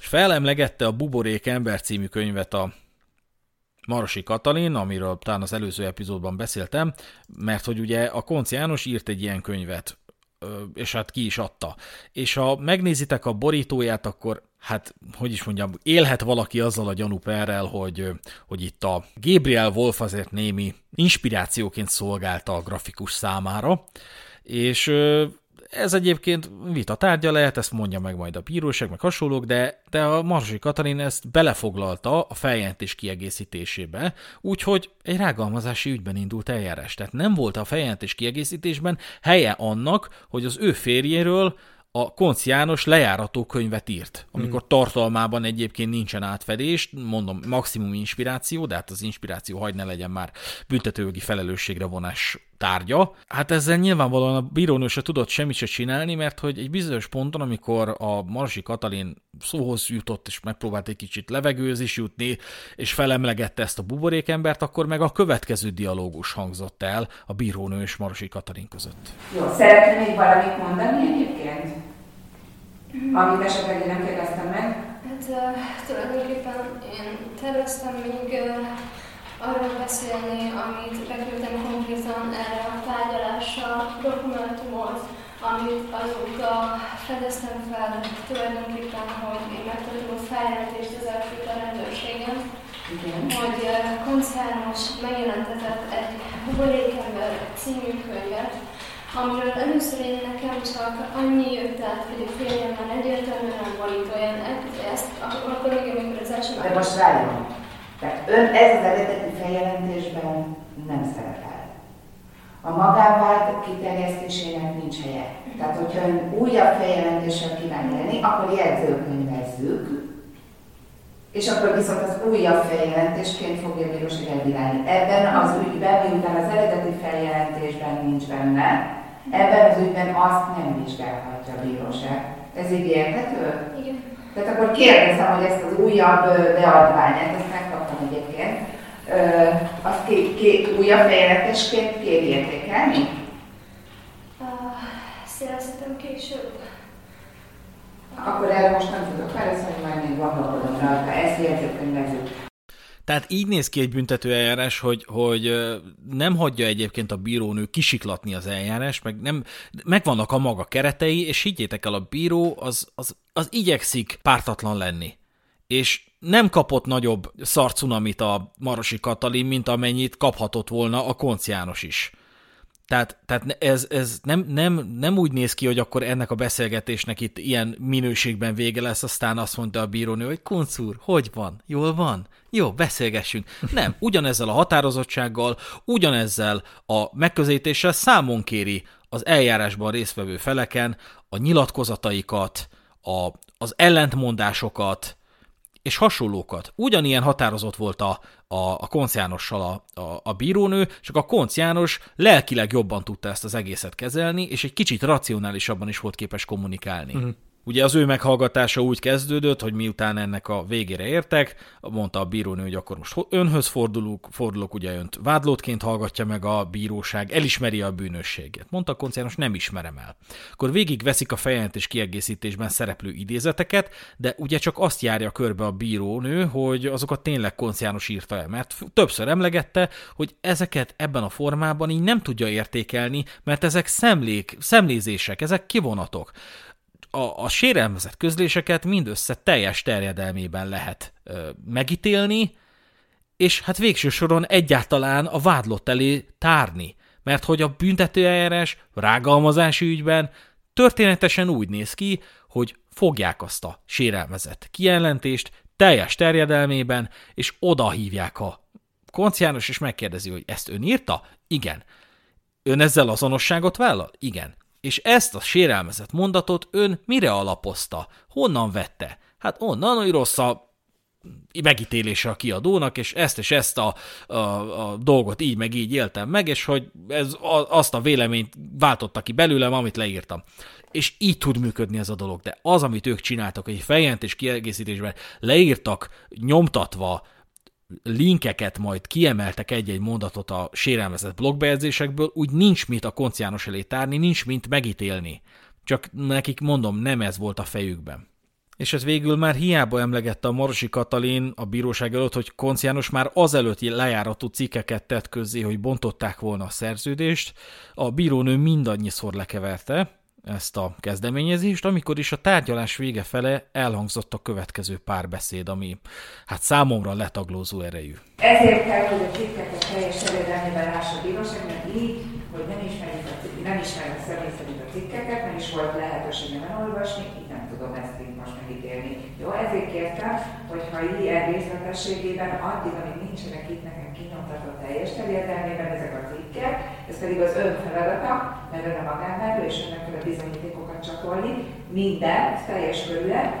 És felemlegette a Buborék ember című könyvet a Marosi Katalin, amiről talán az előző epizódban beszéltem, mert hogy ugye a Konc János írt egy ilyen könyvet, és hát ki is adta. És ha megnézitek a borítóját, akkor hát, hogy is mondjam, élhet valaki azzal a gyanúperrel, hogy, hogy itt a Gabriel Wolf azért némi inspirációként szolgálta a grafikus számára, és ez egyébként vita tárgya lehet, ezt mondja meg majd a bíróság, meg hasonlók, de, de a Marzsi Katalin ezt belefoglalta a feljelentés kiegészítésébe, úgyhogy egy rágalmazási ügyben indult eljárás. Tehát nem volt a feljelentés kiegészítésben helye annak, hogy az ő férjéről a Konc János lejárató könyvet írt, amikor hmm. tartalmában egyébként nincsen átfedés, mondom, maximum inspiráció, de hát az inspiráció hagy ne legyen már büntetőjogi felelősségre vonás tárgya. Hát ezzel nyilvánvalóan a bírónő se tudott semmit se csinálni, mert hogy egy bizonyos ponton, amikor a Marsi Katalin szóhoz jutott, és megpróbált egy kicsit levegőzés jutni, és felemlegette ezt a buborékembert, akkor meg a következő dialógus hangzott el a bírónő és Marsi Katalin között. Jó, szeretnél még valamit mondani egyébként? Amit esetleg én nem kérdeztem meg? Hát uh, tulajdonképpen én terveztem még uh, arról beszélni, amit beküldtem konkrétan erre a tárgyalásra dokumentumot, amit azóta fedeztem fel tulajdonképpen, hogy én megtartom a feljelentést az a rendőrségen, Igen. hogy koncernos megjelentetett egy Buborékember című könyvet, amiről először én nekem csak annyi jött át, hogy a férjem már egyértelműen nem borít olyan, ezt, akkor még amikor az első De most várjon, tehát ön ez az eredeti feljelentésben nem szerepel. A magánvád kiterjesztésének nincs helye. Tehát, hogyha ön újabb feljelentéssel kíván élni, akkor jegyzőkönyvezzük, és akkor viszont az újabb feljelentésként fogja a bíróság elbírálni. Ebben az ügyben, miután az eredeti feljelentésben nincs benne, ebben az ügyben azt nem vizsgálhatja a bíróság. Ez így érthető? Igen. Tehát akkor kérdezem, hogy ezt az újabb beadványát, ezt egyébként, azt két, két újabb bejelentésként kéri értékelni? Uh, Szerintem később. Akkor erre most nem tudok válaszolni, majd még gondolkodom rá, ezt jegyzőkönyvezzük. Tehát így néz ki egy büntető eljárás, hogy, hogy nem hagyja egyébként a bírónő kisiklatni az eljárás, meg nem, megvannak a maga keretei, és higgyétek el, a bíró az, az, az igyekszik pártatlan lenni. És nem kapott nagyobb szarcunamit a Marosi Katalin, mint amennyit kaphatott volna a Konc János is. Tehát, tehát ez, ez nem, nem, nem úgy néz ki, hogy akkor ennek a beszélgetésnek itt ilyen minőségben vége lesz, aztán azt mondta a bírónő, hogy Kunc úr, hogy van? Jól van? Jó, beszélgessünk. Nem, ugyanezzel a határozottsággal, ugyanezzel a megközelítéssel számon kéri az eljárásban résztvevő feleken a nyilatkozataikat, a, az ellentmondásokat, és hasonlókat. Ugyanilyen határozott volt a, a, a konciánossal a, a, a bírónő, csak a konciános lelkileg jobban tudta ezt az egészet kezelni, és egy kicsit racionálisabban is volt képes kommunikálni. Uh-huh. Ugye az ő meghallgatása úgy kezdődött, hogy miután ennek a végére értek, mondta a bírónő, hogy akkor most önhöz fordulok, fordulok, ugye önt vádlótként hallgatja meg a bíróság, elismeri a bűnösséget. Mondta a koncernos, nem ismerem el. Akkor végig veszik a feljelentés kiegészítésben szereplő idézeteket, de ugye csak azt járja körbe a bírónő, hogy azokat tényleg konciános írta el, mert többször emlegette, hogy ezeket ebben a formában így nem tudja értékelni, mert ezek szemlék, szemlézések, ezek kivonatok a, a sérelmezett közléseket mindössze teljes terjedelmében lehet ö, megítélni, és hát végső soron egyáltalán a vádlott elé tárni. Mert hogy a büntetőeljárás rágalmazási ügyben történetesen úgy néz ki, hogy fogják azt a sérelmezett kijelentést teljes terjedelmében, és oda hívják a konciános, és megkérdezi, hogy ezt ön írta? Igen. Ön ezzel azonosságot vállal? Igen. És ezt a sérelmezett mondatot ön mire alapozta? Honnan vette? Hát onnan, hogy rossz a megítélése a kiadónak, és ezt és ezt a, a, a dolgot így meg így éltem meg, és hogy ez a, azt a véleményt váltotta ki belőlem, amit leírtam. És így tud működni ez a dolog. De az, amit ők csináltak, egy feljelentés kiegészítésben leírtak, nyomtatva, linkeket majd kiemeltek egy-egy mondatot a sérelmezett blogbejegyzésekből, úgy nincs mit a konciános elé tárni, nincs mint megítélni. Csak nekik mondom, nem ez volt a fejükben. És ez végül már hiába emlegette a Marosi Katalin a bíróság előtt, hogy Konciános már azelőtt lejáratú cikkeket tett közzé, hogy bontották volna a szerződést, a bírónő mindannyiszor lekeverte, ezt a kezdeményezést, amikor is a tárgyalás vége fele elhangzott a következő párbeszéd, ami hát számomra letaglózó erejű. Ezért kell, hogy a cikkeket teljes terjedelmében lássa a bíróság, mert így, hogy nem ismerjük a nem ismerjük személy szerint a cikkeket, nem is volt lehetőségem elolvasni, így nem tudom ezt így most megítélni. Jó, ezért kértem, hogyha ilyen részletességében, addig, amíg nincsenek itt nekem kinyomtatott teljes terjedelmében ezek a cikkek, ez pedig az ön feladata, mert ön a magánmerő, és önnek kell a bizonyítékokat csatolni, mindent, teljes körület,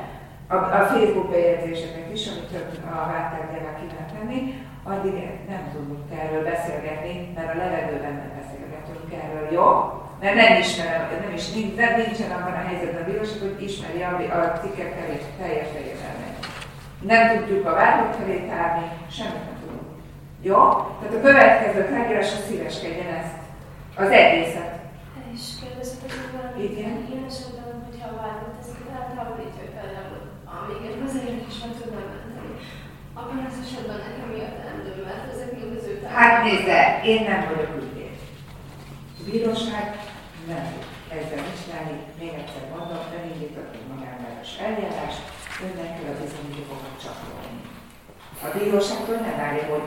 a, a Facebook bejegyzéseket is, amit a vártárgyával kíván tenni, addig nem tudunk erről beszélgetni, mert a levegőben nem beszélgetünk erről, jó? Mert nem ismerem, nem is nincs, nem nincsen abban a helyzetben a bíróság, hogy ismeri a, a cikkek teljes, teljes terjedelmet. Nem tudjuk a vádlott felé tárni, semmit nem tudunk. Jó? Tehát a következő tárgyalásra szíveskedjen ezt, az egészet. És kérdezhetek valami Igen. ilyen esetben, hogyha a vádlott ezeket eltávolítja például, amíg egy hozzáérek is meg tudnám menteni. Abban az esetben nekem mi a teendő, mert ezek mind az ő Hát nézze, én nem vagyok ügyvéd. Bíróság nem ezzel mit csinálni. Még egyszer mondom, ön indított egy magánváros eljárás, önnek kell a bizonyítékokat csatolni. A bíróságtól nem várja, hogy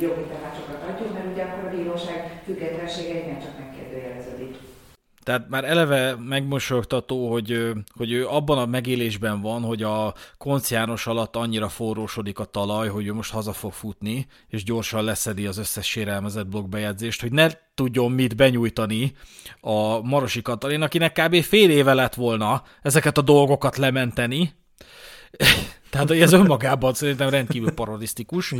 jogi tanácsokat adjon, mert ugye akkor a bíróság függetlensége igencsak megkérdőjeleződik. Tehát már eleve megmosolyogtató, hogy, hogy ő abban a megélésben van, hogy a konciános alatt annyira forrósodik a talaj, hogy ő most haza fog futni, és gyorsan leszedi az összes sérelmezett blogbejegyzést, hogy ne tudjon mit benyújtani a Marosi Katalin, akinek kb. fél éve lett volna ezeket a dolgokat lementeni, tehát ez önmagában szerintem rendkívül parodisztikus,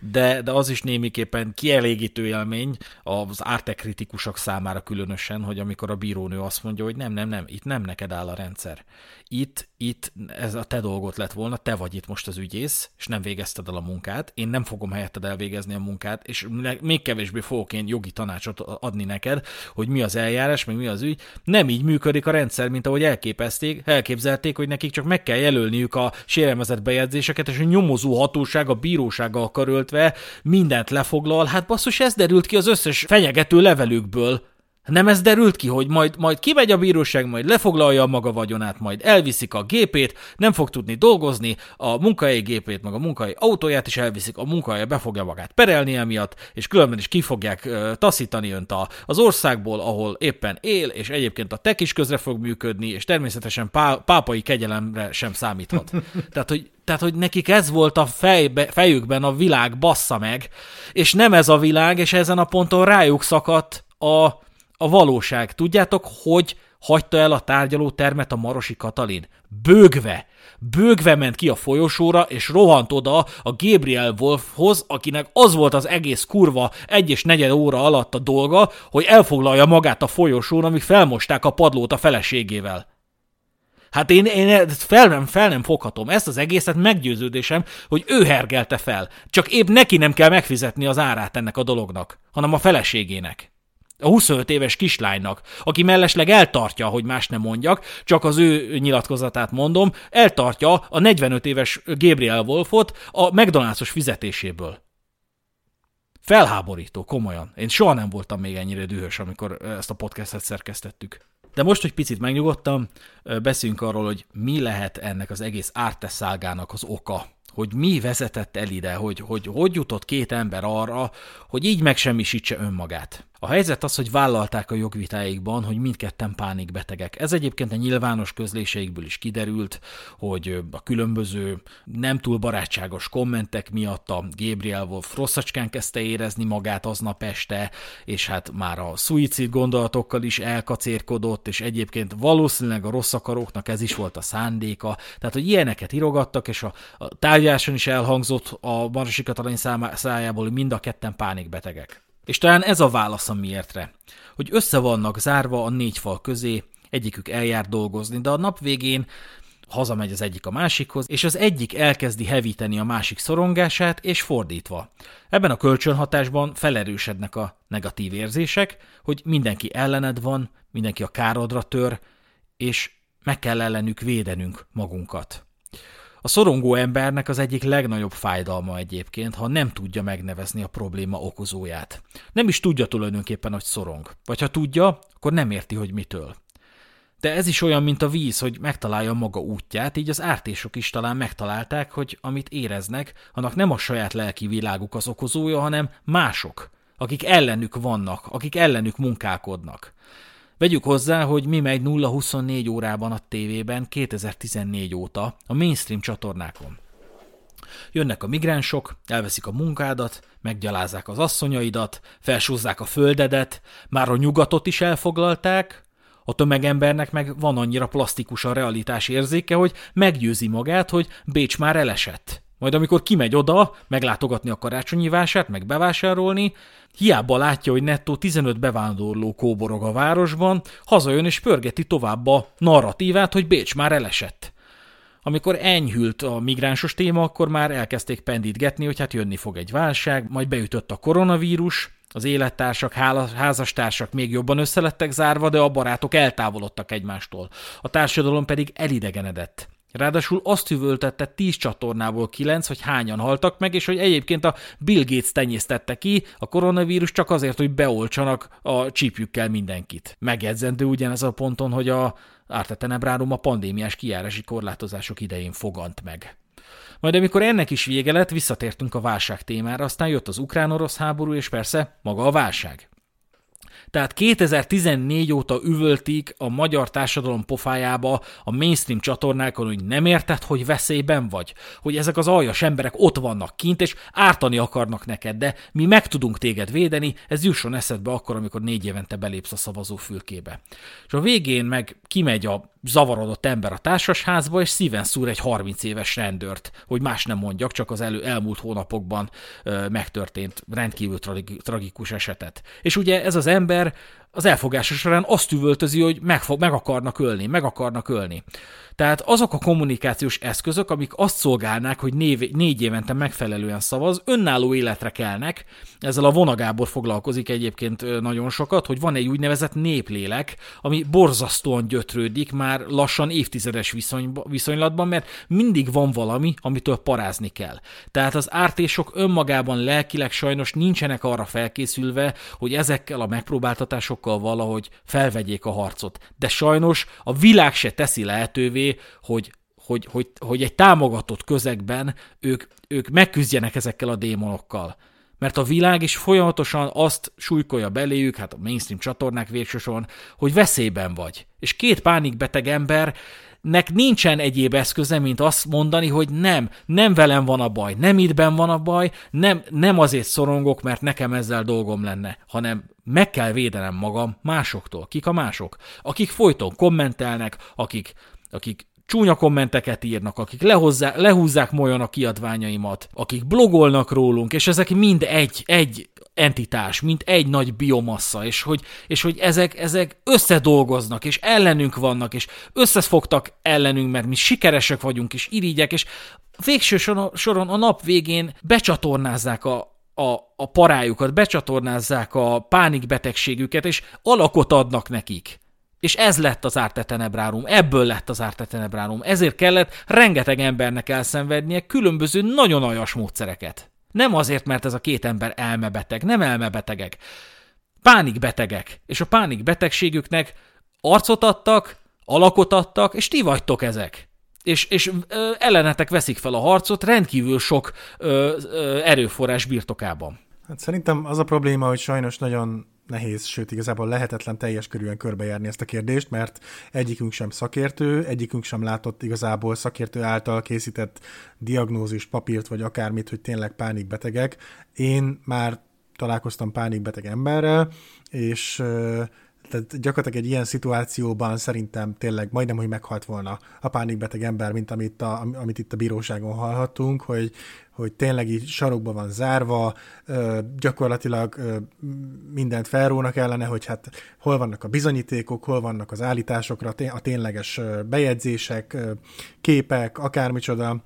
de, de az is némiképpen kielégítő élmény az ártek kritikusok számára különösen, hogy amikor a bírónő azt mondja, hogy nem, nem, nem, itt nem neked áll a rendszer. Itt, itt ez a te dolgot lett volna, te vagy itt most az ügyész, és nem végezted el a munkát, én nem fogom helyetted elvégezni a munkát, és még kevésbé fogok én jogi tanácsot adni neked, hogy mi az eljárás, meg mi az ügy. Nem így működik a rendszer, mint ahogy elképezték, elképzelték, hogy nekik csak meg kell jelölniük a sérelmezett bejegyzéseket, és a nyomozó hatóság a bírósággal karöltve mindent lefoglal. Hát basszus, ez derült ki az összes fenyegető levelükből. Nem ez derült ki, hogy majd, majd kimegy a bíróság, majd lefoglalja a maga vagyonát, majd elviszik a gépét, nem fog tudni dolgozni, a munkahelyi gépét, meg a munkahelyi autóját is elviszik, a munkahelye be fogja magát perelni emiatt, és különben is ki fogják uh, taszítani önt a, az országból, ahol éppen él, és egyébként a tek is közre fog működni, és természetesen pá, pápai kegyelemre sem számíthat. *laughs* Tehát, hogy tehát, hogy nekik ez volt a fejbe, fejükben a világ, bassza meg, és nem ez a világ, és ezen a ponton rájuk szakadt a, a valóság. Tudjátok, hogy Hagyta el a tárgyalótermet a Marosi Katalin. Bőgve! Bőgve ment ki a folyosóra, és rohant oda a Gabriel Wolfhoz, akinek az volt az egész kurva egy és negyed óra alatt a dolga, hogy elfoglalja magát a folyosón, amíg felmosták a padlót a feleségével. Hát én, én fel, nem, fel nem foghatom ezt az egészet, meggyőződésem, hogy ő hergelte fel. Csak épp neki nem kell megfizetni az árát ennek a dolognak, hanem a feleségének. A 25 éves kislánynak, aki mellesleg eltartja, hogy más nem mondjak, csak az ő nyilatkozatát mondom, eltartja a 45 éves Gabriel Wolfot a McDonald's-os fizetéséből. Felháborító, komolyan. Én soha nem voltam még ennyire dühös, amikor ezt a podcastet szerkesztettük. De most, hogy picit megnyugodtam, beszéljünk arról, hogy mi lehet ennek az egész árteszálgának az oka hogy mi vezetett el ide, hogy, hogy hogy jutott két ember arra, hogy így megsemmisítse önmagát. A helyzet az, hogy vállalták a jogvitáikban, hogy mindketten pánikbetegek. Ez egyébként a nyilvános közléseikből is kiderült, hogy a különböző nem túl barátságos kommentek miatt a Gabriel Wolf rosszacskán kezdte érezni magát aznap este, és hát már a szuicid gondolatokkal is elkacérkodott, és egyébként valószínűleg a rossz akaróknak ez is volt a szándéka. Tehát, hogy ilyeneket írogattak, és a, a tárgyáson is elhangzott a Marsi Katalin szájából, hogy mind a ketten pánikbetegek. És talán ez a válasz a miértre, hogy össze vannak zárva a négy fal közé, egyikük eljár dolgozni, de a nap végén hazamegy az egyik a másikhoz, és az egyik elkezdi hevíteni a másik szorongását, és fordítva. Ebben a kölcsönhatásban felerősödnek a negatív érzések, hogy mindenki ellened van, mindenki a károdra tör, és meg kell ellenük védenünk magunkat. A szorongó embernek az egyik legnagyobb fájdalma egyébként, ha nem tudja megnevezni a probléma okozóját. Nem is tudja tulajdonképpen, hogy szorong. Vagy ha tudja, akkor nem érti, hogy mitől. De ez is olyan, mint a víz, hogy megtalálja maga útját, így az ártésok is talán megtalálták, hogy amit éreznek, annak nem a saját lelki világuk az okozója, hanem mások, akik ellenük vannak, akik ellenük munkálkodnak. Vegyük hozzá, hogy mi megy 0-24 órában a tévében 2014 óta a mainstream csatornákon. Jönnek a migránsok, elveszik a munkádat, meggyalázzák az asszonyaidat, felsúzzák a földedet, már a nyugatot is elfoglalták, a tömegembernek meg van annyira plastikus a realitás érzéke, hogy meggyőzi magát, hogy Bécs már elesett. Majd amikor kimegy oda, meglátogatni a karácsonyi vásárt, meg bevásárolni, hiába látja, hogy nettó 15 bevándorló kóborog a városban, hazajön és pörgeti tovább a narratívát, hogy Bécs már elesett. Amikor enyhült a migránsos téma, akkor már elkezdték pendítgetni, hogy hát jönni fog egy válság, majd beütött a koronavírus, az élettársak, házastársak még jobban összelettek zárva, de a barátok eltávolodtak egymástól. A társadalom pedig elidegenedett. Ráadásul azt hüvöltette 10 csatornából 9, hogy hányan haltak meg, és hogy egyébként a Bill Gates tenyésztette ki a koronavírus csak azért, hogy beoltsanak a csípjükkel mindenkit. Megjegyzendő ugyanez a ponton, hogy a Arte Tenebrárum a pandémiás kijárási korlátozások idején fogant meg. Majd amikor ennek is vége lett, visszatértünk a válság témára, aztán jött az ukrán-orosz háború, és persze maga a válság. Tehát 2014 óta üvöltik a magyar társadalom pofájába a mainstream csatornákon, hogy nem érted, hogy veszélyben vagy, hogy ezek az aljas emberek ott vannak kint, és ártani akarnak neked, de mi meg tudunk téged védeni, ez jusson eszedbe akkor, amikor négy évente belépsz a szavazófülkébe. És a végén meg kimegy a zavarodott ember a társasházba, és szíven szúr egy 30 éves rendőrt, hogy más nem mondjak, csak az elő, elmúlt hónapokban ö, megtörtént rendkívül tragikus esetet. És ugye ez az ember az elfogása során azt üvöltözi, hogy meg, meg akarnak ölni, meg akarnak ölni. Tehát azok a kommunikációs eszközök, amik azt szolgálnák, hogy név, négy évente megfelelően szavaz, önálló életre kelnek. Ezzel a vonagábor foglalkozik egyébként nagyon sokat, hogy van egy úgynevezett néplélek, ami borzasztóan gyötrődik már lassan évtizedes viszony, viszonylatban, mert mindig van valami, amitől parázni kell. Tehát az ártésok önmagában lelkileg sajnos nincsenek arra felkészülve, hogy ezekkel a megpróbáltatásokkal valahogy felvegyék a harcot. De sajnos a világ se teszi lehetővé, hogy, hogy, hogy, hogy egy támogatott közegben ők, ők megküzdjenek ezekkel a démonokkal. Mert a világ is folyamatosan azt súlykolja beléjük, hát a mainstream csatornák végsősorban, hogy veszélyben vagy. És két pánikbeteg ember nek nincsen egyéb eszköze, mint azt mondani, hogy nem, nem velem van a baj, nem ittben van a baj, nem, nem azért szorongok, mert nekem ezzel dolgom lenne, hanem meg kell védenem magam másoktól. Kik a mások? Akik folyton kommentelnek, akik, akik csúnya kommenteket írnak, akik lehozzá, lehúzzák molyan a kiadványaimat, akik blogolnak rólunk, és ezek mind egy, egy entitás, mint egy nagy biomassa, és hogy, és hogy ezek, ezek összedolgoznak, és ellenünk vannak, és összefogtak ellenünk, mert mi sikeresek vagyunk, és irigyek, és végső soron a nap végén becsatornázzák a, a, a parájukat, becsatornázzák a pánikbetegségüket, és alakot adnak nekik. És ez lett az ártetenebrárum, ebből lett az ártetenebrárum. Ezért kellett rengeteg embernek elszenvednie különböző nagyon aljas módszereket. Nem azért, mert ez a két ember elmebeteg, nem elmebetegek. Pánikbetegek. És a pánikbetegségüknek arcot adtak, alakot adtak, és ti vagytok ezek. És, és ö, ellenetek veszik fel a harcot rendkívül sok ö, ö, erőforrás birtokában. Hát szerintem az a probléma, hogy sajnos nagyon nehéz, sőt igazából lehetetlen teljes körülön körbejárni ezt a kérdést, mert egyikünk sem szakértő, egyikünk sem látott igazából szakértő által készített diagnózis, papírt vagy akármit, hogy tényleg pánikbetegek. Én már találkoztam pánikbeteg emberrel, és tehát gyakorlatilag egy ilyen szituációban szerintem tényleg majdnem, hogy meghalt volna a pánikbeteg ember, mint amit, a, amit itt a bíróságon hallhattunk, hogy, hogy tényleg így sarokba van zárva, gyakorlatilag mindent felrónak ellene, hogy hát hol vannak a bizonyítékok, hol vannak az állításokra, a tényleges bejegyzések, képek, akármicsoda,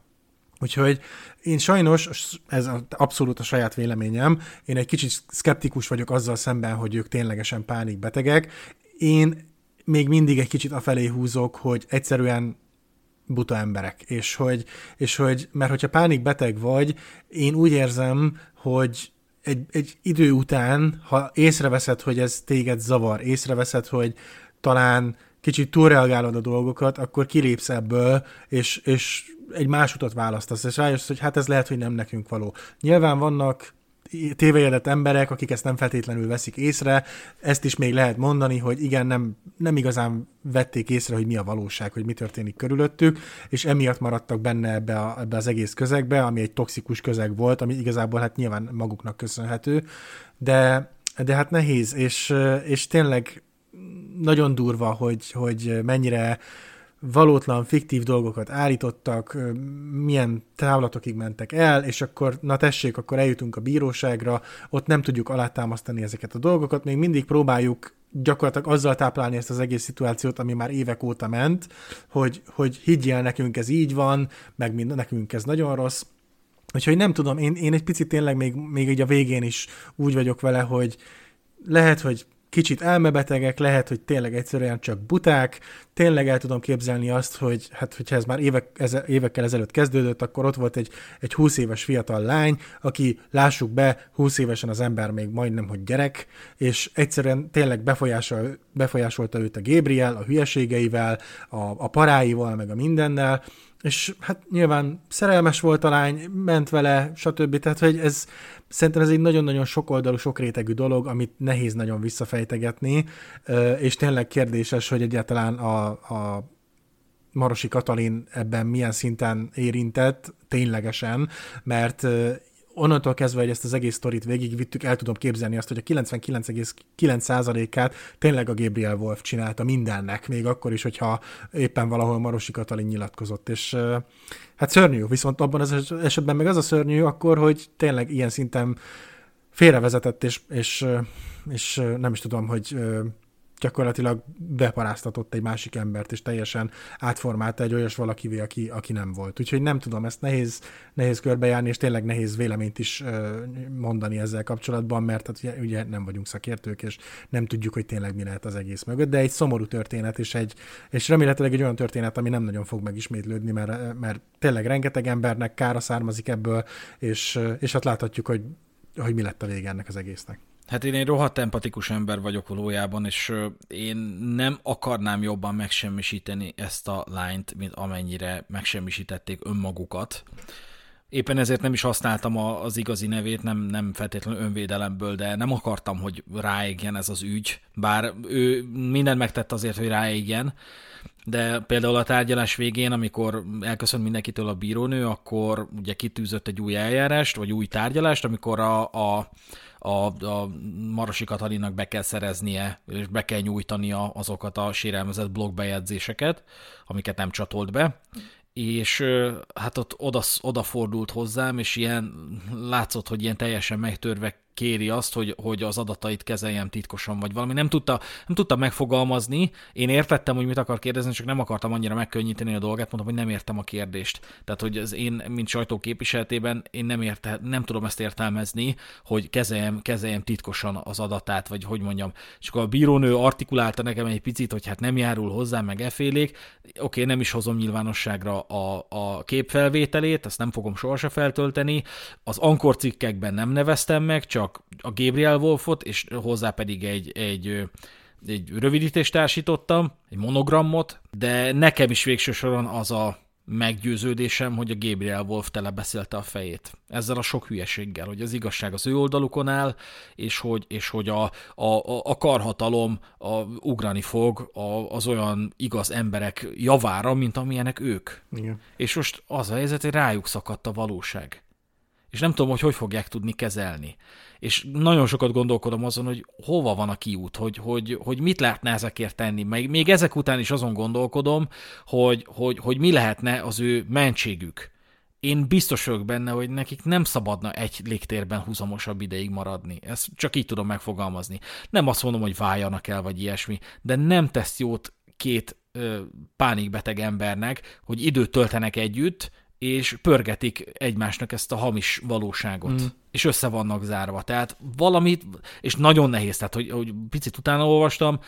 Úgyhogy én sajnos, ez abszolút a saját véleményem, én egy kicsit szkeptikus vagyok azzal szemben, hogy ők ténylegesen pánikbetegek. Én még mindig egy kicsit afelé húzok, hogy egyszerűen buta emberek, és hogy, és hogy mert hogyha pánikbeteg vagy, én úgy érzem, hogy egy, egy idő után, ha észreveszed, hogy ez téged zavar, észreveszed, hogy talán kicsit túlreagálod a dolgokat, akkor kilépsz ebből, és, és egy más utat választasz, és rájössz, hogy hát ez lehet, hogy nem nekünk való. Nyilván vannak tévéjedett emberek, akik ezt nem feltétlenül veszik észre, ezt is még lehet mondani, hogy igen, nem, nem igazán vették észre, hogy mi a valóság, hogy mi történik körülöttük, és emiatt maradtak benne ebbe, a, ebbe az egész közegbe, ami egy toxikus közeg volt, ami igazából hát nyilván maguknak köszönhető, de, de hát nehéz, és, és tényleg nagyon durva, hogy, hogy mennyire valótlan, fiktív dolgokat állítottak, milyen távlatokig mentek el, és akkor, na tessék, akkor eljutunk a bíróságra, ott nem tudjuk alátámasztani ezeket a dolgokat, még mindig próbáljuk gyakorlatilag azzal táplálni ezt az egész szituációt, ami már évek óta ment, hogy, hogy higgyél, nekünk ez így van, meg mind, nekünk ez nagyon rossz, Úgyhogy nem tudom, én, én egy picit tényleg még, még így a végén is úgy vagyok vele, hogy lehet, hogy kicsit elmebetegek, lehet, hogy tényleg egyszerűen csak buták, tényleg el tudom képzelni azt, hogy hát, hogyha ez már évek, ez, évekkel ezelőtt kezdődött, akkor ott volt egy, egy 20 éves fiatal lány, aki, lássuk be, 20 évesen az ember még majdnem, hogy gyerek, és egyszerűen tényleg befolyásol, befolyásolta őt a Gabriel, a hülyeségeivel, a, a paráival, meg a mindennel, és hát nyilván szerelmes volt a lány, ment vele, stb. Tehát, hogy ez szerintem ez egy nagyon-nagyon sokoldalú, sokrétegű dolog, amit nehéz nagyon visszafejtegetni, és tényleg kérdéses, hogy egyáltalán a, a Marosi Katalin ebben milyen szinten érintett, ténylegesen, mert onnantól kezdve, hogy ezt az egész sztorit végigvittük, el tudom képzelni azt, hogy a 99,9%-át tényleg a Gabriel Wolf csinálta mindennek, még akkor is, hogyha éppen valahol Marosi Katalin nyilatkozott, és hát szörnyű, viszont abban az esetben meg az a szörnyű akkor, hogy tényleg ilyen szinten félrevezetett, és, és, és nem is tudom, hogy gyakorlatilag beparáztatott egy másik embert, és teljesen átformálta egy olyas valakivé, aki, aki nem volt. Úgyhogy nem tudom, ezt nehéz, nehéz körbejárni, és tényleg nehéz véleményt is mondani ezzel kapcsolatban, mert hát ugye, ugye nem vagyunk szakértők, és nem tudjuk, hogy tényleg mi lehet az egész mögött, de egy szomorú történet, és, egy, és remélhetőleg egy olyan történet, ami nem nagyon fog megismétlődni, mert, mert tényleg rengeteg embernek kára származik ebből, és, és hát láthatjuk, hogy, hogy mi lett a vége ennek az egésznek. Hát én egy rohadt empatikus ember vagyok valójában, és én nem akarnám jobban megsemmisíteni ezt a lányt, mint amennyire megsemmisítették önmagukat. Éppen ezért nem is használtam a, az igazi nevét, nem, nem feltétlenül önvédelemből, de nem akartam, hogy ráégjen ez az ügy, bár ő mindent megtett azért, hogy ráégjen, de például a tárgyalás végén, amikor elköszönt mindenkitől a bírónő, akkor ugye kitűzött egy új eljárást, vagy új tárgyalást, amikor a, a a, a Marosi Katalinnak be kell szereznie, és be kell nyújtania azokat a sérelmezett blogbejegyzéseket, amiket nem csatolt be, és hát ott oda, odafordult hozzám, és ilyen látszott, hogy ilyen teljesen megtörve kéri azt, hogy, hogy az adatait kezeljem titkosan, vagy valami. Nem tudta, nem tudta megfogalmazni. Én értettem, hogy mit akar kérdezni, csak nem akartam annyira megkönnyíteni a dolgát, mondtam, hogy nem értem a kérdést. Tehát, hogy az én, mint sajtó képviseletében, én nem, érte, nem tudom ezt értelmezni, hogy kezeljem, kezeljem titkosan az adatát, vagy hogy mondjam. És akkor a bírónő artikulálta nekem egy picit, hogy hát nem járul hozzá, meg efélék. Oké, nem is hozom nyilvánosságra a, a képfelvételét, ezt nem fogom sohasem feltölteni. Az ankorcikkekben nem neveztem meg, csak csak a Gabriel Wolfot, és hozzá pedig egy, egy, egy rövidítést társítottam, egy monogramot, de nekem is végső soron az a meggyőződésem, hogy a Gabriel Wolf telebeszélte a fejét. Ezzel a sok hülyeséggel, hogy az igazság az ő oldalukon áll, és hogy, és hogy a, a, a karhatalom a, ugrani fog a, az olyan igaz emberek javára, mint amilyenek ők. Igen. És most az a helyzet, hogy rájuk szakadt a valóság. És nem tudom, hogy hogy fogják tudni kezelni és nagyon sokat gondolkodom azon, hogy hova van a kiút, hogy, hogy, hogy mit lehetne ezekért tenni. Még, még ezek után is azon gondolkodom, hogy, hogy, hogy mi lehetne az ő mentségük. Én biztos vagyok benne, hogy nekik nem szabadna egy légtérben húzamosabb ideig maradni. Ezt csak így tudom megfogalmazni. Nem azt mondom, hogy váljanak el, vagy ilyesmi, de nem tesz jót két ö, pánikbeteg embernek, hogy időt töltenek együtt, és pörgetik egymásnak ezt a hamis valóságot, mm. És össze vannak zárva. Tehát valamit, és nagyon nehéz, tehát hogy, hogy picit utána olvastam,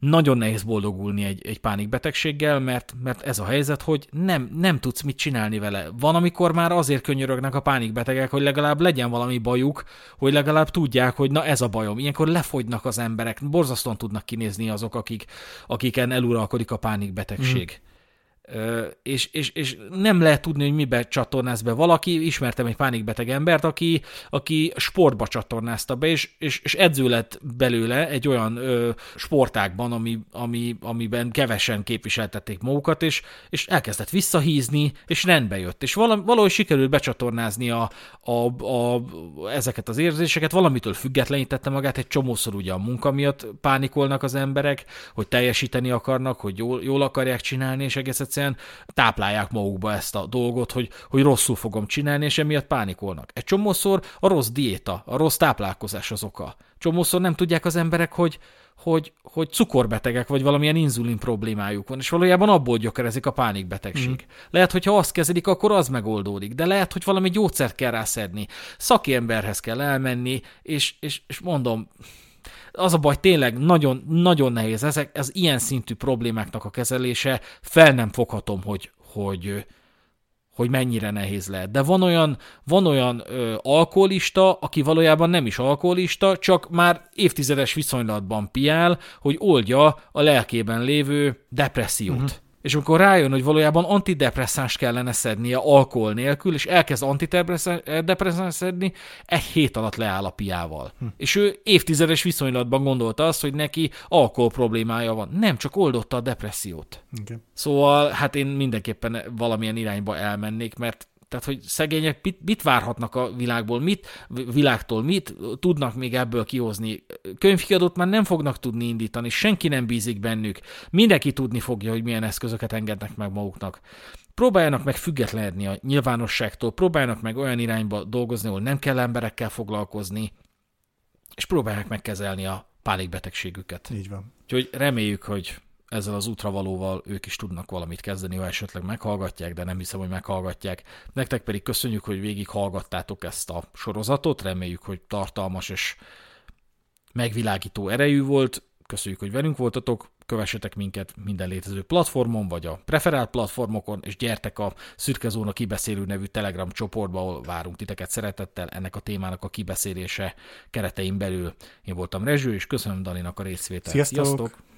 nagyon nehéz boldogulni egy, egy pánikbetegséggel, mert, mert ez a helyzet, hogy nem, nem tudsz mit csinálni vele. Van, amikor már azért könyörögnek a pánikbetegek, hogy legalább legyen valami bajuk, hogy legalább tudják, hogy na ez a bajom. Ilyenkor lefogynak az emberek, borzasztóan tudnak kinézni azok, akik, akiken eluralkodik a pánikbetegség. Mm és, és, és nem lehet tudni, hogy mibe csatornáz be valaki. Ismertem egy pánikbeteg embert, aki, aki sportba csatornázta be, és, és, és edző lett belőle egy olyan ö, sportákban, ami, ami, amiben kevesen képviseltették magukat, és, és elkezdett visszahízni, és rendbe jött. És vala, valahogy sikerült becsatornázni a, a, a, ezeket az érzéseket, valamitől függetlenítette magát, egy csomószor ugye a munka miatt pánikolnak az emberek, hogy teljesíteni akarnak, hogy jól, jól akarják csinálni, és egész egyszerűen egyszerűen táplálják magukba ezt a dolgot, hogy, hogy rosszul fogom csinálni, és emiatt pánikolnak. Egy csomószor a rossz diéta, a rossz táplálkozás az oka. Csomószor nem tudják az emberek, hogy, hogy, hogy cukorbetegek, vagy valamilyen inzulin problémájuk van, és valójában abból gyökerezik a pánikbetegség. Mm. Lehet, hogyha azt kezelik, akkor az megoldódik, de lehet, hogy valami gyógyszert kell rászedni, szakemberhez kell elmenni, és, és, és mondom, az a baj, tényleg nagyon, nagyon nehéz. Ezek, ez ilyen szintű problémáknak a kezelése, fel nem foghatom, hogy, hogy, hogy mennyire nehéz lehet. De van olyan, van olyan ö, alkoholista, aki valójában nem is alkoholista, csak már évtizedes viszonylatban piál, hogy oldja a lelkében lévő depressziót. Uh-huh és amikor rájön, hogy valójában antidepresszáns kellene szednie alkohol nélkül, és elkezd antidepresszáns szedni, egy hét alatt leáll a piával. Hm. És ő évtizedes viszonylatban gondolta azt, hogy neki alkohol problémája van. Nem, csak oldotta a depressziót. Okay. Szóval hát én mindenképpen valamilyen irányba elmennék, mert tehát, hogy szegények mit, mit várhatnak a világból, mit, világtól, mit tudnak még ebből kihozni. Könyvkiadót már nem fognak tudni indítani, senki nem bízik bennük. Mindenki tudni fogja, hogy milyen eszközöket engednek meg maguknak. Próbáljanak meg függetlenedni a nyilvánosságtól, próbáljanak meg olyan irányba dolgozni, ahol nem kell emberekkel foglalkozni, és próbálják megkezelni a pánikbetegségüket. Így van. Úgyhogy reméljük, hogy ezzel az útravalóval ők is tudnak valamit kezdeni, ha esetleg meghallgatják, de nem hiszem, hogy meghallgatják. Nektek pedig köszönjük, hogy végig hallgattátok ezt a sorozatot, reméljük, hogy tartalmas és megvilágító erejű volt. Köszönjük, hogy velünk voltatok, kövessetek minket minden létező platformon, vagy a preferált platformokon, és gyertek a Szürke Zóna Kibeszélő nevű Telegram csoportba, ahol várunk titeket szeretettel ennek a témának a kibeszélése keretein belül. Én voltam Rezső, és köszönöm Daninak a részvételt. Sziasztok! Sziasztok!